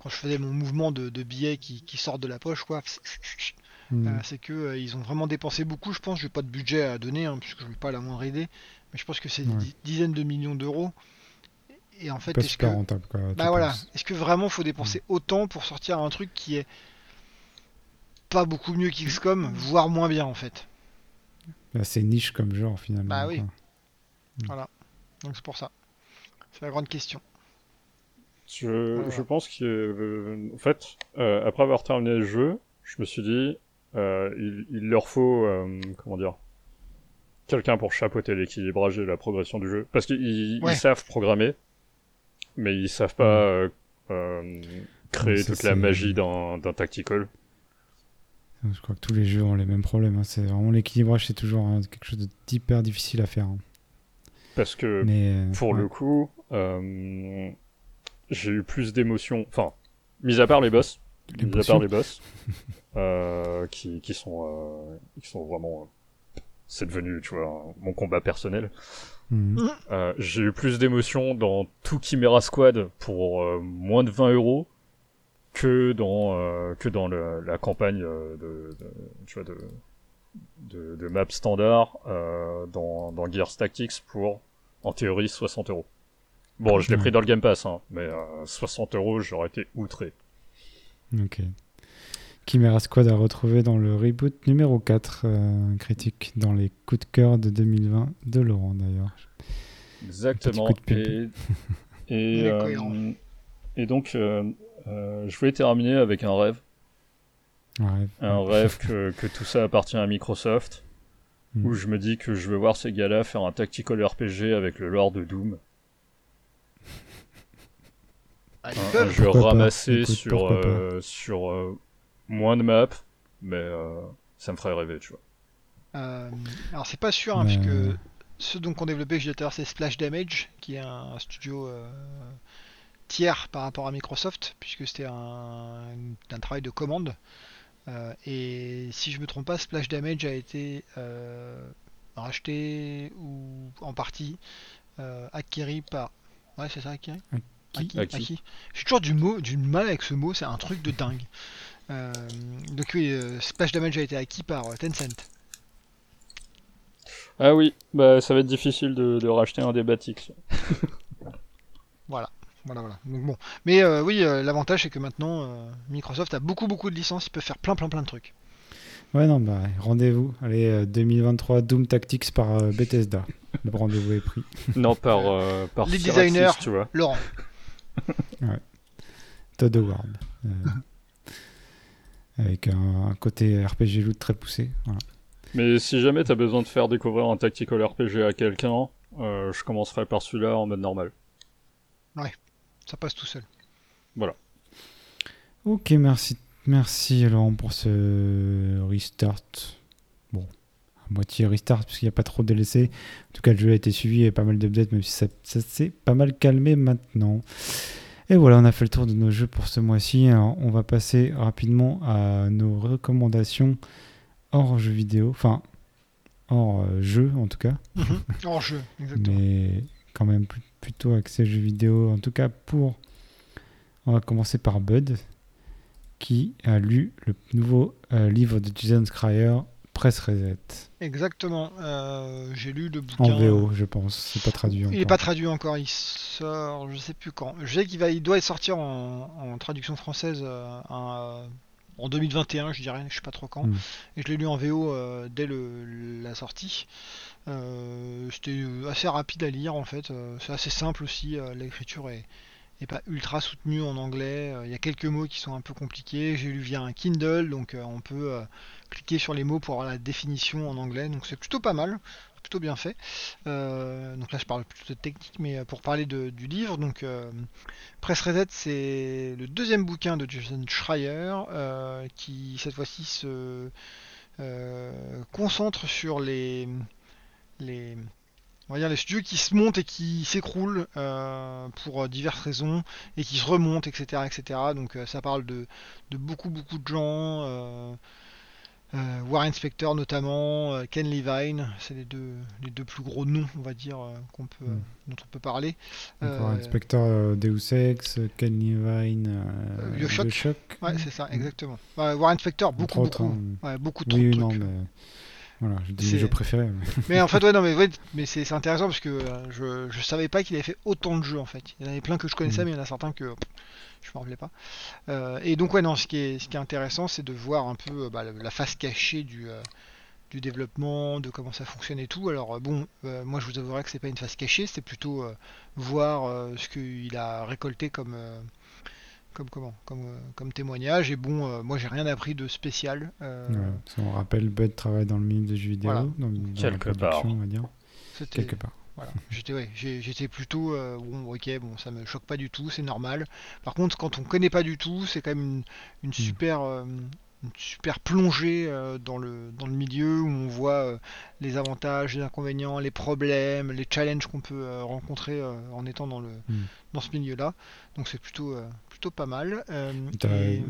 quand je faisais mon mouvement de, billets qui, sortent de la poche, quoi. Hmm. c'est que ils ont vraiment dépensé beaucoup. Je pense, j'ai pas de budget à donner hein, puisque je n'ai pas la moindre idée, mais je pense que c'est des dizaines de millions d'euros. Et en fait, est-ce que rentable, bah voilà, est-ce que vraiment faut dépenser hmm. autant pour sortir un truc qui est pas beaucoup mieux qu'XCOM, voire moins bien en fait. Bah, c'est niche comme genre finalement. Bah oui. Voilà. Donc c'est pour ça. C'est la grande question. Je, pense qu'en euh, en fait, euh, après avoir terminé le jeu, je me suis dit, euh, il, leur faut, comment dire, quelqu'un pour chapeauter l'équilibrage et la progression du jeu. Parce qu'ils savent programmer, mais ils savent pas créer toute la magie d'un tactical. Je crois que tous les jeux ont les mêmes problèmes. Hein. C'est vraiment l'équilibrage, c'est toujours hein, quelque chose d'hyper difficile à faire. Hein. Parce que euh, pour le coup, euh, j'ai eu plus d'émotions. Enfin, mis à part les boss, mis à part les boss, euh, qui, qui sont qui sont vraiment, c'est devenu, tu vois, mon combat personnel. Mhm. j'ai eu plus d'émotions dans tout Chimera Squad pour moins de 20 euros que dans que dans la campagne de, tu vois de de, de map standard euh, dans, dans Gears Tactics pour, en théorie, 60 euros. Bon, je l'ai pris dans le Game Pass, hein, mais 60 euh, euros, j'aurais été outré. Ok. Chimera Squad a retrouvé dans le reboot numéro 4, euh, critique dans les coups de cœur de 2020 de Laurent d'ailleurs. Exactement. Et, et, et, donc, je voulais terminer avec un rêve. Un rêve, que, que, tout ça appartient à Microsoft. Où hmm. je me dis que je veux voir ces gars-là faire un tactical RPG avec le lore de Doom. Ah, un, jeu ramassé sur, euh, sur euh, moins de maps, mais euh, ça me ferait rêver, tu vois. alors c'est pas sûr, hein, puisque ceux donc qu'on développé, je disais c'est Splash Damage, qui est un studio tiers par rapport à Microsoft, puisque c'était un, un, travail de commande. Euh, et si je me trompe pas, Splash Damage a été euh, racheté ou en partie euh, acquis par. Ouais, c'est ça, acquis Acquis. J'ai toujours du, mot, du mal avec ce mot, c'est un truc de dingue. donc oui, Splash Damage a été acquis par Tencent. Ah oui, bah ça va être difficile de, de racheter un des Batix. voilà. Voilà, voilà. Donc bon. Mais euh, oui, euh, l'avantage c'est que maintenant euh, Microsoft a beaucoup beaucoup de licences, ils peuvent faire plein plein plein de trucs. Ouais, non, bah rendez-vous. Allez, 2023 Doom Tactics par Bethesda. Le rendez-vous est pris. Non, par par les designers, tu vois. Laurent. ouais. Todd Howard. avec un, côté RPG loot très poussé. Voilà. Mais si jamais tu as besoin de faire découvrir un tactical RPG à quelqu'un, je commencerai par celui-là en mode normal. Ouais ça passe tout seul. Voilà. Ok, merci. Merci Laurent pour ce restart. Bon, à moitié restart parce qu'il n'y a pas trop de DLC. En tout cas, le jeu a été suivi et pas mal d'updates, même si ça, s'est pas mal calmé maintenant. Et voilà, on a fait le tour de nos jeux pour ce mois-ci. on va passer rapidement à nos recommandations hors jeu vidéo. Enfin, hors euh, jeu en tout cas. Mhm. hors jeu, exactement. Mais quand même plutôt accès jeux vidéo. En tout cas, pour. On va commencer par Bud, qui a lu le nouveau euh, livre de Jason Schreier, Press Reset. Exactement. Euh, j'ai lu le bouquin. En VO, je pense. C'est pas traduit encore. Il n'est pas traduit encore. Il sort, je sais plus quand. Je sais qu'il va, il doit sortir en, en traduction française euh, en 2021, je dirais, je sais pas trop quand. Mm. Et je l'ai lu en VO dès la sortie. C'était assez rapide à lire en fait. C'est assez simple aussi. L'écriture est, pas ultra soutenue en anglais. Il y a quelques mots qui sont un peu compliqués. J'ai lu via un Kindle, donc on peut cliquer sur les mots pour avoir la définition en anglais. Donc c'est plutôt pas mal plutôt bien fait. Euh, donc là, je parle plutôt de technique, mais euh, pour parler du livre, donc euh, Press Reset, c'est le deuxième bouquin de Jason Schreier qui cette fois-ci se concentre sur les les on va dire les studios qui se montent et qui s'écroulent pour diverses raisons et qui se remontent, etc., etc. Donc ça parle de, de beaucoup beaucoup de gens. Euh, War Inspector notamment, euh, Ken Levine, c'est les deux, les deux plus gros noms, on va dire, euh, qu'on peut, hmm. dont on peut parler. War Inspector Deus Ex, Ken Levine, Bioshock. Bioshock. Ouais, c'est ça, hmm. exactement. War Inspector, beaucoup, beaucoup, hein, ouais, beaucoup trop oui, de non, Mais... Voilà, je dis jeux préférés. Mais... en fait, ouais, non, mais, ouais, mais c'est intéressant parce que je, je savais pas qu'il avait fait autant de jeux en fait. Il y en avait plein que je connaissais, hmm. mais il y en a certains que je me rappelais pas. Euh, et donc ouais non, ce qui est, ce qui est intéressant, c'est de voir un peu euh, bah, la face cachée du, euh, du développement, de comment ça fonctionne et tout. Alors bon, moi je vous avouerai que c'est pas une face cachée, c'est plutôt voir ce qu'il a récolté comme comme comment comme, comme témoignage et bon moi j'ai rien appris de spécial on rappelle Bud travaille dans le milieu des jeux vidéo dans, quelque part on va dire quelque part voilà. J'étais ouais, j'étais plutôt euh, bon ok bon ça me choque pas du tout, c'est normal. Par contre quand on connaît pas du tout, c'est quand même une, hmm. super euh, une super plongée euh, dans, le, dans le milieu où on voit les avantages, les inconvénients, les problèmes, les challenges qu'on peut rencontrer en étant dans, le, hmm. dans ce milieu-là. Donc c'est plutôt, pas mal. Euh,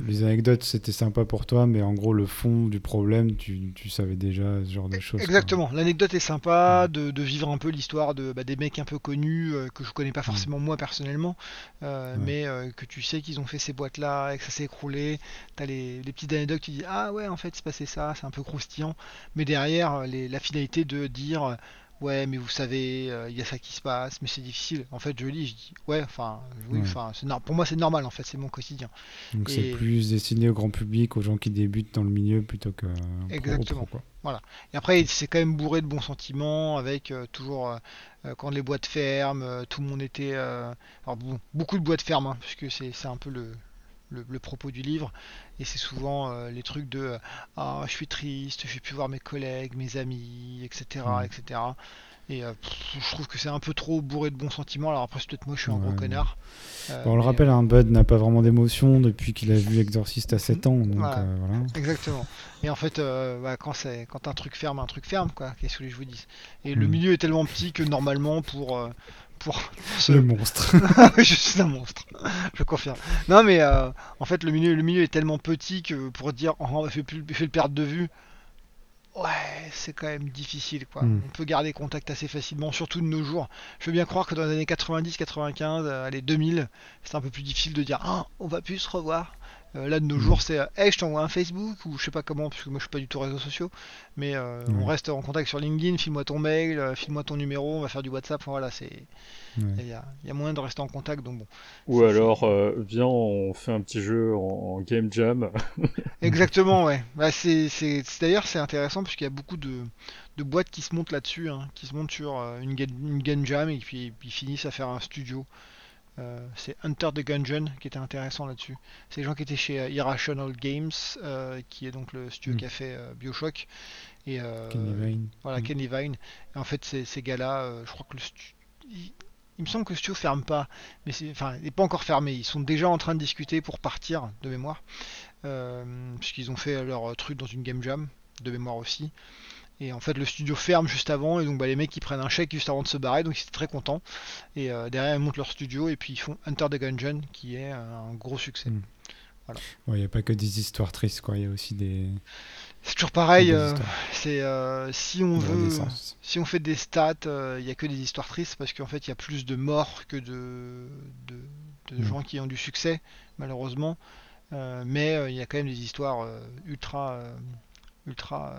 les anecdotes, c'était sympa pour toi, mais en gros, le fond du problème, tu, savais déjà ce genre de choses. Exactement. L'anecdote est sympa de, vivre un peu l'histoire de, bah, des mecs un peu connus euh, que je connais pas forcément moi personnellement, euh, mais que tu sais qu'ils ont fait ces boîtes-là et que ça s'est écroulé. T'as les, les petites anecdotes, tu dis ah ouais, en fait, c'est passé ça, c'est un peu croustillant. Mais derrière, les, la finalité de dire ouais mais vous savez euh, il y a ça qui se passe mais c'est difficile. En fait je lis je dis ouais enfin oui enfin pour moi c'est normal en fait c'est mon quotidien. Donc c'est plus destiné au grand public aux gens qui débutent dans le milieu plutôt que exactement. voilà. Et après c'est quand même bourré de bons sentiments avec euh, toujours euh, quand les boîtes ferment tout le monde était alors beaucoup de boîtes ferment hein, puisque c'est un peu le le, propos du livre. Et c'est souvent euh, les trucs de Ah, je suis triste, je vais plus voir mes collègues, mes amis, etc. etc. Et euh, je trouve que c'est un peu trop bourré de bons sentiments. Alors après, peut-être moi, je suis un gros connard. Euh, on le rappelle, un hein, Bud n'a pas vraiment d'émotion depuis qu'il a vu Exorcist à 7 ans. Donc, voilà. Exactement. Et en fait, bah, quand, c'est, quand un truc ferme, un truc ferme, quoi. Qu'est-ce que je vous dis Et le mm. milieu est tellement petit que normalement, pour pour ce... le monstre. je suis un monstre, je confirme. Non mais euh, en fait le milieu, le milieu est tellement petit que pour dire oh, on fait, plus, fait le perdre de vue, ouais c'est quand même difficile quoi. Hmm. On peut garder contact assez facilement, surtout de nos jours. Je veux bien croire que dans les années 90, 95, euh, allez 2000, c'est un peu plus difficile de dire ah on va plus se revoir. Euh, là de nos mm. jours c'est hey je t'envoie un Facebook ou je sais pas comment parce que moi je suis pas du tout réseaux sociaux mais euh, on reste en contact sur LinkedIn, file-moi ton mail, euh, file-moi ton numéro, on va faire du WhatsApp, voilà c'est il y, a, y, moyen de rester en contact donc bon. Ou alors viens on fait un petit jeu en, game jam. Exactement ouais. Bah, c'est d'ailleurs c'est intéressant puisqu'il y a beaucoup de, de boîtes qui se montent là-dessus, hein, qui se montent sur une, une, game jam et puis, puis finissent à faire un studio. Euh, c'est Hunter the Gungeon qui était intéressant là-dessus. C'est les gens qui étaient chez euh, Irrational Games, euh, qui est donc le studio mm. qui a fait Bioshock. Et, Kenny Vine. Voilà, mm. Vine. Et en fait, ces, gars-là, je crois que le studio. Il, me semble que le studio ferme pas, mais c'est, enfin, il n'est pas encore fermé. Ils sont déjà en train de discuter pour partir de mémoire, puisqu'ils ont fait leur truc dans une game jam de mémoire aussi. Et en fait, le studio ferme juste avant, et donc bah, les mecs ils prennent un chèque juste avant de se barrer, donc ils étaient très contents. Et euh, derrière, ils montent leur studio, et puis ils font Hunter the Gungeon, qui est un gros succès. Hmm. Il n'y a pas que des histoires tristes, quoi. Il y a aussi des. C'est toujours pareil. Euh, c'est euh, si on veut, si on fait des stats, il n'y a que des histoires tristes parce qu'en fait, il y a plus de morts que de, de, hmm. gens qui ont du succès, malheureusement. mais il y a quand même des histoires ultra, ultra euh,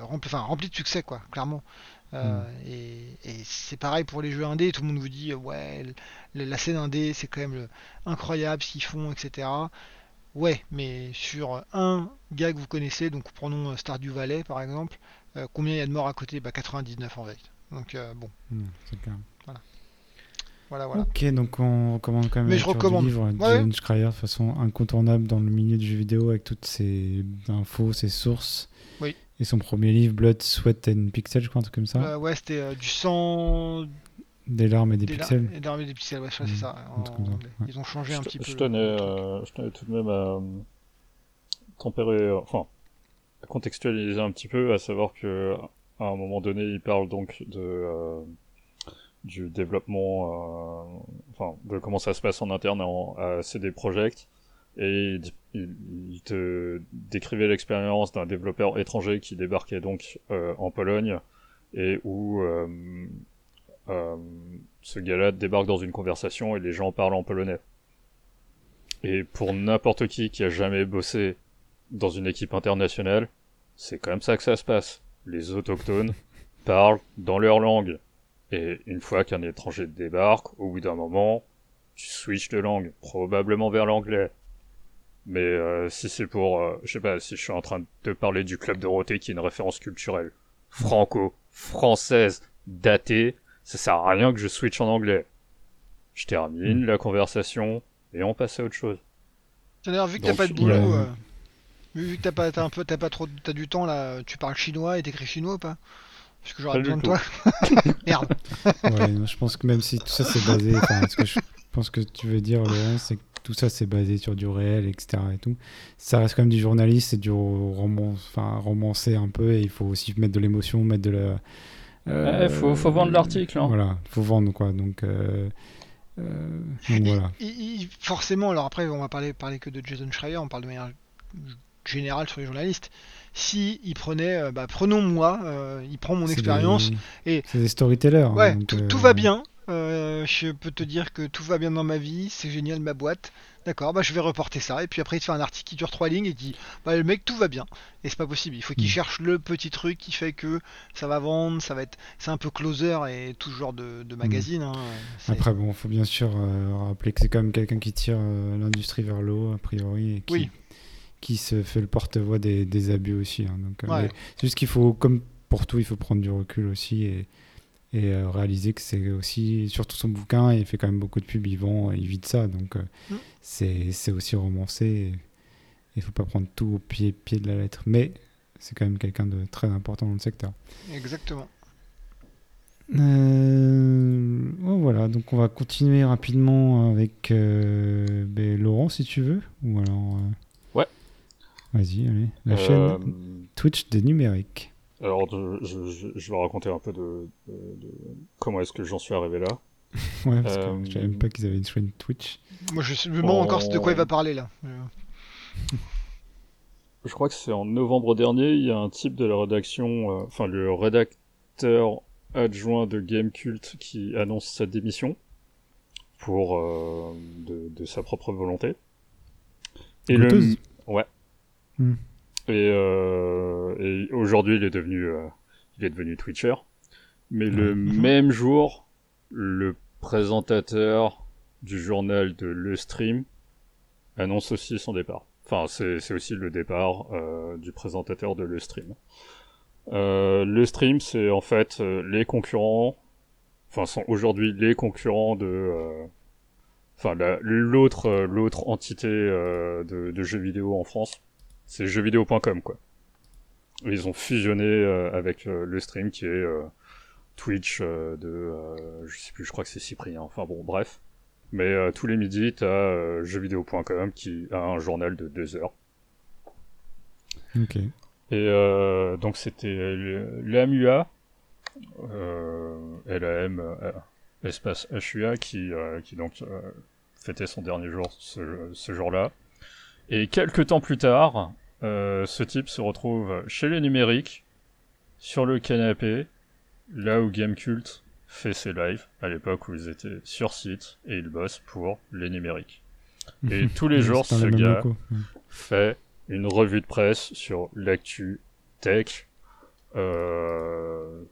rempli, enfin, rempli de succès, quoi, clairement. Euh, hmm. Et, c'est pareil pour les jeux indés, tout le monde vous dit ouais la scène indé c'est quand même incroyable ce qu'ils font, etc. Ouais, mais sur un gars que vous connaissez, donc prenons Stardew Valley par exemple, combien il y a de morts à côté? Bah 99 en fait. Donc bon. Hmm, c'est clair. Voilà, voilà. Ok, donc on recommande quand même Mais je recommande. le livre de ouais. Schreier, de façon incontournable dans le milieu du jeu vidéo avec toutes ses infos, ses sources. Et son premier livre, Blood, Sweat and Pixels, je crois, un truc comme ça. Euh, ouais, c'était euh, du sang. Des larmes et des, pixels. Des larmes et des pixels, ouais, c'est mmh. ça. Ils ont changé un petit peu. Je tenais, euh, je tenais tout de même à tempérer, enfin, à contextualiser un petit peu, à savoir que à un moment donné, il parle donc de du développement, euh, enfin de comment ça se passe en interne à CD Projekt et il, te décrivait l'expérience d'un développeur étranger qui débarquait donc euh, en Pologne et où euh, ce gars-là débarque dans une conversation et les gens parlent en polonais. Et pour n'importe qui qui a jamais bossé dans une équipe internationale, c'est même ça que ça se passe. Les autochtones parlent dans leur langue. Et une fois qu'un étranger débarque, au bout d'un moment, tu switches de langue, probablement vers l'anglais. Mais euh, si c'est pour, euh, je sais pas, si je suis en train de te parler du club Dorothée qui est une référence culturelle franco-française datée, ça sert à rien que je switch en anglais. Je termine la conversation et on passe à autre chose. D'ailleurs, vu que t'as pas de boulot, euh, vu que t'as pas, un peu, t'as pas trop, t'as du temps là, tu parles chinois et t'écris chinois ou pas? Parce que j'aurais besoin de toi. Merde. ouais, je pense que même si tout ça c'est basé, ce que je pense que tu veux dire, Laurent, c'est que tout ça c'est basé sur du réel, etc. Et tout. Ça reste quand même du journaliste, c'est du roman, enfin romancé un peu, et il faut aussi mettre de l'émotion, mettre de la. Il faut, faut, vendre l'article. Hein. Voilà, faut vendre quoi. Donc. Euh, euh, voilà. forcément, alors après, on va parler, parler que de Jason Schreier, on parle de manière générale sur les journalistes si il prenait, euh, bah, prenons moi, euh, il prend mon expérience et c'est des storytellers. Hein, ouais, tout, va euh, je peux te dire que tout va bien dans ma vie, c'est génial ma boîte. D'accord, bah je vais reporter ça. Et puis après, il te fait un article qui dure trois lignes et dit Bah le mec, tout va bien. Et c'est pas possible. Il faut qu'il mm. cherche le petit truc qui fait que ça va vendre, ça va être. C'est un peu closer et tout genre de, de mm. magazine. Hein. Après, bon, faut bien sûr rappeler que c'est quand même quelqu'un qui tire l'industrie vers l'eau, a priori. Et qui... Oui qui se fait le porte-voix des, abus aussi. Hein. donc, euh, C'est juste qu'il faut, comme pour tout, il faut prendre du recul aussi et, et euh, réaliser que c'est aussi, surtout son bouquin, il fait quand même beaucoup de pubs, il vend, il vit de ça. Donc euh, mm. c'est aussi romancé. Il faut pas prendre tout au pied, pied de la lettre. Mais c'est quand même quelqu'un de très important dans le secteur. Exactement. Oh, voilà, donc on va continuer rapidement avec ben, Laurent si tu veux. Ou alors. Vas-y, allez. La chaîne euh, Twitch des numériques. Alors, je, vais raconter un peu de, comment est-ce que j'en suis arrivé là. ouais, parce que je savais même pas qu'ils avaient une chaîne Twitch. Moi, je me demande encore de quoi il va parler là. je crois que c'est en novembre dernier, il y a un type de la rédaction, euh, enfin le rédacteur adjoint de Game Cult qui annonce sa démission pour euh, de, sa propre volonté. Et le, ouais. Hmm. Euh, et, aujourd'hui, il est devenu, euh, il est devenu Twitcher. Mais le même jour, le présentateur du journal de Le Stream annonce aussi son départ. Enfin, c'est aussi le départ euh, du présentateur de Le Stream. le Stream, c'est en fait les concurrents, enfin, sont aujourd'hui les concurrents de, enfin, l'autre l'autre entité de, de, jeux vidéo en France c'est jeuxvideo.com quoi. Ils ont fusionné euh, avec euh, le stream qui est euh, Twitch de, je sais plus, je crois que c'est Cyprien. Enfin bon, bref. Mais tous les midis, t'as jeuxvideo.com qui a un journal de deux heures. Ok. Et donc c'était l'AMUA, LAM, espace HUA, qui, qui donc fêtait son dernier jour ce, ce jour-là. Et quelques temps plus tard, euh, ce type se retrouve chez les numériques, sur le canapé, là où Gamecult fait ses lives, à l'époque où ils étaient sur site, et ils bossent pour les numériques. Et tous les jours, ce gars fait une revue de presse sur l'actu tech, euh,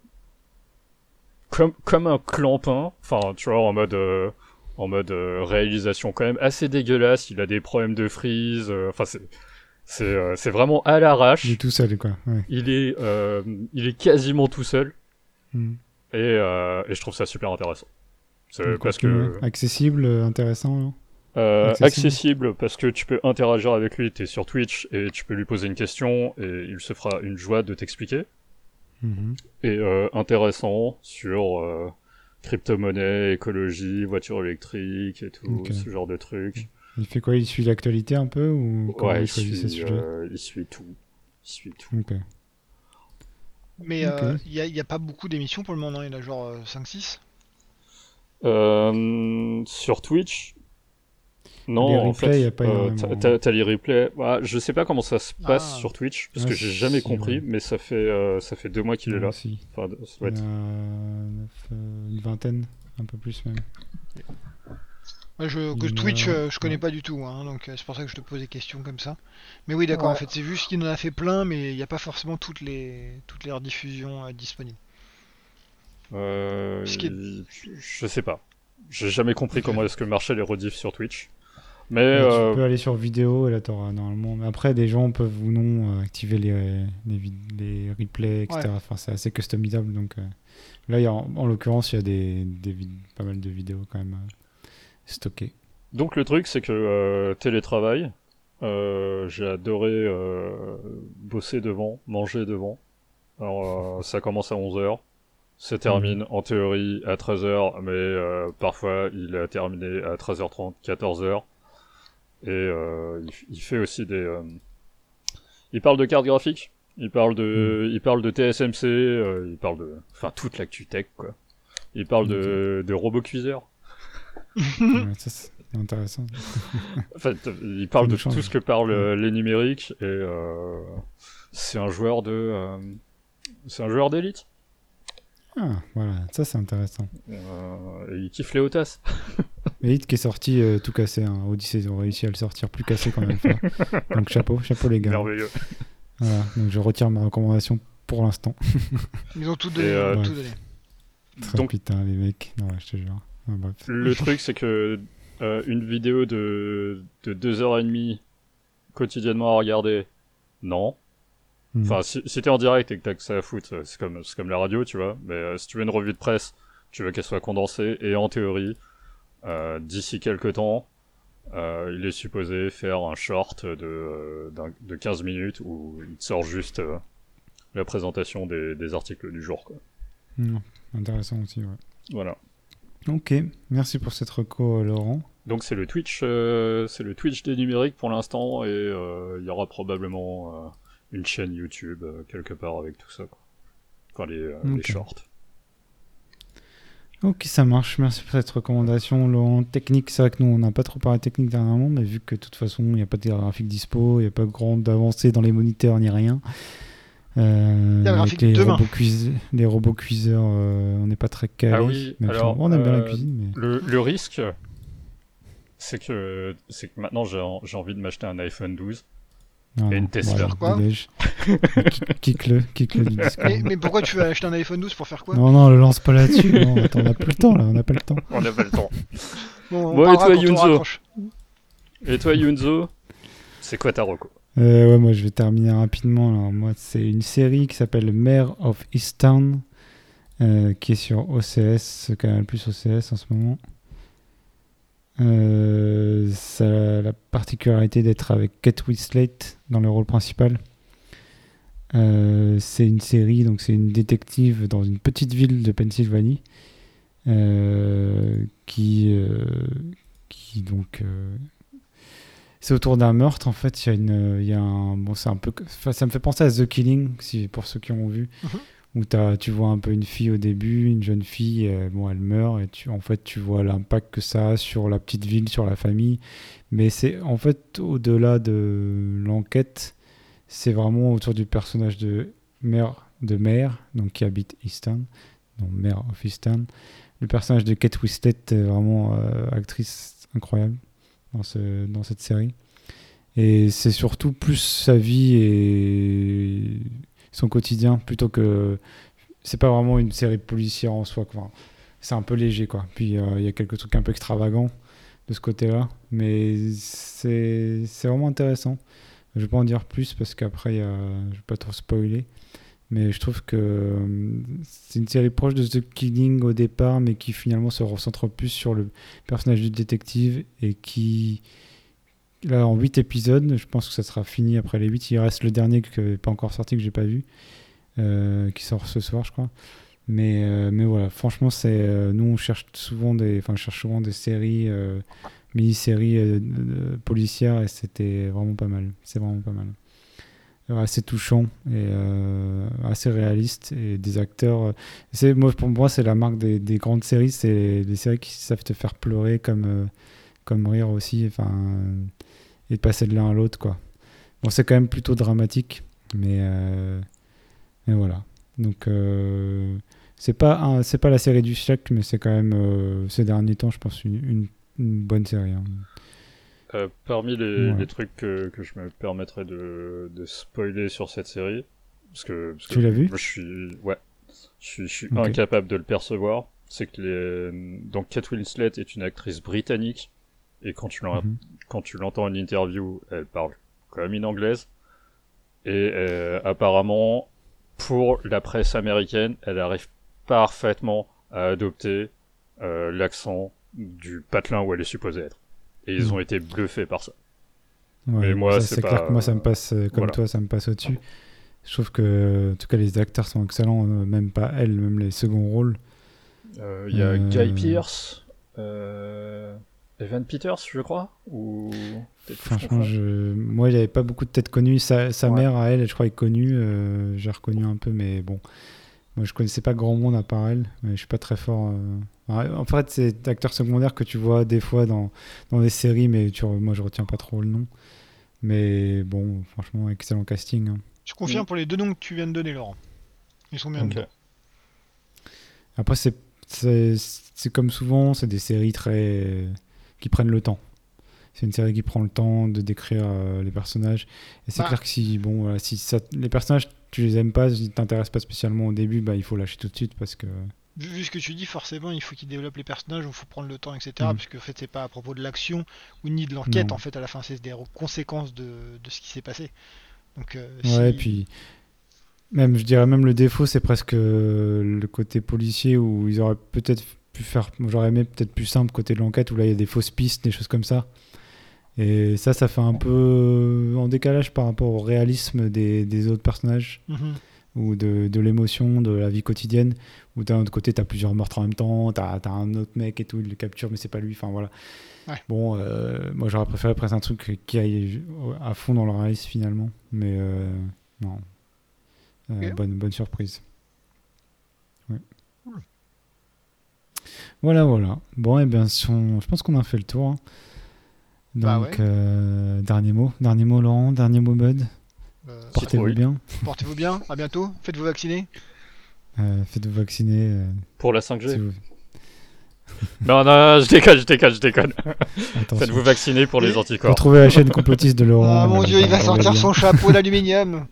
comme, comme un clampin, enfin, tu vois, en mode, euh, en mode réalisation quand même assez dégueulasse. Il a des problèmes de freeze. Enfin, c'est c'est vraiment à l'arrache. Il est tout seul, quoi. Il est il est quasiment tout seul. Hmm. Et, et je trouve ça super intéressant. parce que accessible, intéressant. Euh, accessible. parce que tu peux interagir avec lui, tu es sur Twitch et tu peux lui poser une question et il se fera une joie de t'expliquer. Mhm. Et euh, intéressant sur euh, crypto-monnaie, écologie, voiture électrique et tout, ce genre de trucs. Il fait quoi? Il suit l'actualité un peu ou Ouais, il, suit, il suit, tout. Il suit tout. Mais il n'y a, pas beaucoup d'émissions pour le moment, il y en a genre 5-6 Sur Twitch, non, en fait, y a pas euh, t'as les replays. Bah, je sais pas comment ça se passe ah. sur Twitch parce que j'ai jamais compris, mais ça fait euh, ça fait deux mois qu'il est là. Enfin, ça être... euh, une vingtaine, un peu plus même. je, que Twitch, euh, je connais pas du tout, hein, donc c'est pour ça que je te pose des questions comme ça. Mais oui, d'accord. En fait, c'est juste qu'il en a fait plein, mais il n'y a pas forcément toutes les toutes les rediffusions disponibles. Euh, Je sais pas. J'ai jamais compris comment est-ce que marchait les rediffs sur Twitch. Mais Tu euh, peux aller sur vidéo et là t'auras normalement. Mais après, des gens peuvent ou non euh, activer les, les, les replays, etc. Enfin, c'est assez customisable. Donc euh, là, y a, en, l'occurrence, il y a des, des pas mal de vidéos quand même stockées. Donc le truc, c'est que télétravail, j'ai adoré bosser devant, manger devant. Alors ça commence à 11h. Ça termine mm. en théorie à 13h, mais parfois il a terminé à 13h30, 14h. Et euh, il, fait aussi des. Euh, il parle de cartes graphiques. Il parle de, hmm. il parle de TSMC. Euh, il parle de, enfin toute l'actu tech quoi. Il parle de, de robots cuiseurs. c'est intéressant. en fait, il parle de tout ce que parlent les numériques et c'est un joueur de, c'est un joueur d'élite. Ah, voilà, ça c'est intéressant. Euh, il kiffe les Otas. Elite qui est sorti euh, tout cassé, hein. Odyssey, ils ont réussi à le sortir plus cassé quand même. donc chapeau, chapeau les gars. Merveilleux. Voilà, donc je retire ma recommandation pour l'instant. Ils ont tout donné. Euh, tout donné. donc, putain, les mecs, non, je te jure. le truc, c'est que une vidéo de, de 2h30 quotidiennement à regarder, non. Hmm. Enfin, si, si t'es en direct et que t'as que ça à foutre, c'est comme, c'est comme la radio, tu vois. Mais euh, si tu veux une revue de presse, tu veux qu'elle soit condensée. Et en théorie, euh, d'ici quelques temps, euh, il est supposé faire un short de, de 15 minutes où il sort juste la présentation des, des, articles du jour. Quoi. Hmm. Intéressant aussi, ouais. Voilà. Ok, merci pour cette reco, Laurent. Donc c'est le Twitch, c'est le Twitch des numériques pour l'instant et il y aura probablement une chaîne YouTube euh, quelque part avec tout ça. Quoi. Enfin, les, euh, shorts. Ok, ça marche. Merci pour cette recommandation. Laurent, technique, c'est vrai que nous, on n'a pas trop parlé technique dernièrement, mais vu que de toute façon, il n'y a pas de graphique dispo, il n'y a pas grande avancée dans les moniteurs ni rien. Euh, avec les, robots les robots cuiseurs, on n'est pas très calé. Ah oui, alors, on aime bien la cuisine. Mais... Le, le risque, c'est que, c'est que maintenant j'ai envie de m'acheter un iPhone 12 et une Tesla. quoi Kick-le, kick-le mais, mais, pourquoi tu veux acheter un iPhone 12 pour faire quoi? Non, non, le lance pas là-dessus. on n'a plus le temps là, on n'a pas le temps. On n'a pas le temps. Bon, et toi Yunzo Et toi Yunzo C'est quoi ta reco? Euh, ouais, moi je vais terminer rapidement. Alors, moi, c'est une série qui s'appelle Mayor of Easttown, euh, qui est sur OCS, Canal Plus OCS en ce moment. Euh, ça a la particularité d'être avec Kate Winslet dans le rôle principal. Euh, c'est une série, donc c'est une détective dans une petite ville de Pennsylvanie euh, qui, qui donc c'est autour d'un meurtre en fait. Il y a une, il y a un, bon c'est un peu, ça me fait penser à The Killing si pour ceux qui ont vu. Mhm où as, tu vois un peu une fille au début, une jeune fille, euh, bon, elle meurt, et tu, en fait, tu vois l'impact que ça a sur la petite ville, sur la famille. Mais c'est en fait, au-delà de l'enquête, c'est vraiment autour du personnage de mère, de mère donc qui habite Easton, donc mère of Easton. Le personnage de Kate Winslet vraiment euh, actrice incroyable dans, ce, dans cette série. Et c'est surtout plus sa vie et son quotidien plutôt que c'est pas vraiment une série policière en soi. c'est un peu léger, quoi. Puis il y a quelques trucs un peu extravagants de ce côté-là, mais c'est vraiment intéressant. Je vais pas en dire plus parce qu'après, je vais pas trop spoiler. Mais je trouve que euh, c'est une série proche de The Killing au départ, mais qui finalement se recentre plus sur le personnage du détective et qui, là, en 8 épisodes, je pense que ça sera fini après les 8. Il reste le dernier qui n'est pas encore sorti, que j'ai pas vu, euh, qui sort ce soir, je crois. Mais, euh, mais voilà, franchement, c'est nous, on cherche souvent des, enfin, cherche souvent des séries, mini-séries policières, et c'était vraiment pas mal. C'est vraiment pas mal assez touchant et euh, assez réaliste et des acteurs euh, c'est pour moi c'est la marque des, des grandes séries c'est des séries qui savent te faire pleurer comme euh, comme rire aussi enfin et passer de l'un à l'autre quoi bon c'est quand même plutôt dramatique mais mais voilà donc c'est pas c'est pas la série du siècle mais c'est quand même ces derniers temps je pense une, une, bonne série hein. Euh, parmi les, trucs que, je me permettrais de, spoiler sur cette série, parce que, tu l'as vu Je suis, ouais, je suis, incapable de le percevoir. C'est que les... donc Kate Winslet est une actrice britannique et quand tu mhm. quand tu l'entends en interview, elle parle comme une anglaise et euh, apparemment pour la presse américaine, elle arrive parfaitement à adopter euh, l'accent du patelin où elle est supposée être. Et ils hmm. ont été bluffés par ça. mais moi, c'est clair que moi, ça me passe, euh, comme toi, ça me passe au-dessus. Je trouve que, en tout cas, les acteurs sont excellents, même pas elle, même les seconds rôles. Euh, il y a Guy Pierce, Evan Peters, je crois, ou Franchement, je... moi, il avait pas beaucoup de têtes connues. Sa, sa mère, à elle, je crois, est connue. J'ai reconnu un peu, mais bon. Moi, je connaissais pas grand monde à part elle, mais je suis pas très fort. Euh. En fait, c'est acteur secondaire que tu vois des fois dans, dans des séries, mais tu, moi, je retiens pas trop le nom. Mais bon, franchement, excellent casting. Hein. Je confirme pour les deux noms que tu viens de donner, Laurent. Ils sont bien. Après, c'est comme souvent, c'est des séries très qui prennent le temps. C'est une série qui prend le temps de décrire euh, les personnages. Et c'est bah. clair que si, bon, si ça, les personnages tu les aimes pas, si t'intéresses pas spécialement au début, bah, il faut lâcher tout de suite parce que. Vu, ce que tu dis, forcément, il faut qu'ils développent les personnages, il faut prendre le temps, etc. Mm. Puisque en fait, c'est pas à propos de l'action ou ni de l'enquête, en fait, à la fin, c'est des conséquences de, de ce qui s'est passé. Donc, euh, ouais, et puis. Même, je dirais même le défaut, c'est presque le côté policier où ils auraient peut-être pu faire. J'aurais aimé peut-être plus simple côté de l'enquête où là il y a des fausses pistes, des choses comme ça. Et ça, ça fait un peu en décalage par rapport au réalisme des, des autres personnages. Mhm. Ou de, de l'émotion, de la vie quotidienne. Où d'un autre côté, tu as plusieurs meurtres en même temps, tu as, un autre mec et tout, il le capture, mais c'est pas lui. Enfin voilà. Bon, euh, moi j'aurais préféré presque un truc qui aille à fond dans le réalisme finalement. Mais euh, non. Euh, bonne, bonne surprise. Voilà, voilà. Bon, et eh bien, je pense qu'on a fait le tour. Hein. Bah Donc, euh, dernier mot, dernier mot Laurent, dernier mot Bud. Euh, Portez-vous bien. Portez-vous bien, à bientôt. Faites-vous vacciner. Euh, faites-vous vacciner. Pour la 5G. non, non, je déconne, je déconne, je déconne. Faites-vous vacciner pour les anticorps. Retrouvez la chaîne complotiste de Laurent. Ah mon dieu, il va sortir son chapeau d'aluminium.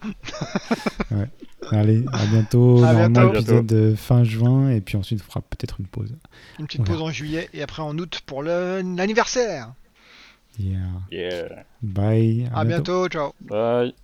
ouais. Allez, à bientôt. À Normalement, épisode de fin juin, et puis ensuite on fera peut-être une pause. Une petite pause en juillet, et après en août pour l'anniversaire. Yeah. Yeah. Bye. À, bientôt. bientôt. Ciao. Bye.